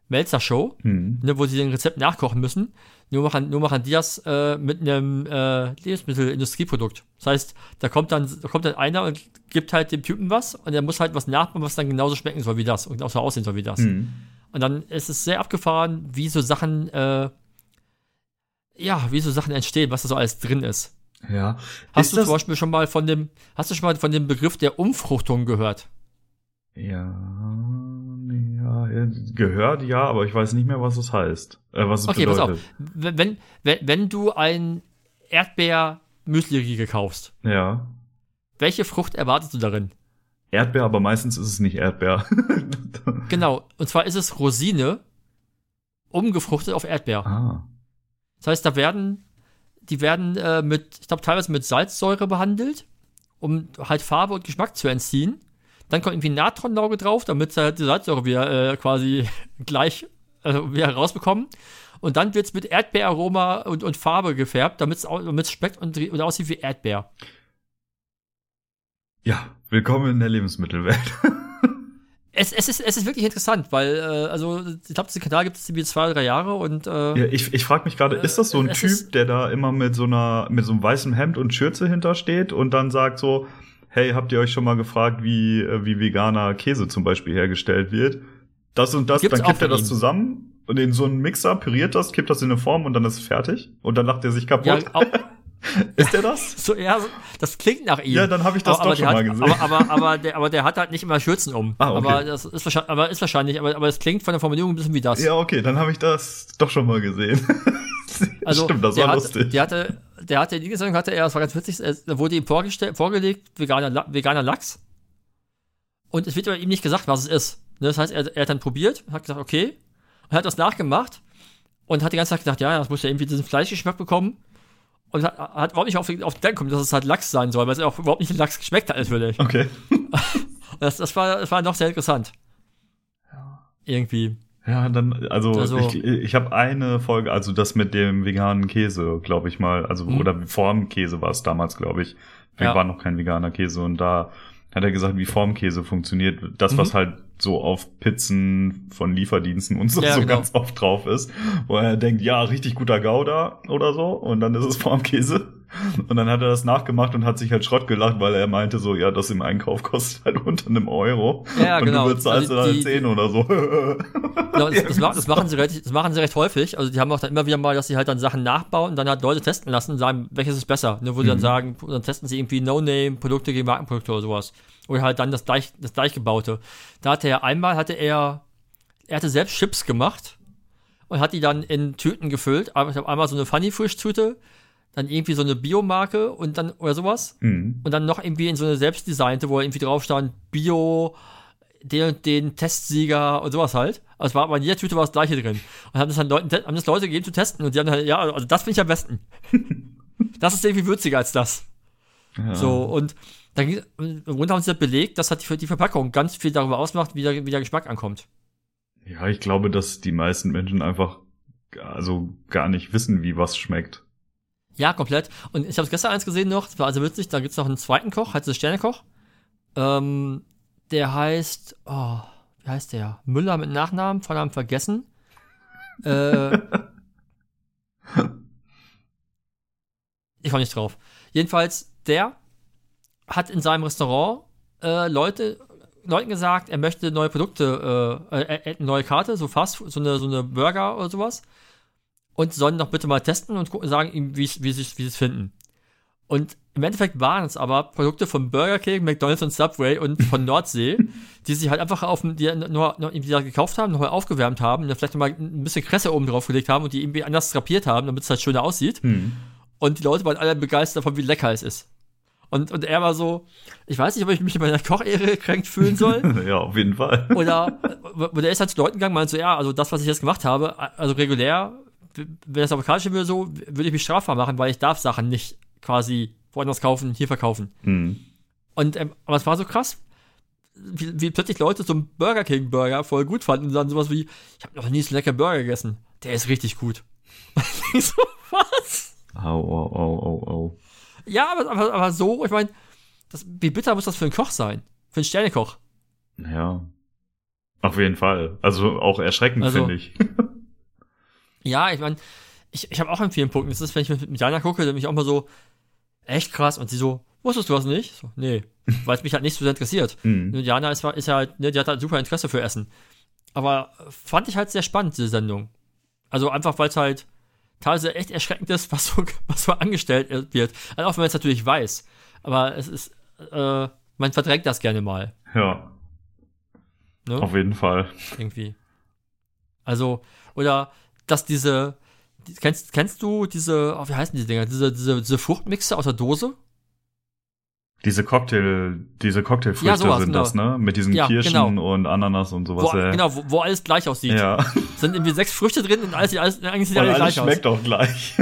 Melzer-Show, Hm. ne, wo sie den Rezept nachkochen müssen. Nur machen, nur machen die das äh, mit einem äh, Lebensmittelindustrieprodukt. Das heißt, da kommt dann, da kommt dann einer und gibt halt dem Typen was und der muss halt was nachbauen, was dann genauso schmecken soll wie das und auch so aussehen soll wie das. Hm. Und dann ist es sehr abgefahren, wie so Sachen, äh, ja, wie so Sachen entstehen, was da so alles drin ist. Ja. Hast Ist du zum Beispiel schon mal von dem, hast du schon mal von dem Begriff der Umfruchtung gehört? Ja, gehört ja, aber ich weiß nicht mehr, was es heißt. Äh, was es Okay, pass bedeutet. auf. Wenn, wenn, wenn du ein Erdbeer-Müsli-Riegel kaufst, Ja. welche Frucht erwartest du darin? Erdbeer, aber meistens ist es nicht Erdbeer. Genau, und zwar ist es Rosine umgefruchtet auf Erdbeer. ah. Das heißt, da werden, die werden äh, mit, ich glaube teilweise mit Salzsäure behandelt, um halt Farbe und Geschmack zu entziehen. Dann kommt irgendwie Natronlauge drauf, damit sie halt die Salzsäure wieder äh, quasi gleich äh, wieder rausbekommen. Und dann wird es mit Erdbeeraroma und, und Farbe gefärbt, damit es schmeckt und, und aussieht wie Erdbeer. Ja, willkommen in der Lebensmittelwelt. Es, es, ist, es ist wirklich interessant, weil, äh, also, ich glaube, diesen Kanal gibt es irgendwie zwei, drei Jahre und äh, ja, ich ich frage mich gerade, ist das so ein es Typ, der da immer mit so einer mit so einem weißen Hemd und Schürze hintersteht und dann sagt so, hey, habt ihr euch schon mal gefragt, wie äh, wie veganer Käse zum Beispiel hergestellt wird? Das und das, Gibt's dann kippt er das zusammen und in so einen Mixer püriert das, kippt das in eine Form und dann ist es fertig und dann lacht er sich ja, kaputt. auch, ist der das? so, ja, das klingt nach ihm. Ja, dann habe ich das aber, doch aber schon der mal hat, gesehen. Aber, aber, aber, der, aber der hat halt nicht immer Schürzen um. Ah, okay. Aber das ist wahrscheinlich, aber ist wahrscheinlich, aber, aber es klingt von der Formulierung ein bisschen wie das. ja, okay, dann habe ich das doch schon mal gesehen. also, Stimmt, das der war hat, lustig. Der hatte, der hatte in dieser Sendung hatte er, das war ganz witzig, da wurde ihm vorgelegt, veganer, veganer Lachs. Und es wird aber ihm nicht gesagt, was es ist. Ne, Das heißt, er, er hat dann probiert, hat gesagt, okay, und hat das nachgemacht und hat die ganze Zeit gedacht, ja, das muss ja irgendwie diesen Fleischgeschmack bekommen. Und hat, hat überhaupt nicht auf, auf den Gedanken gekommen, dass es halt Lachs sein soll, weil es auch überhaupt nicht nach Lachs geschmeckt hat, natürlich. Okay. Das, das, war, das war noch sehr interessant. Irgendwie. Ja, dann, also, Also- ich, ich habe eine Folge, also das mit dem veganen Käse, glaube ich mal, also, Mhm. oder Formkäse war es damals, glaube ich. Ja. war noch kein veganer Käse und da hat er gesagt, wie Formkäse funktioniert. Das, Mhm. was halt so auf Pizzen von Lieferdiensten und so, Ja, so genau. ganz oft drauf ist, wo er denkt, ja, richtig guter Gouda oder so, und dann ist es Formkäse. Und dann hat er das nachgemacht und hat sich halt Schrott gelacht, weil er meinte so, ja, das im Einkauf kostet halt unter einem Euro. Ja, und genau. du bezahlst Also dann die- 10 oder so. Genau, das, das, machen, das, machen sie recht, das machen sie recht häufig. Also die haben auch dann immer wieder mal, dass sie halt dann Sachen nachbauen und dann halt Leute testen lassen und sagen, welches ist besser. Ne, wo sie dann Mhm. sagen, dann testen sie irgendwie No-Name-Produkte gegen Markenprodukte oder sowas. Oder halt dann das gleich, das gleichgebaute. Da hatte er einmal, hatte er, er hatte selbst Chips gemacht und hat die dann in Tüten gefüllt. Aber ich habe einmal so eine Funny Frisch Tüte, dann irgendwie so eine Biomarke und dann, oder sowas. Mhm. Und dann noch irgendwie in so eine selbstdesignte, wo irgendwie drauf stand, Bio, den und den Testsieger und sowas halt. Also war aber in jeder Tüte war das gleiche drin. Und haben das dann Leuten, haben das Leute gegeben zu testen und die haben halt, ja, also das finde ich am besten. das ist irgendwie würziger als das. Ja. So, und dann ging- im Grunde haben sie das belegt, dass halt die, die Verpackung ganz viel darüber ausmacht, wie der, wie der Geschmack ankommt. Ja, ich glaube, dass die meisten Menschen einfach also gar nicht wissen, wie was schmeckt. Ja, komplett. Und ich habe gestern eins gesehen noch, das war also witzig, da gibt's noch einen zweiten Koch, heißt es Sternekoch. Ähm, der heißt, oh, wie heißt der? Müller mit Nachnamen, Vornamen vergessen. Äh, ich komme nicht drauf. Jedenfalls, der hat in seinem Restaurant äh, Leute Leuten gesagt, er möchte neue Produkte, äh, er, eine neue Karte, so fast, so eine, so eine Burger oder sowas. Und sollen doch bitte mal testen und gucken, sagen ihm, wie, wie, sie, wie sie es finden. Und im Endeffekt waren es aber Produkte von Burger King, McDonalds und Subway und von Nordsee, die sie halt einfach auf, die nur, nur die da gekauft haben, nochmal aufgewärmt haben, dann vielleicht nochmal ein bisschen Kresse oben drauf gelegt haben und die irgendwie anders drapiert haben, damit es halt schöner aussieht. Hm. Und die Leute waren alle begeistert davon, wie lecker es ist. Und, und er war so, ich weiß nicht, ob ich mich in meiner Kochehre gekränkt fühlen soll. ja, auf jeden Fall. Oder, oder er ist halt zu Leuten gegangen, meinte so, ja, also das, was ich jetzt gemacht habe, also regulär, wenn das amerikanisch würde so, würde ich mich strafbar machen, weil ich darf Sachen nicht quasi woanders kaufen, hier verkaufen. Hm. Und ähm, aber es war so krass, wie, wie plötzlich Leute so einen Burger King Burger voll gut fanden und dann sowas wie, ich habe noch nie so lecker Burger gegessen. Der ist richtig gut. ich so, was? Au, au, au, au, au. Ja, aber, aber, aber so, ich meine, wie bitter muss das für einen Koch sein? Für einen Sternekoch. Ja. Auf jeden Fall. Also auch erschreckend, Also- finde ich. Ja, ich meine, ich, ich habe auch in vielen Punkten, das ist, wenn ich mit, Jana gucke, dann bin ich auch mal so, echt krass. Und sie so, wusstest du das nicht? So, nee, weil es mich halt nicht so sehr interessiert. Hm. Und Jana ist, ist halt, ne, die hat halt super Interesse für Essen. Aber fand ich halt sehr spannend, diese Sendung. Also einfach, weil es halt teilweise echt erschreckend ist, was so, was so angestellt wird. Also auch wenn man es natürlich weiß. Aber es ist, äh, man verdrängt das gerne mal. Ja, Ne? auf jeden Fall. irgendwie. Also, oder dass diese, die, kennst, kennst du diese, oh, wie heißen die Dinger, diese, diese, diese Fruchtmixe aus der Dose? Diese Cocktail, diese Cocktailfrüchte Ja, sowas, sind genau. das, ne? Mit diesen Ja, Kirschen genau. und Ananas und sowas. Wo, genau, wo, wo alles gleich aussieht. Ja. Sind irgendwie sechs Früchte drin und alles, alles eigentlich sehen Und alle alles gleich aus. schmeckt auch gleich.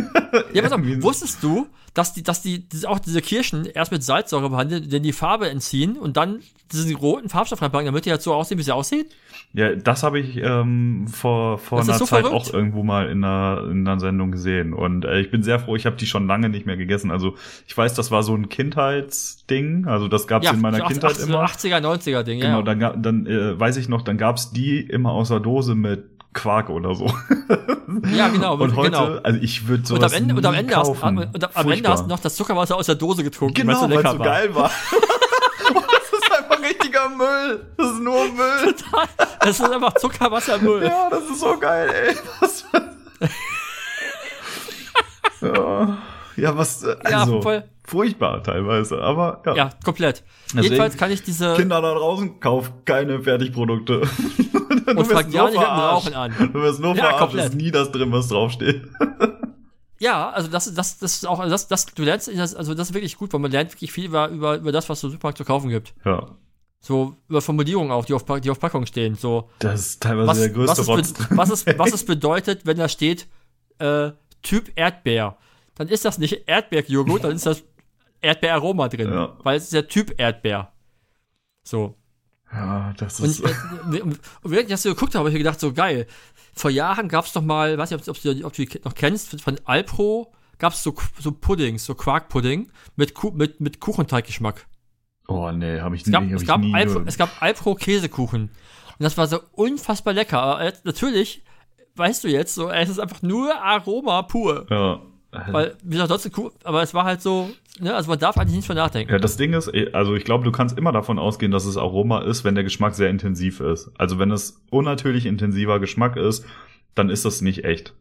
Ja, pass auf, wusstest du, dass die, dass die, diese- auch diese Kirschen erst mit Salzsäure behandeln, denn die Farbe entziehen und dann diesen roten Farbstoff reinpacken, damit die halt so aussehen, wie sie aussehen? Ja, das habe ich ähm, vor, vor Das einer so Zeit verrückt. auch irgendwo mal in einer, in einer Sendung gesehen. Und äh, ich bin sehr froh, ich habe die schon lange nicht mehr gegessen. Also ich weiß, das war so ein Kindheitsding. Also das gab's in meiner so 80- Kindheit 80- immer. 80er, 90er Ding, Genau, ja. dann, ga- dann äh, weiß ich noch, dann gab's die immer aus der Dose mit Quark oder so. Ja, genau, Und heute, genau. also ich würde Und sowas am Ende, und am Ende, hast, kaufen. und am Ende hast du noch das Zuckerwasser aus der Dose getrunken, Genau, weil so es lecker so war. geil war. das ist einfach richtiger Müll. Das ist nur Müll. Das ist einfach Zuckerwassermüll. Ja, das ist so geil, ey. Was? ja. ja, was, äh, Ja, also, voll. Furchtbar teilweise, aber ja. Ja, komplett. Deswegen- Jedenfalls kann ich diese Kinder da draußen, kauft keine Fertigprodukte. du und fangt ja nicht mit dem Rauchen an. Du wirst nur Ja, verarscht, komplett. ist nie das drin, was draufsteht. Ja, also das, das, das ist auch, also das, das, du lernst, also das ist wirklich gut, weil man lernt wirklich viel über, über, über das, was es im Supermarkt zu kaufen gibt. Ja. So über Formulierungen auch, die auf, die auf Packungen stehen. So, Das ist teilweise was, der größte was, es, was, es, was es bedeutet, wenn da steht, äh, Typ Erdbeer. Dann ist das nicht Erdbeerjoghurt, dann ist das Erdbeeraroma drin. Ja. Weil es ist der Typ Erdbeer. So. Ja, das Und, ist. äh, und während ich das so geguckt habe, habe ich gedacht, so geil. Vor Jahren gab es noch mal, weiß nicht, ob, ob, du, ob du die noch kennst, von Alpro gab es so, so Puddings, so Quarkpudding mit, Ku mit, mit Kuchenteiggeschmack. oh nee, habe ich Es nie, hab es ich gab, nie Alpro, es gab Alpro Käsekuchen. Und das war so unfassbar lecker. Aber natürlich, weißt du jetzt, so, es ist einfach nur Aroma pur. Ja. Weil, wie gesagt, sonst, Kuh- aber es war halt so, ne, also man darf eigentlich nicht von nachdenken. Ja, das Ding ist, eh, also ich glaube, du kannst immer davon ausgehen, dass es Aroma ist, wenn der Geschmack sehr intensiv ist. Also wenn es unnatürlich intensiver Geschmack ist, dann ist das nicht echt.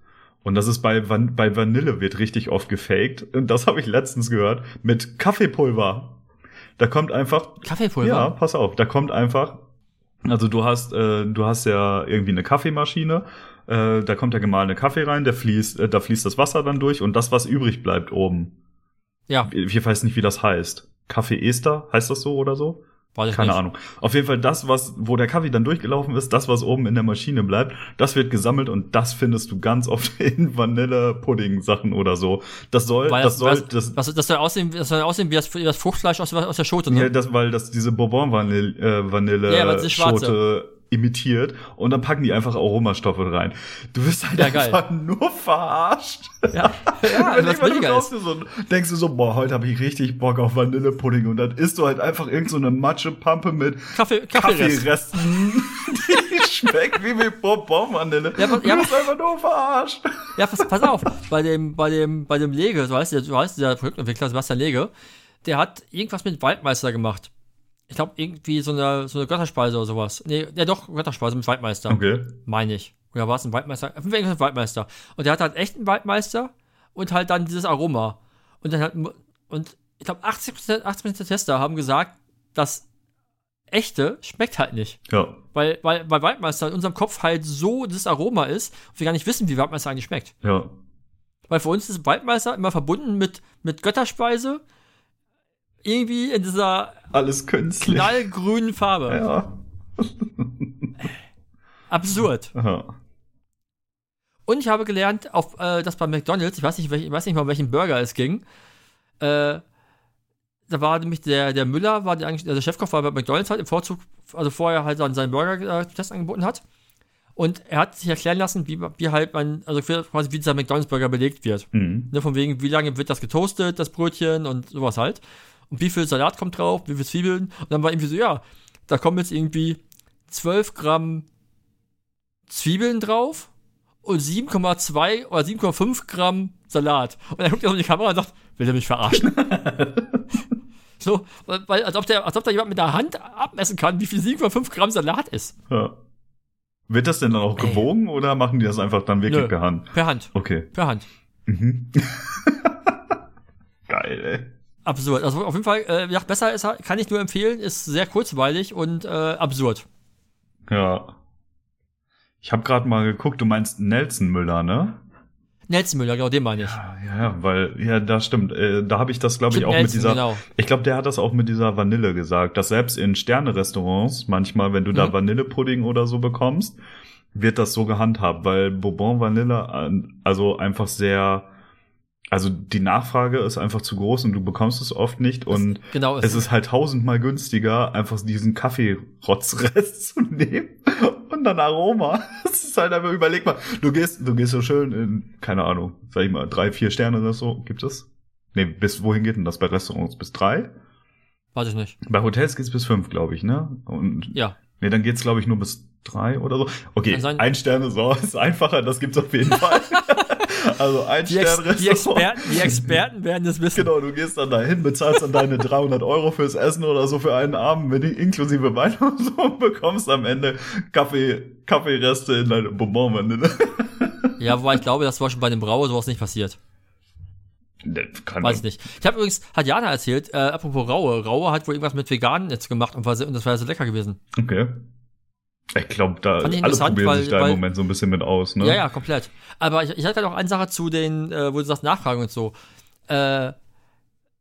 Und das ist bei, Van bei Vanille wird richtig oft gefaked. Und das habe ich letztens gehört mit Kaffeepulver. Da kommt einfach, Kaffeepulver. ja, pass auf, da kommt einfach, also du hast, äh, du hast ja irgendwie eine Kaffeemaschine, äh, da kommt der gemahlene Kaffee rein, der fließt, äh, da fließt das Wasser dann durch und das, was übrig bleibt oben, ja ich weiß nicht, wie das heißt. Kaffee-Ester, heißt das so oder so? weiß ich Keine nicht. Ahnung. Auf jeden Fall das, was, wo der Kaffee dann durchgelaufen ist, das, was oben in der Maschine bleibt, das wird gesammelt und das findest du ganz oft in Vanille-Pudding-Sachen oder so. Das soll, Weil das soll, das, was, das soll aussehen, das soll aussehen wie das, wie das Fruchtfleisch aus, aus der Schote, ne? ja, das, weil das diese Bourbon-Vanille, äh, Vanille Ja. Schote imitiert und dann packen die einfach Aromastoffe rein. Du wirst halt Ja, geil. einfach nur verarscht. Ja, ja du billiger kaufst ist. so, denkst du so, boah, heute habe ich richtig Bock auf Vanillepudding und dann isst du halt einfach irgend so eine Matschepampe mit Kaffee, Kaffeerest. Kaffeeresten, die schmeckt wie mit Bonbon-Vanille. Ja, du ja, bist einfach nur verarscht. Ja, pass, pass auf, bei dem, bei dem, bei dem Lege, so heißt der, so heißt der Produktentwickler Sebastian Lege, der hat irgendwas mit Waldmeister gemacht. Ich glaube, irgendwie so eine, so eine Götterspeise oder sowas. Nee, ja doch, Götterspeise mit Waldmeister. Okay. Meine ich. Oder war es ein Waldmeister? Auf jeden Fall ein Waldmeister. Und der hat halt echt einen Waldmeister und halt dann dieses Aroma. Und dann halt, und ich glaube, 80%, 80 der Tester haben gesagt, das echte schmeckt halt nicht. Ja. Weil, weil, weil Waldmeister in unserem Kopf halt so das Aroma ist und wir gar nicht wissen, wie Waldmeister eigentlich schmeckt. Ja. Weil für uns ist Waldmeister immer verbunden mit, mit Götterspeise, irgendwie in dieser Alles künstlich. knallgrünen Farbe. Ja. Absurd. Aha. Und ich habe gelernt, auf, äh, dass bei McDonalds, ich weiß nicht, welch, ich weiß nicht mal, um welchen Burger es ging, äh, da war nämlich der, der Müller, war der, eigentlich, der Chefkoch war bei McDonalds halt im Vorzug, also vorher halt dann seinen Burger-Test angeboten hat. Und er hat sich erklären lassen, wie, wie halt man, also quasi wie dieser McDonalds-Burger belegt wird. Mhm. Ne, von wegen, wie lange wird das getoastet, das Brötchen und sowas halt. Und wie viel Salat kommt drauf, wie viel Zwiebeln. Und dann war irgendwie so, ja, da kommen jetzt irgendwie 12 Gramm Zwiebeln drauf und 7,2 oder 7,5 Gramm Salat. Und dann guckt er so in die Kamera und sagt, will er mich verarschen? so, weil, als, ob der, als ob da jemand mit der Hand abmessen kann, wie viel 7,5 Gramm Salat ist. Ja. Wird das denn dann auch Ey. gewogen oder machen die das einfach dann wirklich Nö. per Hand? Per Hand. Okay. Per Hand. Mhm. Geil, ey. Absurd. Also auf jeden Fall, äh, ja, besser ist, kann ich nur empfehlen, ist sehr kurzweilig und äh, absurd. Ja. Ich habe gerade mal geguckt, du meinst Nelson Müller, ne? Nelson Müller, genau, den meine ich. Ja, ja, weil, ja, das stimmt. Äh, da habe ich das, glaube ich, auch mit Nelson, dieser. genau. Ich glaube, der hat das auch mit dieser Vanille gesagt, dass selbst in Sterne-Restaurants manchmal, wenn du da Mhm. Vanillepudding oder so bekommst, wird das so gehandhabt, weil Bourbon Vanille an- also einfach sehr, also die Nachfrage ist einfach zu groß und du bekommst es oft nicht und Genau, es ist halt tausendmal günstiger, einfach diesen Kaffeerotzrest zu nehmen und dann Aroma. Das ist halt einfach, überleg mal, du gehst, du gehst so schön in, keine Ahnung, sag ich mal, drei, vier Sterne oder so, gibt es? Nee, bis wohin geht denn das bei Restaurants? Bis drei? weiß ich nicht. Bei Hotels geht's bis fünf, glaube ich, ne? Und Ja. nee, dann geht's, glaube ich, nur bis drei oder so. Okay, ein Stern ist, auch- ist einfacher, das gibt's auf jeden Fall. Also ein Die, Ex Stern die, Experten, die Experten werden das wissen. Genau, du gehst dann dahin, bezahlst dann deine 300 Euro fürs Essen oder so für einen Abend, mit inklusive Wein und so, und bekommst am Ende Kaffee, Kaffeereste in deine Bonbon-Vanille. Ja, wobei ich glaube, dass zum Beispiel bei dem Brauer sowas nicht passiert. Das kann Weiß ich nicht. Ich habe übrigens, hat Jana erzählt, äh, apropos Raue, Raue hat wohl irgendwas mit Veganen jetzt gemacht und, war sehr, und das war sehr lecker gewesen. Okay. Ich glaube, da alle probieren weil- sich da im weil- Moment so ein bisschen mit aus, ne? Ja, ja, komplett. Aber ich, ich hatte noch eine Sache zu den, äh, wo du sagst, Nachfragen und so. Äh,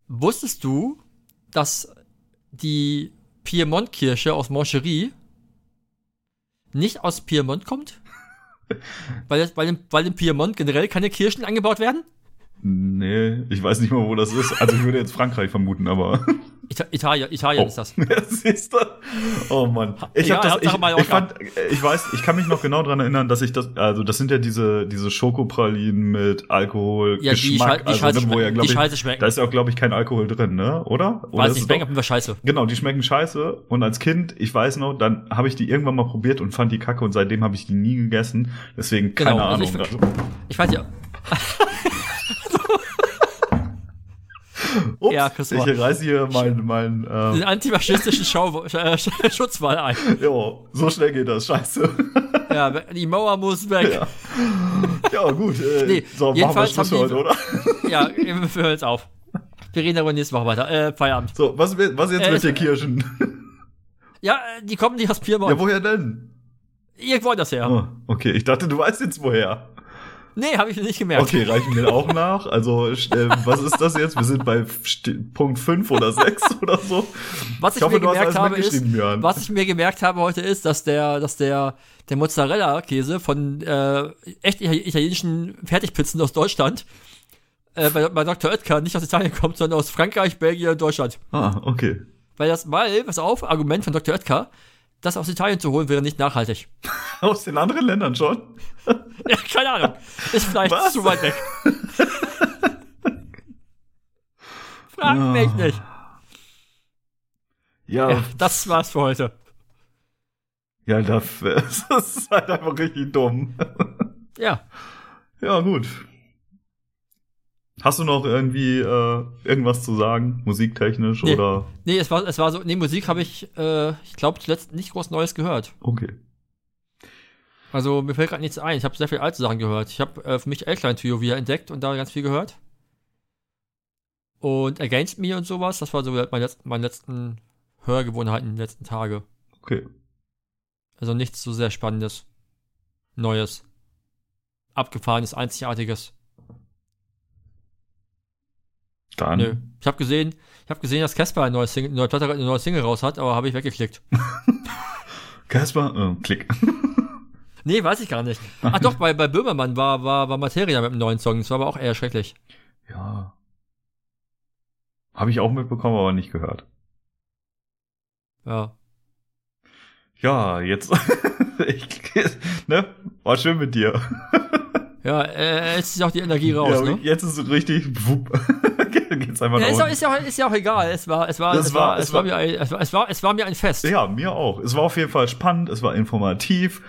wusstest du, dass die Piemont-Kirsche aus Moncherie nicht aus Piemont kommt? weil, weil, im, weil im Piemont generell keine Kirschen angebaut werden? Nee, ich weiß nicht mal, wo das ist. Also ich würde jetzt Frankreich vermuten, aber. Ita Italien, Italien Oh. ist das. Ja, siehst du? Oh Mann. Ich hab das, ich, ich fand, ich weiß, ich kann mich noch genau dran erinnern, dass ich das, also das sind ja diese, diese Schokopralinen mit Alkohol, Ja, die, Geschmack, Schei- die, also, ne, wo ja, schmecken, glaub die ich, scheiße schmecken. da ist ja auch, glaube ich, kein Alkohol drin, ne? Oder? Oder Weiß nicht, schmecken Fall scheiße. Genau, die schmecken scheiße. Und als Kind, ich weiß noch, dann habe ich die irgendwann mal probiert und fand die kacke und seitdem habe ich die nie gegessen. Deswegen keine Genau, also Ahnung. ich- Ich weiß ja, ups, Ja, Christopher. ich reiße hier mein, mein, den äh, antifaschistischen Schau äh, Schutzwall ein. jo, so schnell geht das, scheiße. Ja, die Mauer muss weg. Ja. Ja, gut. Äh, Nee, so, machen wir Schluss für heute, oder? Ja, wir hören jetzt auf. Wir reden darüber nächste Woche weiter. Äh, Feierabend. So, was, was jetzt Äh, mit den Kirschen? Ja, äh, die kommen nicht aus Piemont. Ja, woher denn? Irgendwo anders her. Oh, okay, ich dachte, du weißt jetzt woher. Nee, habe ich nicht gemerkt. Okay, reichen wir auch nach. Also, äh, was ist das jetzt? Wir sind bei Punkt 5 oder 6 oder so. Was ich, Ich hoffe, mir gemerkt habe, ist, Björn. was ich mir gemerkt habe heute ist, dass der, dass der, der Mozzarella-Käse von äh, echt italienischen Fertigpizzen aus Deutschland äh, bei, bei Dr. Oetker nicht aus Italien kommt, sondern aus Frankreich, Belgien und Deutschland. Ah, okay. Weil das, weil, pass auf, Argument von Dr. Oetker, das aus Italien zu holen wäre nicht nachhaltig. Aus den anderen Ländern schon? Ja, keine Ahnung. Ist vielleicht Was? zu weit weg. Frag Ah. mich nicht. Ja, Ja, das war's für heute. ja, das, das ist halt einfach richtig dumm. Ja, Ja, gut. Hast du noch irgendwie äh, irgendwas zu sagen, musiktechnisch Nee. oder? Nee, es war, es war so, nee, Musik habe ich, äh, ich glaube, zuletzt nicht groß Neues gehört. Okay. Also mir fällt gerade nichts ein. Ich habe sehr viel alte Sachen gehört. Ich habe äh, für mich Elkline Trio wieder entdeckt und da ganz viel gehört. Und Against Me und sowas, das war so meine, letz meine letzten Hörgewohnheiten, die letzten Tage. Okay. Also nichts so sehr Spannendes. Neues. Abgefahrenes, Einzigartiges. Dann. Nö. Ich habe gesehen, ich habe gesehen, dass Casper eine neue Single, eine neue, Platte, eine neue Single raus hat, aber habe ich weggeklickt. Casper, äh, klick. Nee, weiß ich gar nicht. Ach doch, bei, bei Böhmermann war, war, war Materia mit einem neuen Song. Das war aber auch eher schrecklich. Ja. Habe ich auch mitbekommen, aber nicht gehört. Ja. Ja, jetzt. ich, ne? War schön mit dir. Ja, äh, jetzt ist auch die Energie raus, ja, ne? Jetzt ist es richtig. Wupp. Geht's einfach Ja, ist, auch, ist, ja, auch, ist ja auch egal. Es war, es war, Das es war, war- es es war, war- mir ein, es war, es war, es war mir ein Fest. Ja, mir auch. Es war auf jeden Fall spannend, es war informativ.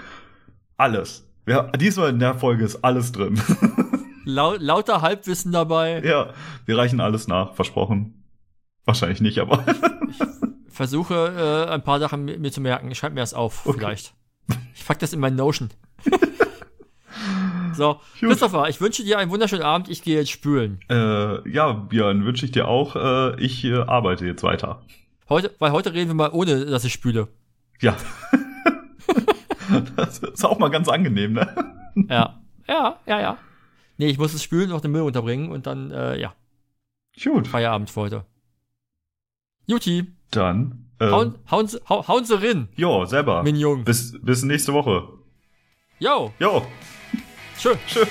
Alles. Ja, diesmal in der Folge ist alles drin. Lau, lauter Halbwissen dabei. ja, wir reichen alles nach, versprochen. Wahrscheinlich nicht, aber. Versuche äh, ein paar Sachen mir, mir zu merken. Ich schreibe mir das auf, Okay. vielleicht. Ich pack das in mein Notion. so, Gut. Christopher, ich wünsche dir einen wunderschönen Abend. Ich gehe jetzt spülen. äh, ja, Björn, wünsche ich dir auch. Äh, ich äh, arbeite jetzt weiter. Heute, weil heute reden wir mal ohne, dass ich spüle. Ja. das ist auch mal ganz angenehm, ne? Ja, ja, ja, ja. Nee, ich muss es spülen und noch den Müll unterbringen und dann, äh, ja, Gut, Feierabend für heute. Juti, dann. Äh, hauen, hauen, Sie- hau, hauen Sie rin, jo, selber. mein Jung. Bis, bis nächste Woche. Yo, Jo, 是是。